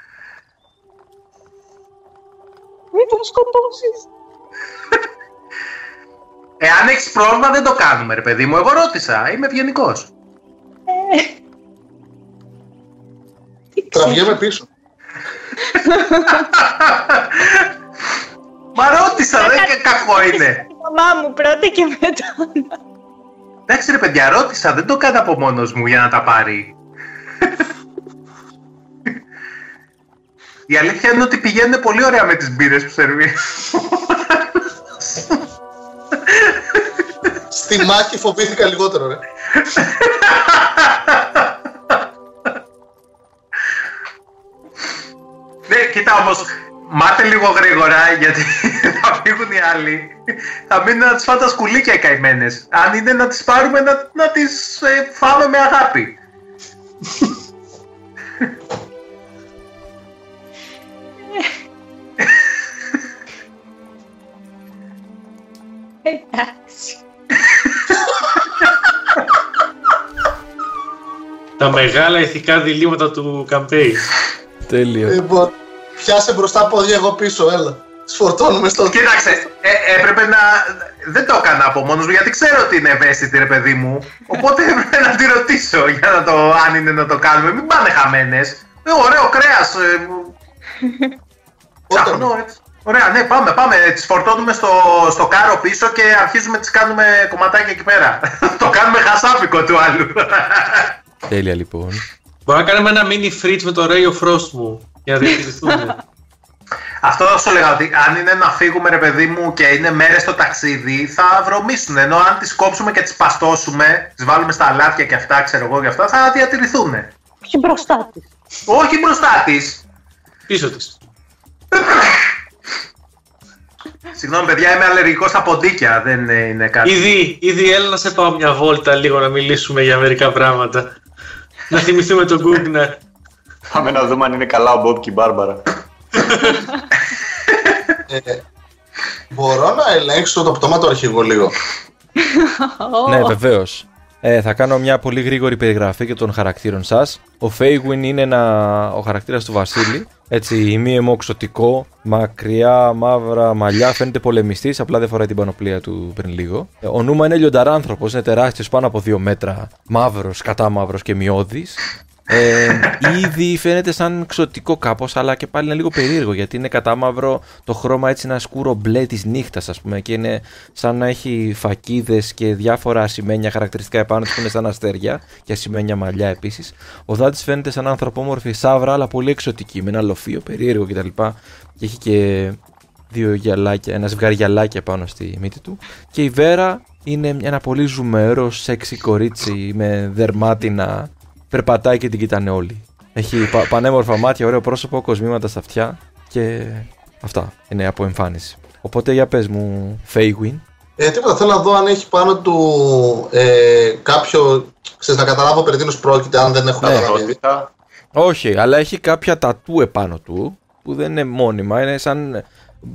Μην τον σκοτώσεις. Εάν έχεις πρόβλημα δεν το κάνουμε ρε παιδί μου. Εγώ ρώτησα. Είμαι ευγενικός. Τραβιέμαι πίσω. Μα ρώτησα, δεν και κακό είναι. Η μαμά μου πρώτα και μετά. Εντάξει ρε παιδιά, ρώτησα, δεν το κάνω από μόνος μου για να τα πάρει. Η αλήθεια είναι ότι πηγαίνουν πολύ ωραία με τις μπύρες που σερβίρει. Στη μάχη φοβήθηκα λιγότερο, ρε. Κοίτα όμως, μάθε λίγο γρήγορα γιατί θα φύγουν οι άλλοι. Θα μείνουν να τις φάνε τα σκουλίκια οι καημένες. Αν είναι να τις πάρουμε να, να τις ε, φάμε με αγάπη. Εντάξει. Τα μεγάλα ηθικά διλήμματα του campaign. Τέλειο. Λοιπόν, πιάσε μπροστά πόδια εγώ πίσω, έλα. Σφορτώνουμε στο... Κοίταξε, ε, έπρεπε να. Δεν το έκανα από μόνος μου γιατί ξέρω ότι είναι ευαίσθητη, ρε παιδί μου. Οπότε έπρεπε να τη ρωτήσω για να το, αν είναι να το κάνουμε. Μην πάνε χαμένες. Ε, ωραίο κρέας. Ε, ψάχνω, έτσι. Ωραία, ναι, πάμε, πάμε. Τις φορτώνουμε στο, στο κάρο πίσω και αρχίζουμε τις κάνουμε κομματάκια εκεί πέρα. το κάνουμε χασάπικο του άλλου. Τέλεια λοιπόν. Μπορούμε να κάνουμε ένα mini fridge με το Ray of Frost μου για να διατηρηθούμε. Αυτό θα σου έλεγα ότι αν είναι να φύγουμε ρε παιδί μου και είναι μέρες στο ταξίδι θα βρωμίσουν ενώ αν τις κόψουμε και τις παστώσουμε, τις βάλουμε στα αλάτια και αυτά ξέρω εγώ και αυτά θα διατηρηθούν. Όχι μπροστά της. Όχι μπροστά της. Πίσω της. Συγγνώμη παιδιά είμαι αλλεργικός στα ποντίκια, δεν ε, είναι κάτι. Ήδη, ήδη έλα να σε πάω μια βόλτα λίγο να μιλήσουμε για μερικά πράγματα. να θυμηθούμε τον Γκούγκναρ. Πάμε να δούμε αν είναι καλά ο Μπομπ και η Μπάρμπαρα. Ε, μπορώ να ελέγξω το πτώμα του αρχηγού λίγο. Ναι, βεβαίως. Ε, θα κάνω μια πολύ γρήγορη περιγραφή και των χαρακτήρων σας. Ο Φέιγουιν είναι ένα, ο χαρακτήρας του Βασίλη. Έτσι, ημίαιμο ξωτικό, μακριά, μαύρα μαλλιά. Φαίνεται πολεμιστής, απλά δεν φοράει την πανοπλία του πριν λίγο. Ε, Ο Νούμα είναι λιονταράνθρωπο, είναι τεράστιος, πάνω από δύο μέτρα. Μαύρος, κατά μαύρο και μειώδης. Ε, ήδη φαίνεται σαν ξωτικό κάπως, αλλά και πάλι είναι λίγο περίεργο γιατί είναι κατά μαύρο το χρώμα έτσι ένα σκούρο μπλε της νύχτας, ας πούμε, και είναι σαν να έχει φακίδες και διάφορα ασημένια χαρακτηριστικά επάνω του που είναι σαν αστέρια και ασημένια μαλλιά επίσης. Ο Δάτης φαίνεται σαν ανθρωπόμορφη σαύρα, αλλά πολύ εξωτική, με ένα λοφείο περίεργο κτλ. Και έχει και δύο γυαλάκια, ένα ζευγάρι γυαλάκια πάνω στη μύτη του. Και η Βέρα είναι ένα πολύ ζουμερό, σεξι κορίτσι με δερμάτινα περπατάει και την κοιτάνε όλοι. Έχει πα- πανέμορφα μάτια, ωραίο πρόσωπο, κοσμήματα στα αυτιά και αυτά είναι από εμφάνιση. Οπότε για πες μου, Φέιγουιν. Ε, τίποτα, θέλω να δω αν έχει πάνω του ε, κάποιο. Ξέρεις, να καταλάβω περί τίνος πρόκειται, αν δεν έχω Ναι. καταλάβει. Ρώτητα. Όχι, αλλά έχει κάποια τατού επάνω του που δεν είναι μόνιμα, είναι σαν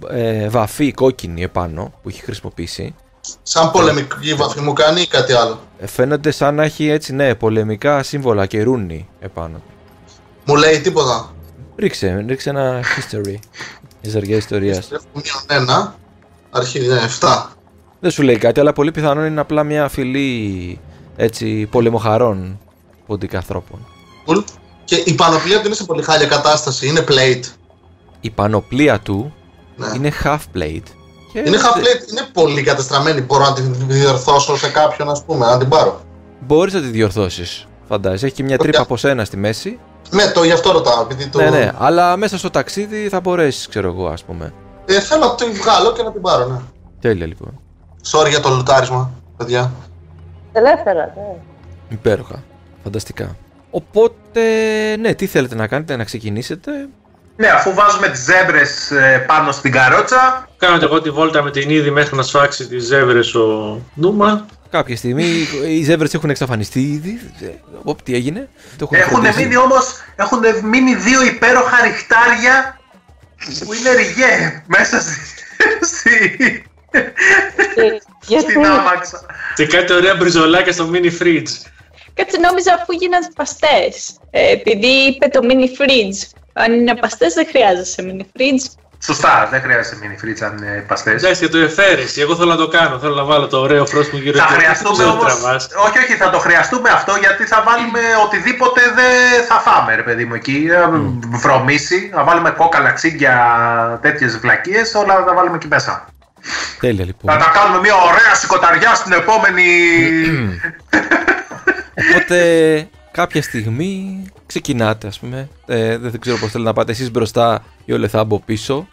ε, βαφή κόκκινη επάνω που έχει χρησιμοποιήσει. Σαν πολεμική βαφή μου κάνει ή κάτι άλλο. Ε, φαίνονται σαν να έχει έτσι, ναι, πολεμικά σύμβολα και ρούνι επάνω. Μου λέει τίποτα. Ρίξε, ρίξε ένα history. Η ζαριά ιστορίας. Έχω μείον ένα. Αρχή, ναι, 7. Δεν σου λέει κάτι, αλλά πολύ πιθανόν είναι απλά μια φυλή έτσι πολεμοχαρών ποντικαθρώπων. Cool. Και η πανοπλία του είναι σε πολύ χάλια κατάσταση. Είναι plate. Η πανοπλία του Ναι. είναι half plate. Και Είναι half plate, είναι πολύ κατεστραμμένη. Μπορώ να την διορθώσω σε κάποιον, ας πούμε, να την πάρω. Μπορείς να τη διορθώσεις, φαντάζεσαι. Έχει και μια τρύπα από σένα στη μέση. Ναι, το, γι' αυτό ρωτάω. Επειδή το... Ναι, ναι, αλλά μέσα στο ταξίδι θα μπορέσεις, ξέρω εγώ, ας πούμε. Ε, θέλω να την βγάλω και να την πάρω, ναι. Τέλεια λοιπόν. Sorry για το λουτάρισμα, παιδιά. Ελεύθερα, ναι. Υπέροχα. Φανταστικά. Οπότε, ναι, τι θέλετε να κάνετε, να ξεκινήσετε; Ναι, αφού βάζουμε τις ζέμπρες ε, πάνω στην καρότσα, Κάνω και εγώ τη βόλτα με την είδη μέχρι να σφάξει τις ζεύρες ο Νούμα. Κάποια στιγμή οι ζεύρες έχουν εξαφανιστεί ήδη. Ε, Οπ, τι έγινε. Το έχουν έχουν φροντίσει. μείνει όμως, έχουν μείνει δύο υπέροχα ριχτάρια που είναι ριγέ μέσα στη, στη, Ε, Γιατί; στην άμαξα. Και κάτι ωραία μπριζολάκια στο mini fridge. Κάτσε νόμιζα αφού γίνανε παστές. Ε, επειδή είπε το mini fridge. Αν είναι παστές δεν χρειάζεσαι mini fridge. Σωστά, δεν χρειάζεται μίνι φρίτσα αν είναι παστές. Εντάξει, το εφαίρεσαι. Εγώ θέλω να το κάνω. Θέλω να βάλω το ωραίο φρόσκο γύρω Θα από το χρειαστούμε ξέρω τι όμω. τραβάς. Όχι, όχι, θα το χρειαστούμε αυτό γιατί θα βάλουμε οτιδήποτε δεν θα φάμε, ρε παιδί μου εκεί. ε, Βρωμίσει, θα βάλουμε κόκαλα, ξύγκια, τέτοιες βλακίες, όλα θα τα βάλουμε εκεί μέσα. Τέλεια λοιπόν. Θα τα κάνουμε μια ωραία σηκωταριά στην επόμενη. Οπότε κάποια στιγμή ξεκινάτε, ας πούμε. Ε, δεν ξέρω πώς θέλετε να πάτε εσείς μπροστά ή ο Λεθάμπο πίσω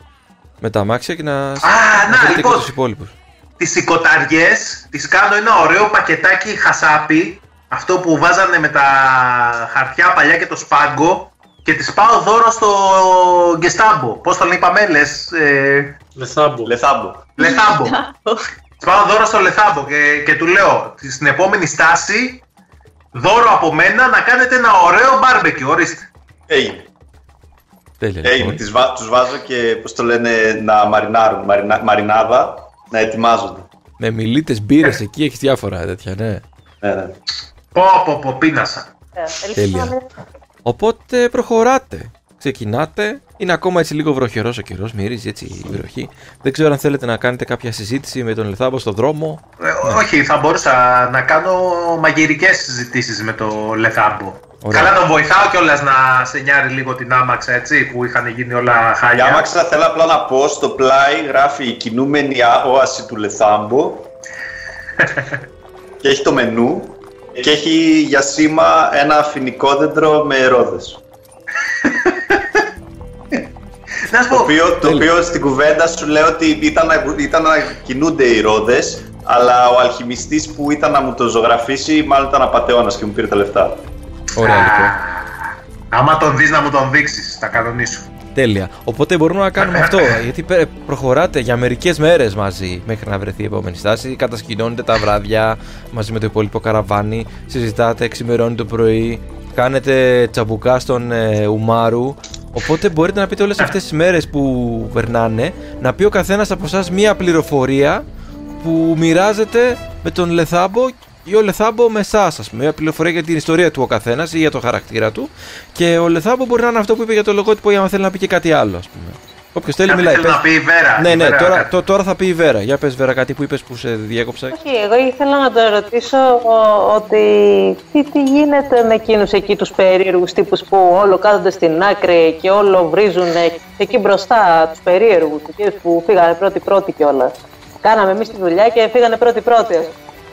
με τα αμάξια και να, Α, να να, βρείτε και λοιπόν. τους υπόλοιπους. τις σηκωταριές, τις κάνω ένα ωραίο πακετάκι χασάπι. Αυτό που βάζανε με τα χαρτιά παλιά και το σπάγκο. Και τις πάω δώρο στο Γκεστάμπο. Πώς τον είπαμε, λες, ε, Λεθάμπο. Λεθάμπο. Λεθάμπο. Της πάω δώρο στο Λεθάμπο και, και του λέω στην επόμενη στάση δώρο από μένα να κάνετε ένα ωραίο μπάρμπεκι, ορίστε. Έγινε. Τέλεια Έγινε. λοιπόν. Τις βα- τους βάζω και πώς το λένε να μαρινάρουν. Μαρινα, μαρινάδα να ετοιμάζονται. Με μιλίτες μπύρες εκεί έχεις διάφορα τέτοια, ναι. Ναι, ναι. Πω πω πω πίνασα. Ε, ελπίζω Τέλεια. να μην- Οπότε προχωράτε. Ξεκινάτε. Είναι ακόμα έτσι λίγο βροχερός ο καιρός, μυρίζει έτσι η βροχή. Δεν ξέρω αν θέλετε να κάνετε κάποια συζήτηση με τον Λεθάμπο στο δρόμο. Ε, όχι, θα μπορούσα να κάνω μαγειρικές συζητήσεις με το Λεθάμπο. Ωραία. Καλά τον βοηθάω κιόλας να σενιάρει λίγο την άμαξα έτσι που είχαν γίνει όλα Για χάλια. άμαξα θέλω απλά να πω, στο πλάι γράφει η κινούμενη α- όαση του Λεθάμπο και έχει το μενού και έχει για σήμα ένα αφινικό δέντρο με ρόδες. Να σου Το πω, οποίο, το οποίο στην κουβέντα σου λέω ότι ήταν, να- ήταν να κινούνται οι ρόδες αλλά ο αλχημιστής που ήταν να μου το ζωγραφίσει μάλλον ήταν απατεώνας και μου πήρε τα λεφτά. Ωραία λοιπόν. άμα τον δεις να μου τον δείξεις, θα κανονίσω. Τέλεια. Οπότε μπορούμε να κάνουμε αυτό. Γιατί πε- προχωράτε για μερικές μέρες μαζί μέχρι να βρεθεί η επόμενη στάση. Κατασκηνώνετε τα βράδια μαζί με το υπόλοιπο καραβάνι. Συζητάτε, ξημερώνει το πρωί. Κάνετε τσαμπουκά στον ε, Ουμάρου. Οπότε μπορείτε να πείτε όλες αυτές τις μέρες που περνάνε να πει ο καθένας από εσάς μία πληροφορία που μοιράζεται με τον Λεθάμπο ή ο Λεθάμπο με εσάς, ας πούμε. Μια πληροφορία για την ιστορία του ο καθένας ή για το χαρακτήρα του. Και ο Λεθάμπο μπορεί να είναι αυτό που είπε για το λογότυπο ή άμα θέλει να πει και κάτι άλλο, ας πούμε. Όποιος θέλει, Κάτι μιλάει. θέλω Πες- να πει η Βέρα. Ναι, η ναι, Βέρα, τώρα, κάτι. το- τώρα θα πει η Βέρα. Για πες Βέρα κάτι που είπες που σε διέκοψα. Όχι, εγώ ήθελα να το ρωτήσω ο- ότι τι, τι γίνεται με εκείνους εκεί τους περίεργους τύπους που όλο κάθονται στην άκρη και όλο βρίζουν εκεί μπροστά τους περίεργους, εκείνους που φύγανε πρώτοι-πρώτοι κιόλας. Κάναμε εμείς τη δουλειά και φύγανε πρώτοι-πρώτοι.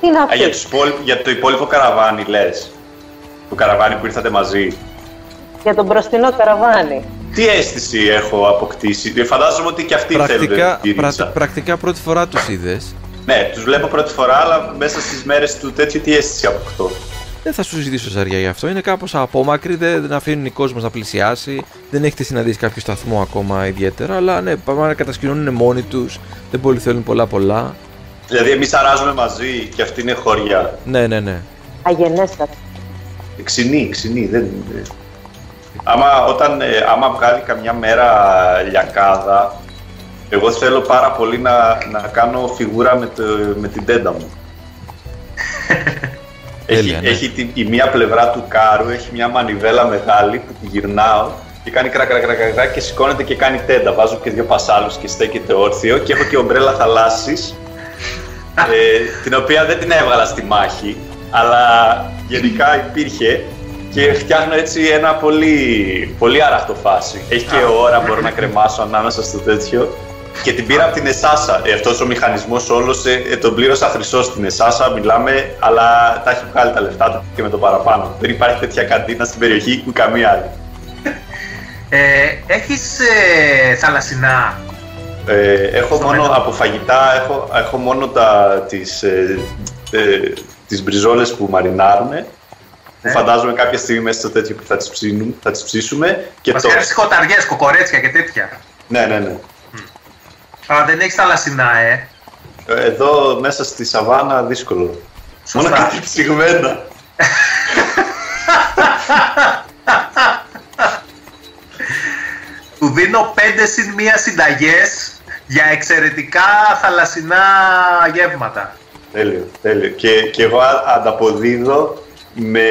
Τι είναι Α, για, αυτοί. τους υπόλοιπ- για το υπόλοιπο καραβάνι λες. Το καραβάνι που ήρθατε μαζί. Για τον μπροστινό καραβάνι. Τι αίσθηση έχω αποκτήσει; Ε, Φαντάζομαι ότι και αυτοί Πρακτικά, θέλουν τη ρίτσα. πρα- πρακτικά πρώτη φορά τους είδες. Ναι, τους βλέπω πρώτη φορά, αλλά μέσα στις μέρες του τέτοιου τι αίσθηση αποκτώ; Δεν θα σου ζητήσω ζαριά γι' αυτό. Είναι κάπως απόμακρη, δεν, δεν αφήνουν οι κόσμος να πλησιάσει. Δεν έχετε συναντήσει κάποιο σταθμό ακόμα ιδιαίτερα. Αλλά ναι, πάμε να κατασκηνώνουν μόνοι τους. Δεν πολύ θέλουν πολλά πολλά. Δηλαδή εμείς αράζουμε μαζί και αυτή είναι χωριά. Ναι, ναι, ναι. Αγενέστατα. Ξινή, ξινή, δεν είναι. Άμα, όταν, ε, άμα βγάλει καμιά μέρα λιακάδα, εγώ θέλω πάρα πολύ να, να κάνω φιγούρα με, το, με την τέντα μου. έχει, Τέλεια, ναι. έχει τη, η μία πλευρά του κάρου, έχει μια μανιβέλα μεγάλη που τη γυρνάω και κάνει κρα, κρα, κρα, κρα, κρα και σηκώνεται και κάνει τέντα. Βάζω και δύο πασάλους και στέκεται όρθιο και έχω και ομπρέλα θαλάσσης ε, την οποία δεν την έβγαλα στη μάχη, αλλά γενικά υπήρχε και φτιάχνω έτσι ένα πολύ, πολύ άραχτο φάση. Έχει και ώρα, μπορώ να κρεμάσω ανάμεσα στο τέτοιο. Και την πήρα από την Εσάσα. Ε, αυτός ο μηχανισμός όλος ε, ε, τον πλήρωσα χρυσό στην Εσάσα, μιλάμε, αλλά τα έχει βγάλει τα λεφτά του και με το παραπάνω. Δεν υπάρχει τέτοια καντίνα στην περιοχή που καμία άλλη. Ε, έχεις ε, θαλασσινά; Ε, έχω Στο μόνο μέλλον. από φαγητά, έχω, έχω μόνο τα, τις, ε, ε, τις μπριζόλες που μαρινάρουνε. Που Ναι. φαντάζομαι κάποια στιγμή μέσα στο τέτοιο που θα τις, ψήνουμε, θα τις ψήσουμε. Και Μας το... κάνεις σκοταριές, κοκορέτσια και τέτοια. Ναι, ναι, ναι. Αλλά δεν έχεις θαλασσινά, ε. Εδώ μέσα στη σαβάνα δύσκολο. Σωστά. Μόνο κάτι ψυγμένα. Του δίνω 5 συν μία συνταγές για εξαιρετικά θαλασσινά γεύματα. Τέλειο, τέλειο. Και, και εγώ α- ανταποδίδω με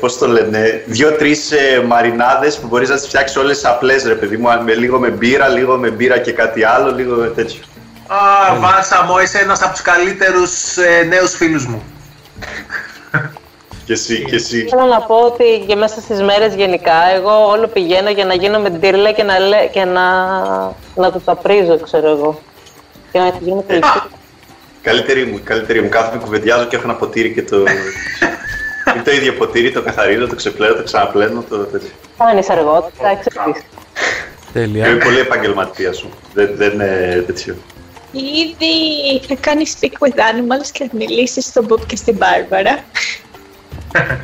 πώς το λένε, δύο-τρεις ε, μαρινάδες που μπορείς να τις φτιάξεις όλες απλές ρε παιδί μου, με, λίγο με μπύρα, λίγο με μπύρα και κάτι άλλο, λίγο με τέτοιο. Α, Βάλσαμο, είσαι ένας από τους καλύτερους ε, νέους φίλους μου. Και εσύ, και εσύ. Θέλω να πω ότι και μέσα στις μέρες γενικά, εγώ όλο πηγαίνω για να γίνω με την τύρλα και να, λέ, και να, να το ταπρίζω, ξέρω εγώ. Και να γίνω Ε, Καλύτερη μου, καλύτερη μου. Κάθομαι, κουβεντιάζω και έχω ένα ποτήρι και το... Είναι το ίδιο ποτήρι, το καθαρίζω, το ξεπλένω, το ξαναπλένω, το τέτοιο. Κάνεις αργό, θα εξαρτήσεις. Τέλεια. Είμαι πολύ επαγγελματία σου. Δεν, δεν είναι τέτοιο. Ήδη θα κάνει speak with animals και θα μιλήσεις στον Μπουτ και στην Μπάρμπαρα.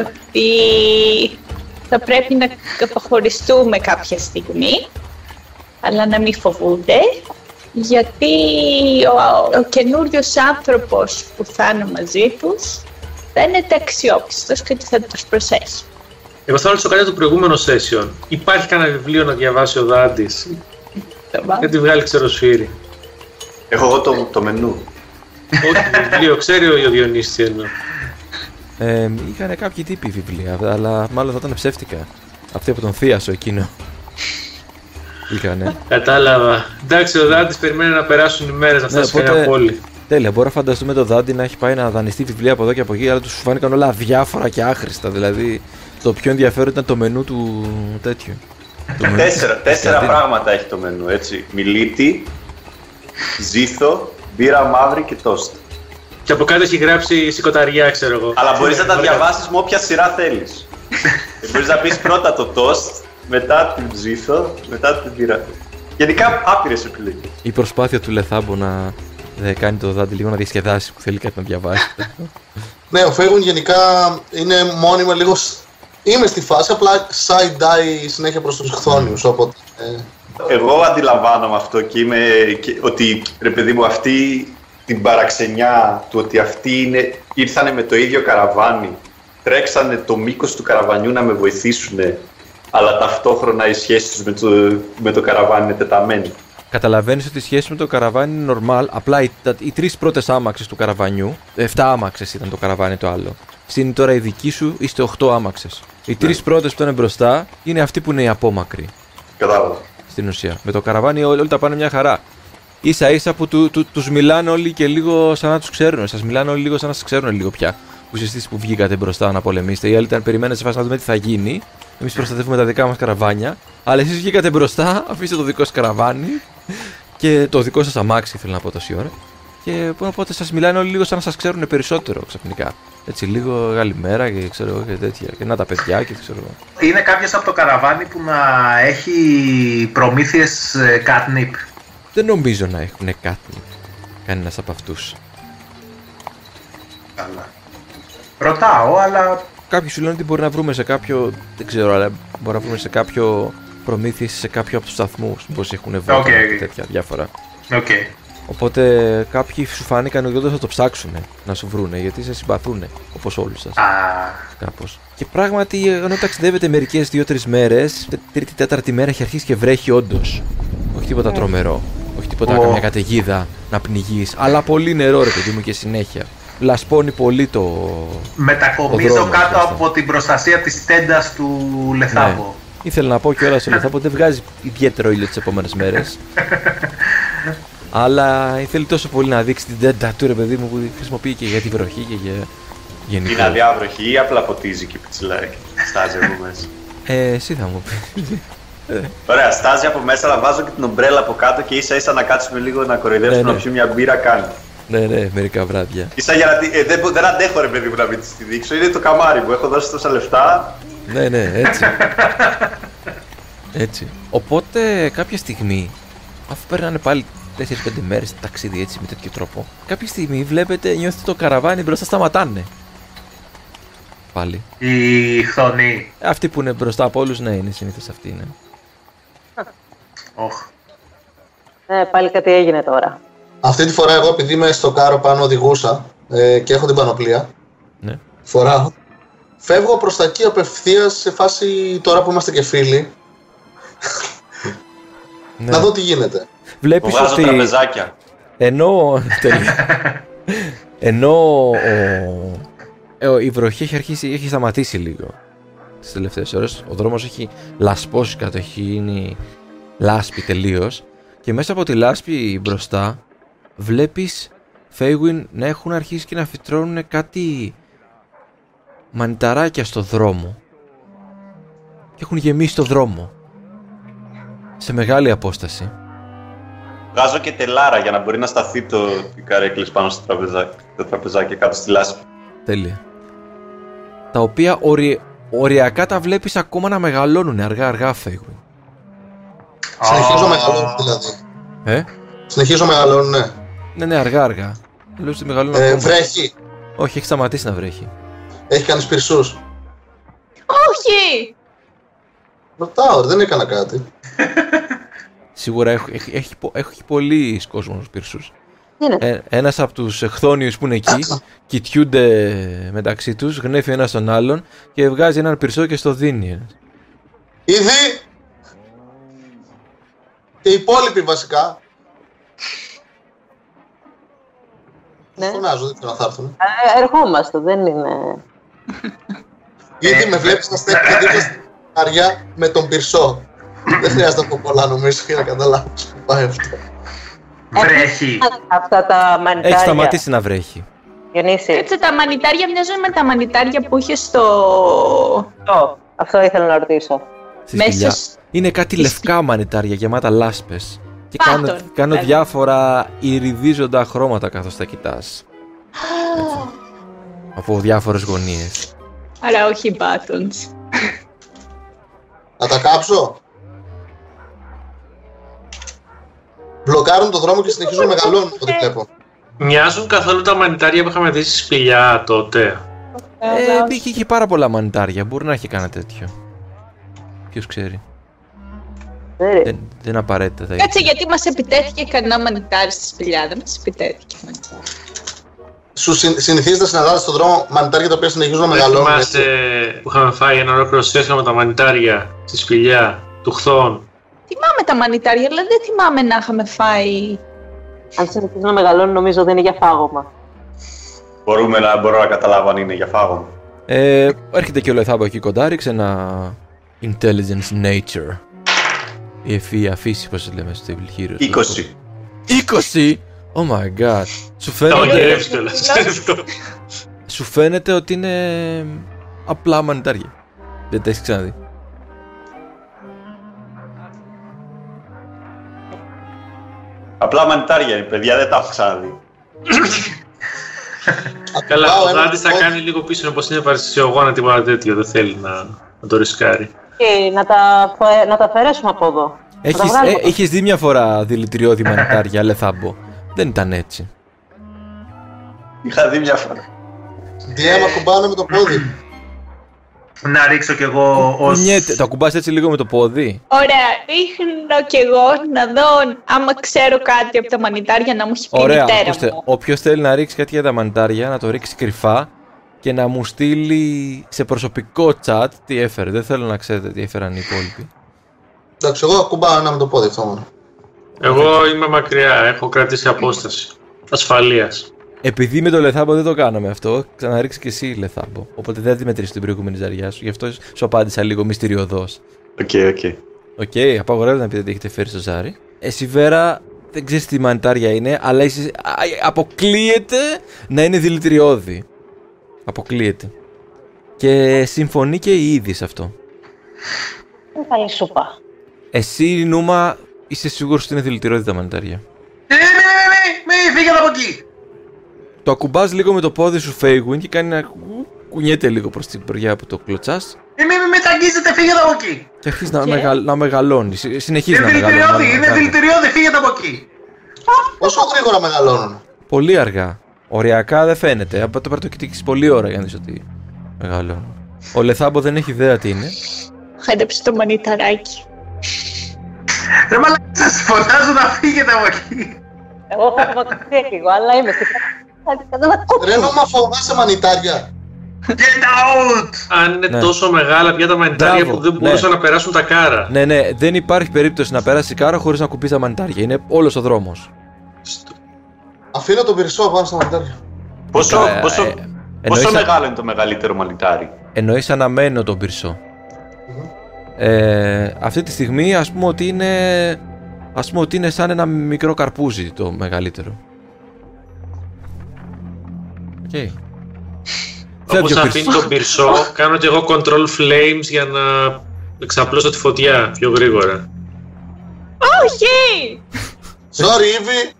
ότι θα πρέπει να αποχωριστούμε κάποια στιγμή, αλλά να μην φοβούνται, γιατί ο, ο καινούριος άνθρωπος που θα είναι μαζί τους φαίνεται αξιόπιστος και ότι θα τους προσέσει. Εγώ θα ρωτήσω κάτι από το προηγούμενο session. Υπάρχει κανένα βιβλίο να διαβάσει ο Δάντης; Γιατί βγάλει ξεροσφύρι; Έχω εγώ το, το μενού. Όχι βιβλίο, ξέρει ο Διονύσης τι εννοώ. Ε, είχαν κάποιοι τύποι βιβλία, αλλά μάλλον θα ήταν ψεύτικα. Αυτή από τον Θίασο εκείνο. Είχανε. Κατάλαβα. Εντάξει, ο Δάντης περιμένει να περάσουν οι μέρες να φτάσει Ναι, ναι, οπότε- πόλη. Τέλεια, μπορώ να φανταστούμε το Δάντι να έχει πάει να δανειστεί βιβλία από εδώ και από εκεί, αλλά τους φάνηκαν όλα αδιάφορα και άχρηστα. Δηλαδή, το πιο ενδιαφέρον ήταν το μενού του τέτοιου. Το μενού Τέσσερα, της τέσσερα καντίνας. πράγματα έχει το μενού, έτσι. Μιλίτη, ζήθο, μπύρα μαύρη και τόστ. Και από κάτω έχει γράψει σηκωταριά, ξέρω εγώ. Αλλά μπορείς να τα διαβάσεις με όποια σειρά θέλεις. μπορείς να πεις πρώτα το τόστ, μετά την ζήθο, μετά την μπύρα. Γενικά άπειρες επιλογές. Η προσπάθεια του Λεθάμπο να ε, κάνει το Δάντι λίγο να διασκεδάσει που θέλει κάτι να διαβάσει. Ναι, ο Φέγουν γενικά είναι μόνιμα λίγο. σ- Είμαι στη φάση, απλά side-eye συνέχεια προς τους χθόνιους, οπότε... ε, Εγώ αντιλαμβάνομαι αυτό και είμαι και, ότι ρε παιδί μου αυτή την παραξενιά του ότι αυτοί είναι, ήρθανε με το ίδιο καραβάνι, τρέξανε το μήκος του καραβανιού να με βοηθήσουν, αλλά ταυτόχρονα η σχέση τους με το, με το καραβάνι είναι τεταμένη. Καταλαβαίνεις ότι η σχέση με το καραβάνι είναι normal. Απλά οι, τα- οι τρεις πρώτες άμαξες του καραβανιού, 7 άμαξες ήταν το καραβάνι το άλλο. Συν τώρα η δική σου είστε 8 άμαξες. Οι τρεις πρώτες που ήταν μπροστά είναι αυτοί που είναι οι απόμακροι. Κατάλαβα. Στην ουσία. Με το καραβάνι όλοι, όλοι τα πάνε μια χαρά. σα ίσα που του, του, τους μιλάνε όλοι και λίγο σαν να τους ξέρουν. Σας μιλάνε όλοι λίγο σαν να σας ξέρουν λίγο πια. Που εσεί που βγήκατε μπροστά να πολεμήσετε. Οι άλλοι ήταν περιμένετε σε φάση να δούμε τι θα γίνει. Εμείς προστατεύουμε τα δικά μας καραβάνια. Αλλά εσείς βγήκατε μπροστά, αφήστε το δικό σας καραβάνι και το δικό σας αμάξι, θέλω να πω τόση ώρα. Και οπότε σας μιλάνε όλοι λίγο σαν να σας ξέρουν περισσότερο ξαφνικά. Έτσι, λίγο καλημέρα και ξέρω εγώ και τέτοια. Και να τα παιδιά και ξέρω εγώ. Είναι κάποιος από το καραβάνι που να έχει προμήθειες ε, catnip; Δεν νομίζω να έχουν κάτι κανένας από αυτούς. Καλά. Ρωτάω, αλλά Κάποιοι σου λένε ότι μπορεί να βρούμε σε κάποιο. Δεν ξέρω, αλλά μπορεί να βρούμε σε κάποιο προμήθειες σε κάποιο από τους σταθμούς. Πώ έχουν βόλτα Οκ, και οκ. τέτοια διάφορα. οκ. Οπότε κάποιοι σου φάνηκαν ότι όντως θα το ψάξουν να σου βρούνε γιατί σε συμπαθούν όπως όλους σας. Α, Κάπως. Και πράγματι, ενώ ταξιδεύετε μερικές δύο-τρεις μέρες, τρίτη-τέταρτη μέρα έχει αρχίσει και βρέχει όντως. Όχι τίποτα τρομερό. Όχι τίποτα Ω. καμιά καταιγίδα να πνιγείς. Αλλά πολύ νερό, ρε παιδί μου, και συνέχεια. Λασπώνει πολύ το. Ο μετακομίζω δρόμος, κάτω μάλιστα. από την προστασία της τέντας του Λεθάμπο. Ναι. Ήθελα να πω κιόλας ο Λεθάμπο δεν βγάζει ιδιαίτερο ήλιο τις επόμενες μέρες. Αλλά ήθελε τόσο πολύ να δείξει την τέντα του ρε παιδί μου που χρησιμοποιεί και για τη βροχή και για γενικά. Είναι αδιάβροχη ή απλά ποτίζει και πιτσιλάει και στάζει από μέσα. Ε, εσύ θα μου πεις. Ωραία, στάζει από μέσα, αλλά βάζω και την ομπρέλα από κάτω και ίσα ίσα να κάτσουμε λίγο να κοροϊδέψουμε Ναι, ναι. να πιούμε μια μπύρα κάνει. ναι, ναι, μερικά βράδια. Ίσα για να. τη- Ε, δεν, μπο- δεν αντέχω ρε παιδί μου να μην τη δείξω. Είναι το καμάρι μου. Έχω δώσει τόσα λεφτά. Ναι, ναι, έτσι. έτσι. Οπότε κάποια στιγμή, αφού περνάνε πάλι 4-5 μέρες ταξίδι έτσι με τέτοιο τρόπο, κάποια στιγμή βλέπετε, νιώθετε το καραβάνι μπροστά σταματάνε. Πάλι. Η χθονή. Αυτοί που είναι μπροστά από όλους, ναι, είναι συνήθως αυτοί. Ναι. Οχ. Ναι, πάλι κάτι έγινε τώρα. Αυτή τη φορά εγώ επειδή είμαι στο κάρο πάνω οδηγούσα ε, και έχω την πανοπλία, ναι. φοράω, φεύγω προς τα εκεί απευθείας σε φάση τώρα που είμαστε και φίλοι, ναι. να δω τι γίνεται. Βλέπεις Βγάζω ότι τραπεζάκια. ενώ, τέλεια. ενώ ο, ε, η βροχή έχει αρχίσει, έχει σταματήσει λίγο τις τελευταίες ώρες. Ο δρόμος έχει λασπώσει κάτω, έχει γίνει λάσπη τελείως. Και μέσα από τη λάσπη μπροστά βλέπεις Φέιγουιν να έχουν αρχίσει και να φυτρώνουν κάτι μανιταράκια στο δρόμο. Και έχουν γεμίσει το δρόμο. Σε μεγάλη απόσταση. Βγάζω και τελάρα για να μπορεί να σταθεί το οι καρέκλες πάνω στο τραπεζάκι, το τραπεζάκι κάτω στη λάσπη. Τέλεια. Τα οποία ορι... οριακά τα βλέπεις ακόμα να μεγαλώνουν αργά αργά Φέιγουιν. Συνεχίζω να μεγαλώνουν δηλαδή. Ε; Συνεχίζω να μεγαλώνουν, ναι. Ναι, ναι, αργά αργά. Λέω ότι μεγαλώνουν Ε, ακόμα. βρέχει. Όχι, έχει σταματήσει να βρέχει. Έχει κάνει πυρσούς. Όχι! Ρωτάω, δεν έκανα κάτι. Σίγουρα έχει, έχει, έχει, πο- έχει πολλοί κόσμος πυρσούς. Είναι. Ε, ένας από τους εχθόνιους που είναι εκεί κοιτιούνται μεταξύ τους, γνέφει ένας τον άλλον και βγάζει έναν πυρσό και στο δίνει. Ήδη. Και οι υπόλοιποι βασικά. Ναι. Φωνάζω, δεν ξέρω αν θα έρθουν. Ε, ερχόμαστε, δεν είναι. Ήδη με βλέπεις να στέκει δίπλα στην αριά με τον πυρσό. δεν χρειάζεται να πω πολλά νομίζω για να καταλάβω που πάει αυτό. Βρέχει. Αυτά τα μανιτάρια. Έχει σταματήσει να βρέχει. Διονύση, Έτσι τα μανιτάρια μοιάζουν με τα μανιτάρια που είχε στο. αυτό, αυτό ήθελα να ρωτήσω. Στη Μέσα σπηλιά. σ- Είναι κάτι λευκά μανιτάρια γεμάτα λάσπες. Και Πάτων, κάνουν, κάνουν δηλαδή. διάφορα ηριδίζοντα χρώματα καθώς τα κοιτάς. Από διάφορες γωνίες. Άρα όχι buttons. Να τα κάψω. Μπλοκάρουν το δρόμο και συνεχίζουν να μεγαλώνουν από ό,τι βλέπω. Μοιάζουν καθόλου τα μανιτάρια που είχαμε δει στη σπηλιά τότε. Ε, είχε, είχε πάρα πολλά μανιτάρια. Μπορεί να έχει κανένα τέτοιο. Ποιος ξέρει. Δεν- Δεν, δεν είναι απαραίτητα. τα Κάτσε ίδια. γιατί μας επιτέθηκε κανένα μανιτάρι στη σπηλιά. Δεν μας επιτέθηκε μανιτάρι. Σου συν- συνηθίζετε να συναντάτε στον δρόμο μανιτάρια τα οποία συνεχίζουν να Δεν μεγαλώνουν. θυμάστε έτσι. που είχαμε φάει ένα ολόκληρο σέσμα με τα μανιτάρια στη σπηλιά του χθών. Θυμάμαι τα μανιτάρια, αλλά δεν θυμάμαι να είχαμε φάει. Αν συνεχίζουν να μεγαλώνουν, νομίζω δεν είναι για φάγωμα. Μπορούμε να, μπορώ να καταλάβω αν είναι για φάγωμα. Ε, έρχεται και ο Λεθάμπο εκεί κοντά, ρίξε ένα intelligence nature. Η ευφυΐα φύση, πώς το λέμε στο Table Heroes. 20. 20! Oh my god. Σου Τα φαίνεται, μαγειρεύει κιόλας. σου φαίνεται ότι είναι απλά μανιτάρια. Δεν τα έχεις ξαναδεί. Απλά μανιτάρια είναι, παιδιά, δεν τα έχω ξαναδεί. Καλά, Πάω ο ένας Δάντης θα πόδι. κάνει λίγο πίσω όπως είναι παρεστησιογόνα τίποτα τέτοιο. Δεν θέλει να, να το ρισκάρει. Και να τα, φε- να τα αφαιρέσουμε από εδώ. Να τα Έχεις, βγάλουμε ε, από εδώ. είχες δει μια φορά δηλητηριώδη μανιτάρια, Λεθάμπο; Δεν ήταν έτσι. Είχα δει μια φορά. DM ακουμπάνε με το πόδι. Να ρίξω κι εγώ ως... Κουνιέται. Το ακουμπάς έτσι λίγο με το πόδι. Ωραία, ρίχνω κι εγώ να δω άμα ξέρω κάτι από τα μανιτάρια να μου έχει πει η Ωραία, μητέρα ακούστε. μου. Όποιος θέλει να ρίξει κάτι για τα μανιτάρια, να το ρίξει κρυφά και να μου στείλει σε προσωπικό chat τι έφερε. Δεν θέλω να ξέρετε τι έφεραν οι υπόλοιποι. Εντάξει, εγώ ακουμπάω ένα με το πόδι αυτό μόνο. Εγώ είμαι μακριά, έχω κρατήσει απόσταση. Ασφαλείας. Επειδή με το Λεθάμπο δεν το κάναμε αυτό, ξαναρίξει και εσύ Λεθάμπο. Οπότε δεν θα μετρήσει την προηγούμενη ζαριά σου. Γι' αυτό σου απάντησα λίγο μυστηριωδώς. OK, OK. OK, απαγορεύεται να πείτε τι έχετε φέρει στο ζάρι. Εσύ Βέρα δεν ξέρεις τι μανιτάρια είναι, αλλά είσαι, α, αποκλείεται να είναι δηλητηριώδη. Αποκλείεται. Και συμφωνεί και η ίδια σε αυτό. Είναι καλή σούπα. Εσύ, Νούμα, είσαι σίγουρος ότι είναι δηλητηριώδη τα μανιτάρια. Μη, μη, μη, μη, μη, φύγετε από εκεί. Το ακουμπάς λίγο με το πόδι σου Φέιγουιν και κάνει να κου- κουνιέται λίγο προς την προγιά που το κλωτσάς Μη, μη, μη, μη τα αγγίζετε, φύγετε από εκεί. και αρχίζεις να, μεγαλ, να μεγαλώνεις. Συ- Συνεχίζεις Είναι να μεγαλώνεις. δηλητηριώδη, να είναι μεγαλώνεις. δηλητηριώδη, φύγετε από εκεί. Πόσο γρήγορα μεγαλώνουν. Πολύ αργά. Οριακά δεν φαίνεται. Από το πρέπει να το κοιτάξει πολλή ώρα για να δεις ότι μεγαλώνει. Ο Λεθάμπο δεν έχει ιδέα τι είναι. Χάντεψε το μανιταράκι. Ρε μαλάκα, σας φωνάζω να φύγετε από εκεί. Εγώ θα μακριά λίγο, αλλά είμαι στη Ρε νόμα φοβάσαι μανιτάρια. Get out! Αν είναι Ναι. τόσο μεγάλα πια τα μανιτάρια Μπράβο, που δεν ναι. μπορούσαν να περάσουν τα κάρα. Ναι, ναι, δεν υπάρχει περίπτωση να περάσει η κάρα χωρίς να κουμπίσει τα μανιτάρια. Είναι όλος ο δρόμος. Αφήνω τον πυρσό πάνω στα μανιτάρια. Πόσο, Ε, πόσο, ε, Εννοείς, Πόσο α- μεγάλο είναι το μεγαλύτερο μανιτάρι; εννοείς αναμμένο τον πυρσό. Ε, αυτή τη στιγμή ας πούμε ότι είναι ας πούμε ότι είναι σαν ένα μικρό καρπούζι το μεγαλύτερο. Οκ. Φεύγει Όπως ο αφήνει πυρσός. τον πυρσό, κάνω και εγώ control flames για να εξαπλώσω τη φωτιά πιο γρήγορα. Όχι! Sorry, Ήβη.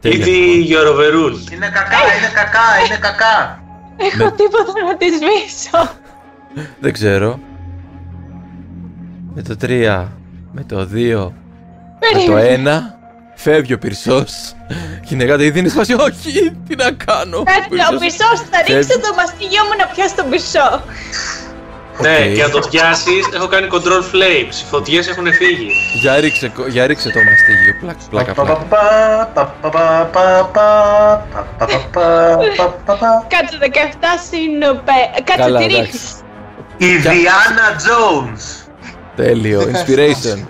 Τέλεια. Ήδη your overruled. Είναι κακά, είναι κακά, είναι κακά. Έχω Ναι. τίποτα να της σβήσω. Δεν ξέρω. Με το 3, με το 2, με το 1 φεύγει ο πυρσός. Γυναικάτα ήδη είναι σπάση. Όχι, τι να κάνω. Κάτσε, ο Πυρσός- πυρσός θα ρίξω Φεύγει. το μαστίγιο μου να πιάσει τον πυρσό. Ναι, οκ. και να το πιάσει, έχω κάνει control flames. Οι φωτιές έχουν φύγει. Για ρίξε, κο- για ρίξε το μαστίγιο. Πλάκα, πλάκα, πλάκα. Κάτσε 17 συν 5. Κάτσε Καλά, τη εντάξει. ρίχνεις. Indiana Jones. Τέλειο, inspiration.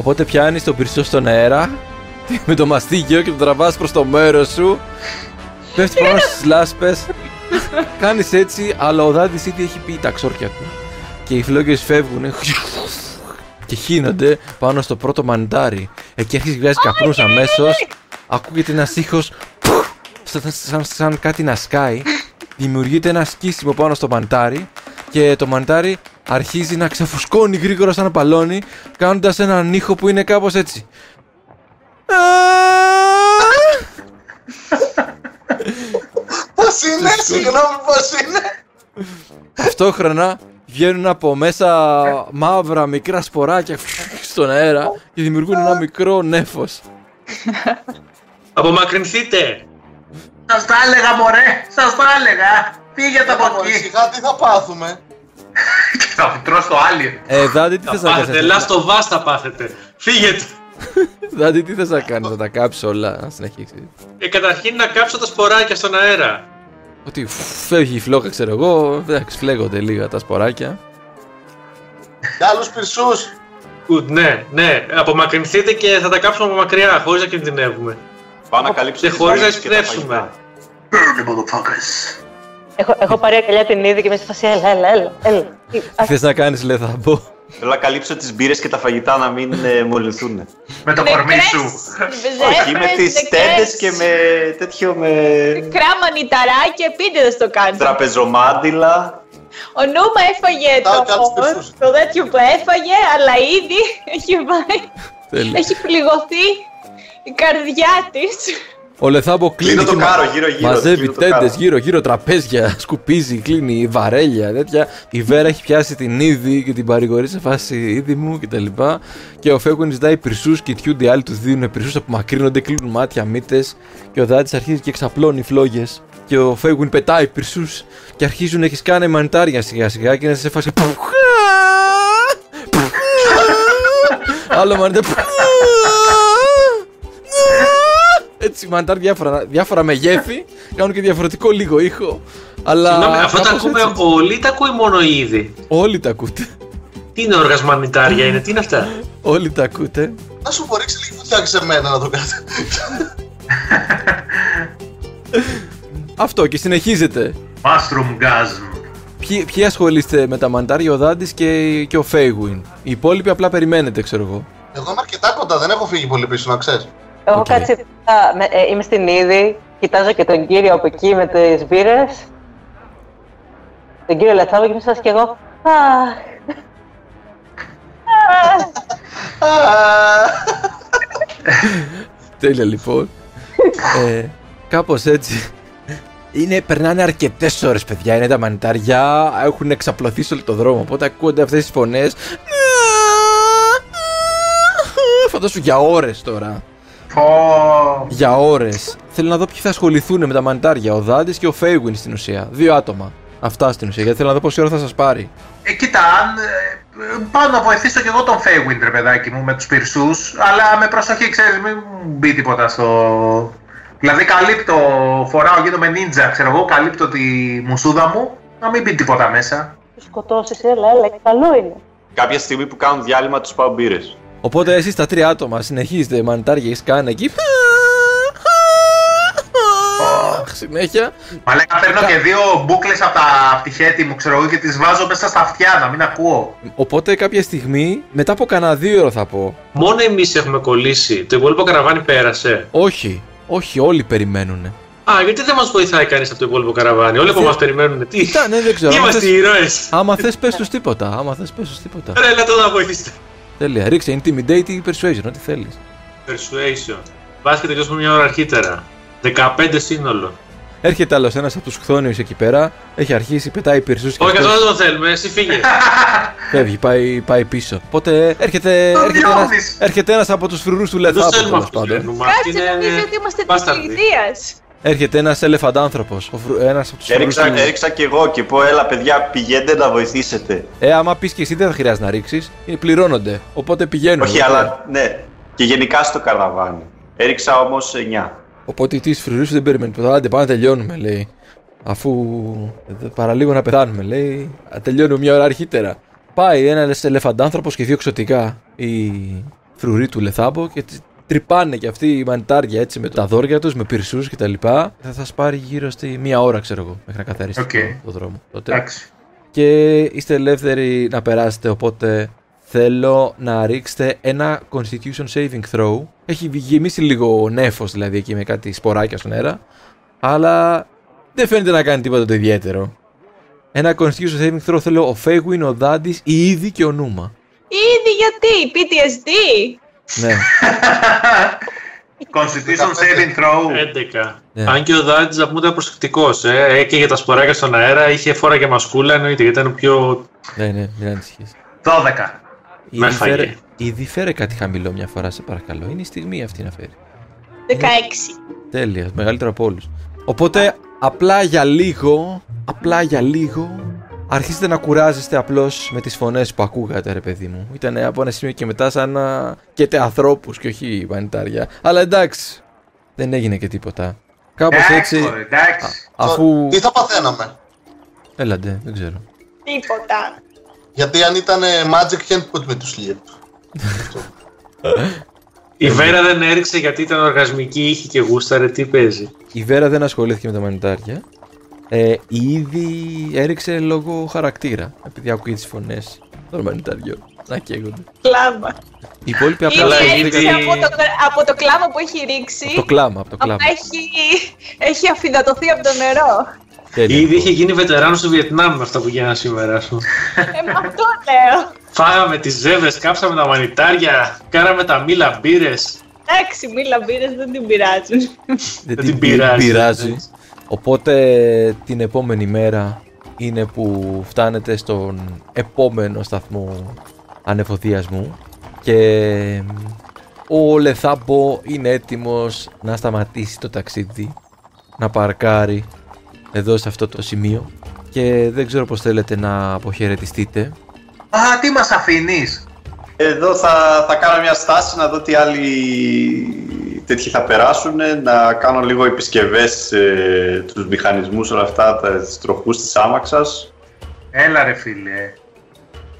Οπότε πιάνεις τον πυρσό στον αέρα με το μαστίγιο και το τραβάς προς το μέρος σου. Πέφτει πάνω στις λάσπες. Κάνεις έτσι, αλλά ο Δάντης ήδη έχει πει τα ξόρκια του. Και οι φλόγες φεύγουν και χύνονται πάνω στο πρώτο μαντάρι. Εκεί αρχίζεις βγάζεις καπνούς αμέσως. Ακούγεται ένας ήχος σαν, σαν, σαν κάτι να σκάει. Δημιουργείται ένα σκίσιμο πάνω στο μαντάρι και το μαντάρι αρχίζει να ξεφουσκώνει γρήγορα σαν μπαλόνι κάνοντας έναν ήχο που είναι κάπως έτσι. Πώς είναι, συγγνώμη, πώς είναι; Ταυτόχρονα βγαίνουν από μέσα μαύρα μικρά σποράκια στον αέρα και δημιουργούν ένα μικρό νέφος. Απομακρυνθείτε! Σας τα έλεγα μωρέ, σας τα έλεγα. Φύγετε από Πάμε, εκεί. Σιγά τι θα πάθουμε; Θα τρως το άλλη. Ε, Δάντη, τι Θα θες να πάθετε, κάνεις. λάστο βάς θα πάθετε. Φύγετε! Δάντη, τι θες να κάνεις, να τα κάψεις όλα, να συνεχίσεις; Ε, καταρχήν να κάψω τα σποράκια στον αέρα. Ότι φεύγει η φλόκα, ξέρω εγώ, εντάξει, φλέγονται λίγα τα σποράκια. Για άλλους πυρσούς. Good, ναι, ναι. Απομακρυνθείτε και θα τα κάψουμε από μακριά, χωρίς να κινδυνεύουμε. Πάω να καλύψω Και τις χωρίς να βαλίτσες και τα εισπνεύσουμε. φαγητά. Burn the motherfuckers. Έχω, έχω πάρει αγκαλιά την είδη και μέσα στη φάση, έλα, έλα, έλα. έλα. Τι, Τι θες να κάνεις, λέει, θα μπω. Θέλω να καλύψω τις μπύρες και τα φαγητά να μην ε, μολυνθούν. Με το κορμί σου. Όχι, με τις τέντες και με τέτοιο με Κράμα νηταράκια, πείτε στο κάνετε. τραπεζομάντιλα. Ο Νούμα έφαγε Τα το, κάτσε πυρσούς. το τέτοιο που έφαγε, αλλά ήδη έχει πάει. Τέλεια. έχει πληγωθεί η καρδιά της. Ο Λεθάμπο κλείνει Κλείνω το και κάρο γύρω-γύρω, μαζεύει κλείνω το τέντες κάρο. γύρω-γύρω, τραπέζια, σκουπίζει, κλείνει βαρέλια, τέτοια. Η Βέρα έχει πιάσει την είδη και την παρηγορεί σε φάση είδη μου κτλ. Και, και ο Φέγγον ζητάει πυρσούς, κοιτιούνται οι άλλοι τους δίνουν πυρσούς, απομακρύνονται, κλείνουν μάτια, μύτες και ο Δάτης αρχίζει και εξαπλώνει φλόγες. Και ο Φέγγουν πετάει πυρσούς και αρχίζουν να έχεις κάνει μανιτάρια σιγά σιγά και είναι σε φάση. Άλλο μανιτάρι. Έτσι μαντάρ διάφορα, διάφορα μεγέθη, κάνουν και διαφορετικό λίγο ήχο. Αλλά Συγγνώμη, αυτό τα κάπως ακούμε έτσι. όλοι ή τα ακούει μόνο ήδη; Όλοι τα ακούτε. Τι είναι οργασμανιτάρια είναι, τι είναι αυτά; Όλοι τα ακούτε. Να σου πω, ρίξε λίγη φωτιά και σε μένα να το κάνω. Αυτό και συνεχίζετε. Mushroomgasm. Ποιοι, ποιοι ασχολείστε με τα μανιτάρια, ο Δάντης και, και ο Φέιγουιν; Οι υπόλοιποι απλά περιμένετε, ξέρω εγώ. Εγώ είμαι αρκετά κοντά, δεν έχω φύγει πολύ πίσω, να ξέρεις. Εγώ οκ. κάτσε, α, με- ε, είμαι στην είδη, κοιτάζω και τον κύριο από εκεί με τις μπύρες. Τον κύριο Λεθάβο και είμαι σας και εγώ. Αχ, Τέλεια λοιπόν. ε, κάπως έτσι. Είναι, περνάνε αρκετές ώρες, παιδιά. Είναι τα μανιτάρια, έχουν εξαπλωθεί σε όλο το δρόμο. Οπότε ακούγονται αυτές τις φωνές. Φαντάσου για ώρες τώρα. Πω. Για ώρες. Θέλω να δω ποιοι θα ασχοληθούν με τα μανιτάρια. Ο Δάντης και ο Φέιγουιν στην ουσία. Δύο άτομα. Αυτά στην ουσία. Γιατί θέλω να δω πόση ώρα θα σας πάρει. Ε, κοίτα, αν, ε, πάω να βοηθήσω κι εγώ τον Φέιγουιν, ρε παιδάκι μου, με τους πυρσούς, αλλά με προσοχή, ξέρεις, μην μου μπει τίποτα στο... Δηλαδή καλύπτω, φοράω, γίνομαι νίντζα, ξέρω εγώ, καλύπτω τη μουσούδα μου, να μην μπει τίποτα μέσα. τους σκοτώσεις, έλα, έλα, καλό είναι. Κάποια στιγμή που κάνουν διάλειμμα τους πάω μπύρες. Οπότε εσείς τα τρία άτομα συνεχίζετε μανιτάρια, σκάνε εκεί. συνέχεια. Μα λέγα παίρνω και δύο μπουκλες από, τα, από τη χέτη μου, ξέρω εγώ, και τις βάζω μέσα στα αυτιά, να μην ακούω. Οπότε κάποια στιγμή, μετά από κανένα δύο ώρα θα πω. Μόνο εμείς έχουμε κολλήσει. Το υπόλοιπο καραβάνι πέρασε. Όχι, όχι, όλοι περιμένουν. Α, γιατί δεν μας βοηθάει κανείς από το υπόλοιπο καραβάνι; Όλοι από Δεν- μας περιμένουν. Τι; Κοίτα, ναι, δεν ξέρω. άμα Είμαστε θες- ήρωες. Άμα θες, πες τους τίποτα. Άμα θες, πες τους τίποτα. Ρε, έλα εδώ να βοηθήσετε. Τέλεια. Ρίξε intimidate ή persuasion, ό,τι θέλεις. Persuasion. Πα και τελειώσουμε μια ώρα αρχίτερα. 15 σύνολο. Έρχεται άλλος ένας από τους χθόνιου εκεί πέρα, έχει αρχίσει, πετάει πυρσούς και Όχι, αυτός αυτό δεν το θέλουμε. Εσύ φύγε. φεύγει, πάει, πάει πίσω. Οπότε έρχεται, Το έρχεται, ένας, διώχνεις. έρχεται ένας από τους φρουρούς του Δεν τους Λεθάπου θέλουμε τέλος αυτούς. πάντων. Κάτσε, νομίζω ότι είμαστε της Μπάσταρδοι. Λιδία. Έρχεται ένας ελεφαντάνθρωπος, ο φρου- ένας από τους φρουρούς Έριξα, του... έριξα και εγώ και πω, έλα παιδιά, πηγαίνετε να βοηθήσετε. Ε, άμα πεις και εσύ δεν θα χρειάζεται να ρίξεις, ε, πληρώνονται. Οπότε πηγαίνουν. Όχι, αλλά ναι. Και γενικά στο καραβάνι. Έριξα όμως 9. Οπότε τι φρουρούς σου δεν περιμένει τίποτα. Άντε πάμε να τελειώνουμε, λέει. Αφού ε, παραλίγο να πεθάνουμε, λέει. «Α, Τελειώνουμε μια ώρα αρχίτερα. Πάει ένας ελεφαντάνθρωπος και δύο εξωτικά οι φρουροί του Λεθάμπο και τσι- τρυπάνε και αυτοί οι μανιτάρια έτσι με τα δόρια τους, με πυρσούς κτλ. Θα σας πάρει γύρω στη μία ώρα, ξέρω εγώ, μέχρι να καθαρίσετε Οκ. το, το δρόμο. Τότε. Εντάξει. Και είστε ελεύθεροι να περάσετε, οπότε θέλω να ρίξετε ένα Constitution Saving Throw. Έχει γεμίσει λίγο νέφος δηλαδή εκεί με κάτι σποράκια στον αέρα, αλλά δεν φαίνεται να κάνει τίποτα το ιδιαίτερο. Ένα Constitution Saving Throw θέλω ο Φέγουιν, ο Δάντης, η Ήδη και ο Νούμα. Ήδη γιατί, PTSD. Ναι, Constitution saving throw. 11. Ναι. Αν και ο Δάντη να πούμε ήταν προσεκτικός. Ε. Έκαιγε τα σποράκια στον αέρα, είχε φόρα και μασκούλα εννοείται γιατί ήταν πιο. ναι, ναι, μην ανησυχείς. 12. Με Ήδη φάγε. φέρε, ήδη φέρε κάτι χαμηλό μια φορά, σε παρακαλώ. Είναι η στιγμή αυτή να φέρει. 16. Τέλεια, μεγαλύτερο από όλους. Οπότε, απλά για λίγο, απλά για λίγο, αρχίσετε να κουράζεστε απλώς με τις φωνές που ακούγατε, ρε παιδί μου. Ήταν από ένα σημείο και μετά σαν να καίτε ανθρώπους και όχι μανιτάρια. Αλλά εντάξει, δεν έγινε και τίποτα. Κάπως Εντάξει, έτσι, μωρέ, εντάξει. αφού. Τι θα παθαίναμε; Έλαντε, δεν ξέρω. Τίποτα. Γιατί αν ήταν ε, Magic Hand put με του sleep. Η Βέρα δεν έριξε γιατί ήταν οργασμική, είχε και γούσταρε, τι παίζει. Η Βέρα δεν ασχολήθηκε με τα μανιτάρια. Ε, η Ήδη έριξε λόγω χαρακτήρα. Επειδή ακούει τις φωνές των μανιταριών να καίγονται. Κλάμα. Οι υπόλοιποι Ήδη απλά Καλά, έριξε ήδη- από το, από το κλάμα που έχει ρίξει. Από το κλάμα, από το κλάμα. Απλά έχει, έχει αφυδατωθεί από το νερό. Τέλεια. Ήδη είχε γίνει βετεράνος στο Βιετνάμ με αυτά που γίνανε σήμερα. Σου. Ε, με αυτό λέω. Φάγαμε τις ζεύες, κάψαμε τα μανιτάρια, κάναμε τα μήλα μπύρες. Εντάξει, μη λαμπύρες δεν την πειράζουν. δεν την πειράζει. Οπότε την επόμενη μέρα είναι που φτάνετε στον επόμενο σταθμό ανεφοδιασμού και ο Λεθάμπο είναι έτοιμος να σταματήσει το ταξίδι, να παρκάρει εδώ σε αυτό το σημείο και δεν ξέρω πως θέλετε να αποχαιρετιστείτε. Α, τι μας αφήνεις; Εδώ θα, θα κάνω μια στάση να δω τι άλλοι τέτοιοι θα περάσουν, να κάνω λίγο επισκευές ε, τους μηχανισμούς όλα αυτά, τα τις τροχούς της άμαξας. Έλα ρε φίλε.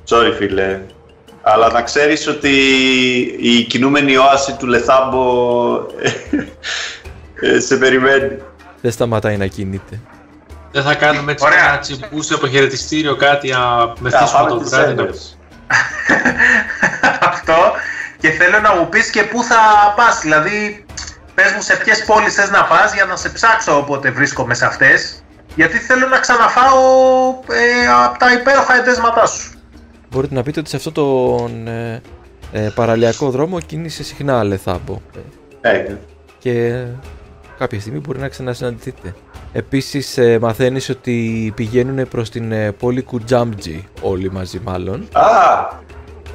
Sorry φίλε. Αλλά να ξέρεις ότι η κινούμενη όαση του Λεθάμπο ε, σε περιμένει. Δεν σταματάει να κινείται. Δεν θα κάνουμε έτσι Ωραία. ένα τσιμπού στο αποχαιρετιστήριο κάτι να Θα μεθύσουμε πάμε το τις βράδυ. να- ένδες. Αυτό. Και θέλω να μου πεις και πού θα πας. Δηλαδή, πες μου σε ποιες πόλεις θες να πας για να σε ψάξω όποτε βρίσκομαι σε αυτές. Γιατί θέλω να ξαναφάω ε, από τα υπέροχα εντέσματά σου. Μπορείτε να πείτε ότι σε αυτό τον ε, ε, παραλιακό δρόμο κίνησε συχνά Λεθάμπο. Ε, Ε, και κάποια στιγμή μπορεί να ξανασυναντηθείτε. Επίσης ε, μαθαίνεις ότι πηγαίνουν προς την ε, πόλη Κουτζάμπτζι όλοι μαζί μάλλον. Α,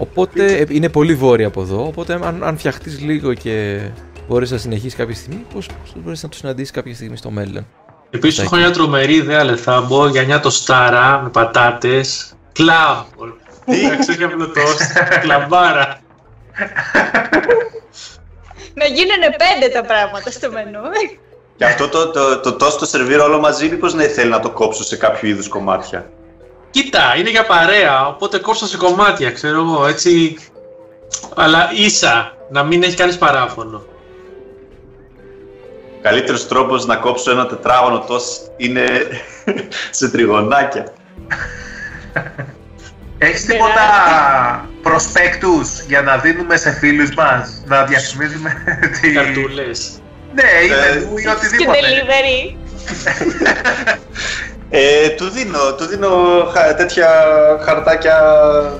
Οπότε ε, είναι πολύ βόρεια από εδώ, οπότε αν, αν φτιαχτείς λίγο και μπορείς να συνεχίσεις κάποια στιγμή, πώς, πώς μπορείς να το συναντήσεις κάποια στιγμή στο μέλλον. Επίσης έχω μια τρομερή ιδέα λεθάμπο για μια τοστάρα με πατάτες. Κλαμπ. Εντάξει, όχι απλό τόστ. Κλαμπάρα. Να γίνουν πέντε τα πράγματα στο μενού. και αυτό το, το, το, τόσο το σερβίρω όλο μαζί, μήπως ναι, θέλει να το κόψω σε κάποιο είδους κομμάτια. Κοίτα, είναι για παρέα, οπότε κόψω σε κομμάτια, ξέρω εγώ, έτσι. Αλλά ίσα, να μην έχει κανείς παράφωνο. καλύτερος τρόπος να κόψω ένα τετράγωνο τόσο είναι σε τριγωνάκια. Έχεις τίποτα προσπέκτους για να δίνουμε σε φίλους μας, να διαφημίζουμε τη... Καρτούλες. Ναι, Ε, είναι ή Και οτιδήποτε. delivery. Ε, του δίνω, του δίνω χα- τέτοια χαρτάκια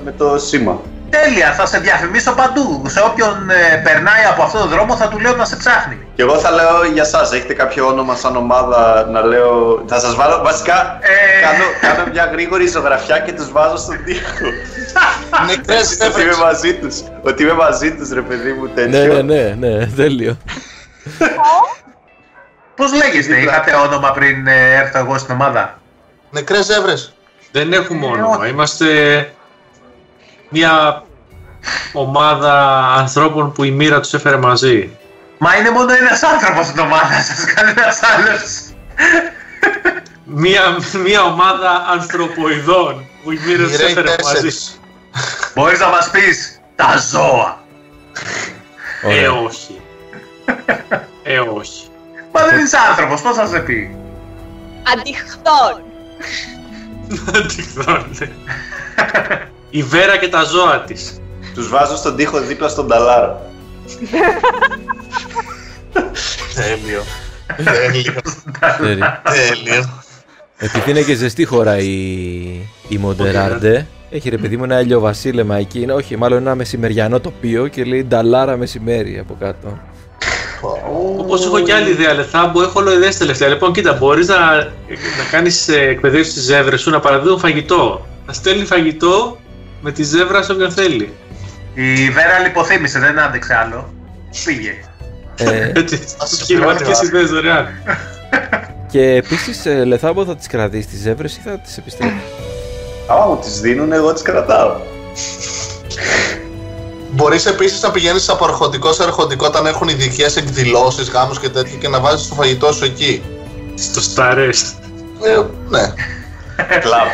με το σήμα. Τέλεια, θα σε διαφημίσω παντού. Σε όποιον ε, περνάει από αυτόν τον δρόμο θα του λέω να σε ψάχνει. Και εγώ θα λέω για σας, έχετε κάποιο όνομα σαν ομάδα να λέω... Θα σας βάλω, βασικά, Ε. κάνω, κάνω μια γρήγορη ζωγραφιά και τους βάζω στον τοίχο. Νεκρές ότι είμαι έβρεξ. μαζί τους, ότι είμαι μαζί τους ρε παιδί μου τέτοιο. Ναι, ναι, ναι, ναι, τέλειο. Πώς λέγεστε, είχατε όνομα πριν ε, έρθω εγώ στην ομάδα; Νεκρές έβρες. Δεν έχουμε όνομα. Είμαστε μια ομάδα ανθρώπων που η μοίρα τους έφερε μαζί. Μα είναι μόνο ένας άνθρωπος στην ομάδα σας, κανένας άλλος. Μια, μια ομάδα ανθρωποειδών που η μοίρα τους Μοιραίοι έφερε μαζί. τέσσερις. Μπορείς να μας πεις τα ζώα. Ε, Ωραία. όχι. Ε, όχι. Μα δεν είσαι άνθρωπος, πώς θα σε πει; Αντιχτών. Αντιχθώνε. Η Βέρα και τα ζώα της. Τους βάζω στον τοίχο δίπλα στον ταλάρο. Τέλειο. Τέλειο. Ξέρει. Τέλειο. Επειδή είναι και ζεστή χώρα η, η Μοντεράρντε, έχει ρε παιδί μου ένα ηλιοβασίλεμα εκεί. Είναι, όχι, μάλλον ένα μεσημεριανό τοπίο και λέει νταλάρα μεσημέρι από κάτω. Όπως έχω και άλλη ιδέα, Λεθάμπο, έχω όλο ιδέες τελευταία. Λοιπόν, κοίτα, μπορείς να, να κάνεις εκπαιδεύσεις στι ζεύρε σου να παραδίδουν φαγητό. Να στέλνει φαγητό με τη ζεύρα σε όποιον θέλει. Η Βέρα λιποθύμησε, δεν άντεξε άλλο. Πήγε. Ε, Έτσι, σε χειρηματικέ πληρώνει, ιδέε δωρεάν. και επίσης, Λεθάμπο θα τις κρατήσεις τις ζεύρες ή θα τις επιστρέψεις; Άμα μου τις δίνουν, εγώ τις κρατάω. Μπορείς επίσης να πηγαίνεις από αρχοντικό σε αρχοντικό όταν έχουν ειδικέ εκδηλώσεις, γάμους και τέτοια και να βάζεις το φαγητό σου εκεί. Στο σταρέ. Ε, ναι. Κλαμπ.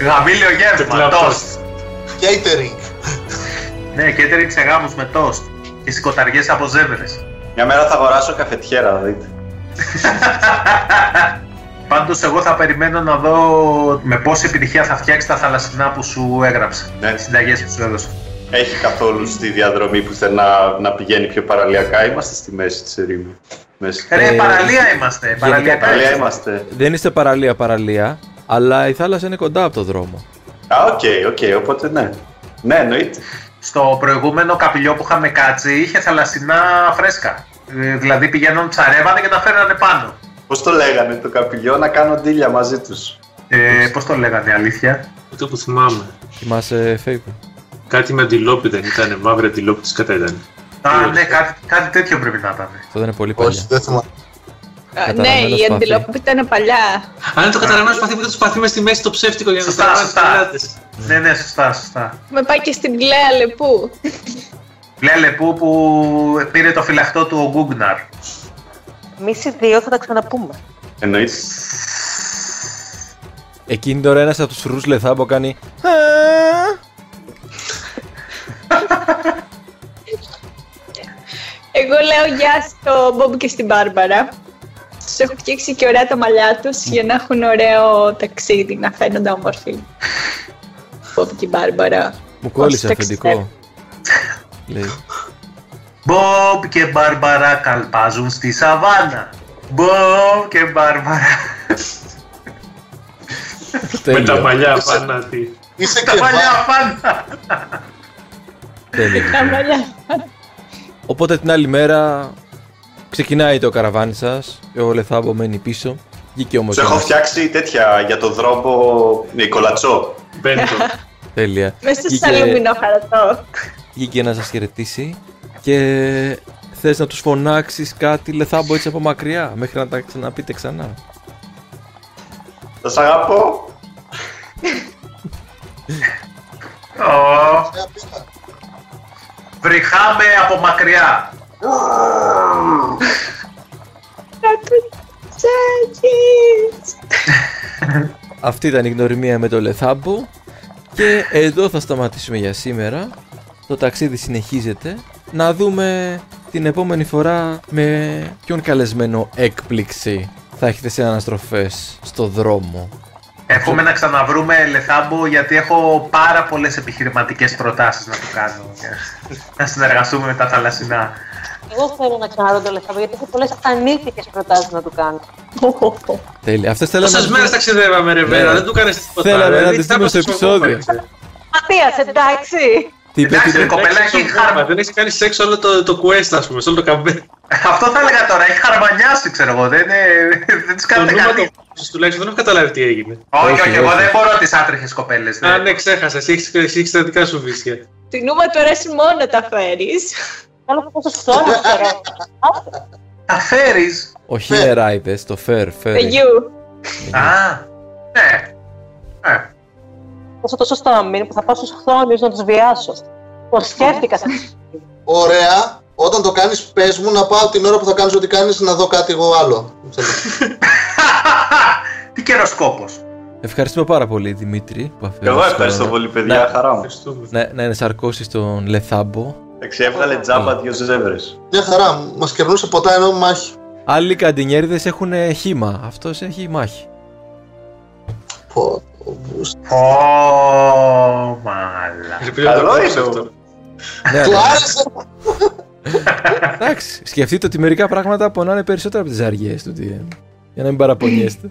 Γαμήλιο γεύμα, κλαπ τόστ. Catering. Ναι, catering σε γάμους με τόστ. Και σκοταριές από ζέβρες. Μια μέρα θα αγοράσω καφετιέρα, θα δείτε. Πάντως εγώ θα περιμένω να δω με πόση επιτυχία θα φτιάξεις τα θαλασσινά που σου έγραψε. Ναι. Τις συνταγές που σου έδωσα. Έχει καθόλου στη διαδρομή πουθενά να πηγαίνει πιο παραλιακά. Είμαστε στη μέση της ερήμου. Μέση. Ρε, Ε, παραλία είμαστε. Παραλιακά Παραλία είμαστε. είμαστε. Δεν είστε παραλία παραλία, αλλά η θάλασσα είναι κοντά από το δρόμο. Α, οκ, οκ, οπότε ναι. Ναι, εννοείται. Στο προηγούμενο καπηλιό που είχαμε κάτσει είχε θαλασσινά φρέσκα. Ε, δηλαδή πηγαίνουν, ψαρεύανε και τα φέρνανε πάνω. Πώς το λέγανε το καπηλιό να κάνω deal-ια μαζί τους; Ε, Πώς το λέγανε, αλήθεια; Ούτε που θυμάμαι. Θυμάσαι, Φέικο; Κάτι με αντιλόπι δεν ήταν, μαύρη αντιλόπι της κατά ήταν. Α, ναι, κάτι, κάτι τέτοιο πρέπει να ήταν. Αυτό ήταν πολύ παλιά. Όχι, δεν θυμάμαι. Ναι, Καταραμένο η σπαθί. αντιλόπη ήταν παλιά. Αν είναι το καταραμένο σπαθί που δεν του σπαθί με στη μέση το ψεύτικο για να Σωστά, τραβάνε σωστά. τους πελάτες. Ναι, ναι, σωστά, σωστά. Με πάει και στην Κλέα Λεπού. Λέλε που, που πήρε το φυλαχτό του ο Γκούγκναρ. Εμείς οι δύο θα τα ξαναπούμε. Εννοείται. Εκείνη τώρα ένας από τους φρούς Λεθάμπο κάνει «Α». Εγώ λέω γεια στο Μπομπ και στην Μπάρμπαρα. Τους έχω φτιάξει και ωραία τα μαλλιά τους για να έχουν ωραίο ταξίδι, να φαίνονται όμορφοι. Μπομπ και η Μπάρμπαρα. Μου κόλλησε Ως αφεντικό. Λέει. Μπομπ και Μπάρμπαρα καλπάζουν στη σαβάνα. Μπομπ και Μπάρμπαρα. Με Τέλειο. τα μαλλιά φανάτι. Είσαι Τα και παλιά βα... Οπότε την άλλη μέρα ξεκινάει το καραβάνι σας. Ο Λεθάμπο μένει πίσω. Βγήκε όμως Σου έχω ένας- φτιάξει τέτοια για το δρόμο με κολατσό. Μπέντο. Τέλεια. Μέσα σε Βγήκε- αλουμινό χαρατό. Βγήκε να σας χαιρετήσει και θες να τους φωνάξεις κάτι Λεθάμπο έτσι από μακριά μέχρι να τα ξαναπείτε ξανά. Θα σ' αγαπώ. Ω, Βρυχάμε από μακριά. Τσάκης. Αυτή ήταν η γνωριμία με το Λεθάμπο και εδώ θα σταματήσουμε για σήμερα. Το ταξίδι συνεχίζεται. Να δούμε την επόμενη φορά με ποιον καλεσμένο έκπληξη θα έχετε σε αναστροφές στο δρόμο. Εύχομαι να ξαναβρούμε Λεθάμπο γιατί έχω πάρα πολλές επιχειρηματικές προτάσεις να του κάνω. να συνεργαστούμε με τα θαλασσινά. Εγώ θέλω να ξαναδώ το Λεθάμπο γιατί έχω πολλές ανήθικες προτάσεις να του κάνω. Τέλεια. Αυτές θέλαμε Τόσες να- μέρες ταξιδεύαμε ρε Βέρα, Ναι. δεν του κάνεις τίποτα. Θέλαμε ρε. να τις Θα δούμε στο πας επεισόδιο. κόμμα, Ματίας, εντάξει. Τι είπε, Εντάξει, τι ρε είπε. κοπέλα, Έχεις έχει σεξ κόμμα, χαρμα... Δεν έχει κάνει σεξ όλο το, το quest, ας πούμε, σε όλο το καμπέ. Αυτό θα έλεγα τώρα, έχει χαρμανιάσει, ξέρω εγώ. Δεν, είναι... δεν τις Το κάνετε νούμα κάτι. το τουλάχιστον δεν έχω καταλάβει τι έγινε. Όχι, Όχι, όχι, εγώ όχι. δεν μπορώ τις άτρεχες κοπέλες. Α, δεν. ναι, ξέχασα. Εσύ έχεις, εσύ έχεις τα δικά σου βίσια. Την νούμα του αρέσει μόνο τα φέρεις. Θέλω να πω στο ψώνιο, ξέρω. Τα φέρεις. Όχι νεράιδες, το fair, fair. Παιγιού. Α, ναι. Ε, Τόσο το σωστό μήνυμα που θα πάω στους χθόνιους να τους βιάσω. Το σκέφτηκα σε Ωραία. Όταν το κάνεις πες μου να πάω την ώρα που θα κάνεις ό,τι κάνεις να δω κάτι εγώ άλλο. Τι καιροσκόπος. Ευχαριστούμε πάρα πολύ Δημήτρη που αφιέρωσες Εγώ ευχαριστώ χρόνο. πολύ, παιδιά. Ναι. Χαρά μου. Ευχαριστούμε. Να, να ενσαρκώσεις τον Λεθάμπο. Εντάξει, έβγαλε τζάμπα δύο ζεύρες. Μια χαρά. Μας κερνούσε ποτά ενώ μάχη. Άλλοι καντινιέριδες έχουν ε, χήμα. Αυτός έχει μάχη. Πω, πω, μπούστα. Ω, μάλα. Ελπίζω να το Καλό ακούσεις είναι. αυτό. ναι, Του ναι. άρεσε. Εντάξει, σκεφτείτε ότι μερικά πράγματα πονάνε περισσότερο από τις αργίες του DM. Για να μην παραπονιέστε.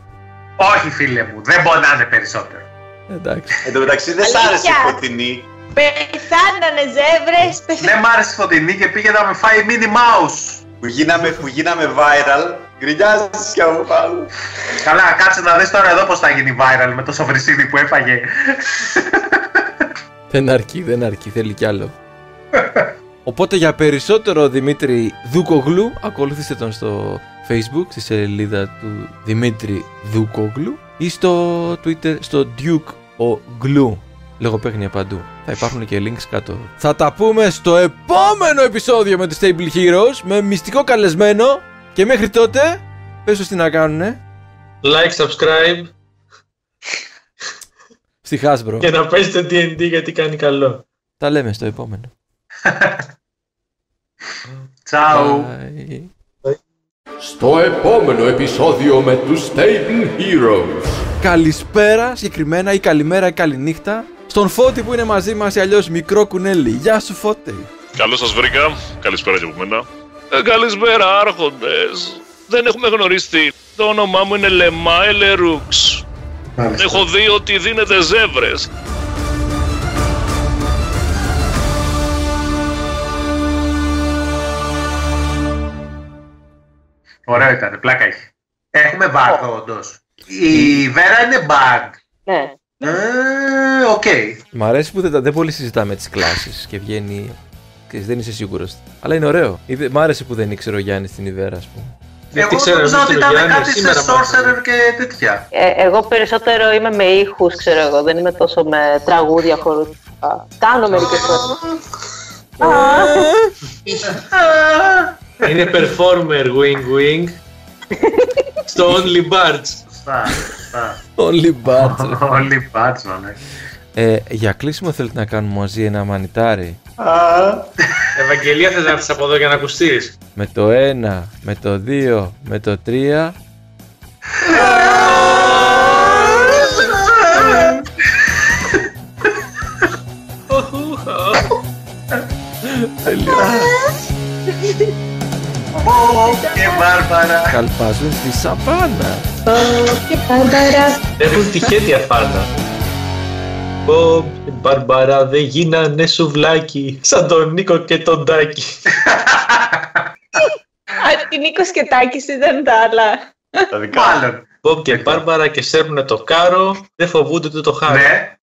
Όχι, φίλε μου, δεν πονάνε περισσότερο. Εντάξει. Εν τω μεταξύ δεν σ' Αλήθεια. άρεσε η φωτεινή. Πεθάνανε ζεύρες, πεθάνανε. Δεν μ' άρεσε η φωτεινή και πήγε να με φάει mini mouse. Που γίναμε, που γίναμε viral. Γκρινιάζεις κι από πάνω. Καλά, κάτσε να δεις τώρα εδώ πώς θα γίνει viral με το σοβρισίδι που έφαγε. Δεν αρκεί, δεν αρκεί, θέλει κι άλλο. Οπότε για περισσότερο Δημήτρη Δούκογλου, ακολουθήστε τον στο facebook, στη σελίδα του Δημήτρη Δούκογλου ή στο twitter, στο Duke ο Glue. Λογοπαίγνια παντού. Θα υπάρχουν και links κάτω. Θα τα πούμε στο επόμενο επεισόδιο με τους Stable Heroes με μυστικό καλεσμένο και μέχρι τότε πες τους τι να κάνουνε Like, subscribe στη Hasbro. και να παίζετε D&D γιατί κάνει καλό. Τα λέμε στο επόμενο. Τσάου. Bye. Στο επόμενο επεισόδιο με τους Stable Heroes. Καλησπέρα συγκεκριμένα ή καλημέρα ή καληνύχτα στον Φώτη που είναι μαζί μας ή αλλιώς μικρό κουνέλι. Γεια σου Φώτη. Καλώς σας βρήκα. Καλησπέρα και από μένα. Ε, καλησπέρα, άρχοντες. Δεν έχουμε γνωριστεί. Το όνομά μου είναι Λεμάε Λερούξ. Έχω δει ότι δίνετε ζεύρες. Ωραίο ήταν, πλάκα έχει. Έχουμε bug όντως. Η Βέρα είναι bug. Ναι. Ε, οκ. Μ' αρέσει που δεν, τα- δεν πολύ συζητάμε τις κλάσεις και βγαίνει... ξέρεις, δεν είσαι σίγουρος. Αλλά είναι ωραίο. Είδε- Μ' άρεσε που δεν ήξερε ο Γιάννης τη Βέρα, ας πούμε. Εγώ Γιατί ξέρω, νόμιζα εμείς ότι τον ήταν Γιάννης κάτι σε σήμερα μάθαμε. sorcerer και τέτοια. Ε, εγώ περισσότερο είμαι με ήχους, ξέρω εγώ. Δεν είμαι τόσο με τραγούδια χορωδικά. Κάνω μερικές φορές. Είναι performer wing wing στο Only Bards. Σωστά, σωστά. Only bad. Όλοι μπάτσμα, ναι. ε, για κλείσιμο θέλετε να κάνουμε μαζί ένα μανιτάρι; Ευαγγελία θες να έρθεις από εδώ για να ακουστείς; Με το 1, με το 2, με το 3. Και Μπάρμπαρα. Καλπάζουν στη σαβάνα. Και Μπάρμπαρα. Έχουν τυχαία φάρτα. Μπομπ και Μπαρμπαρά δεν γίνανε σουβλάκι σαν τον Νίκο και τον Τάκη. Α, την Νίκος και Τάκης ήταν τα άλλα. Τα δικά μου. Μάλλον. Μπομπ και Μπάρμπαρα και σέρνουνε το κάρο, δεν φοβούνται ούτε το χάρο. Ναι.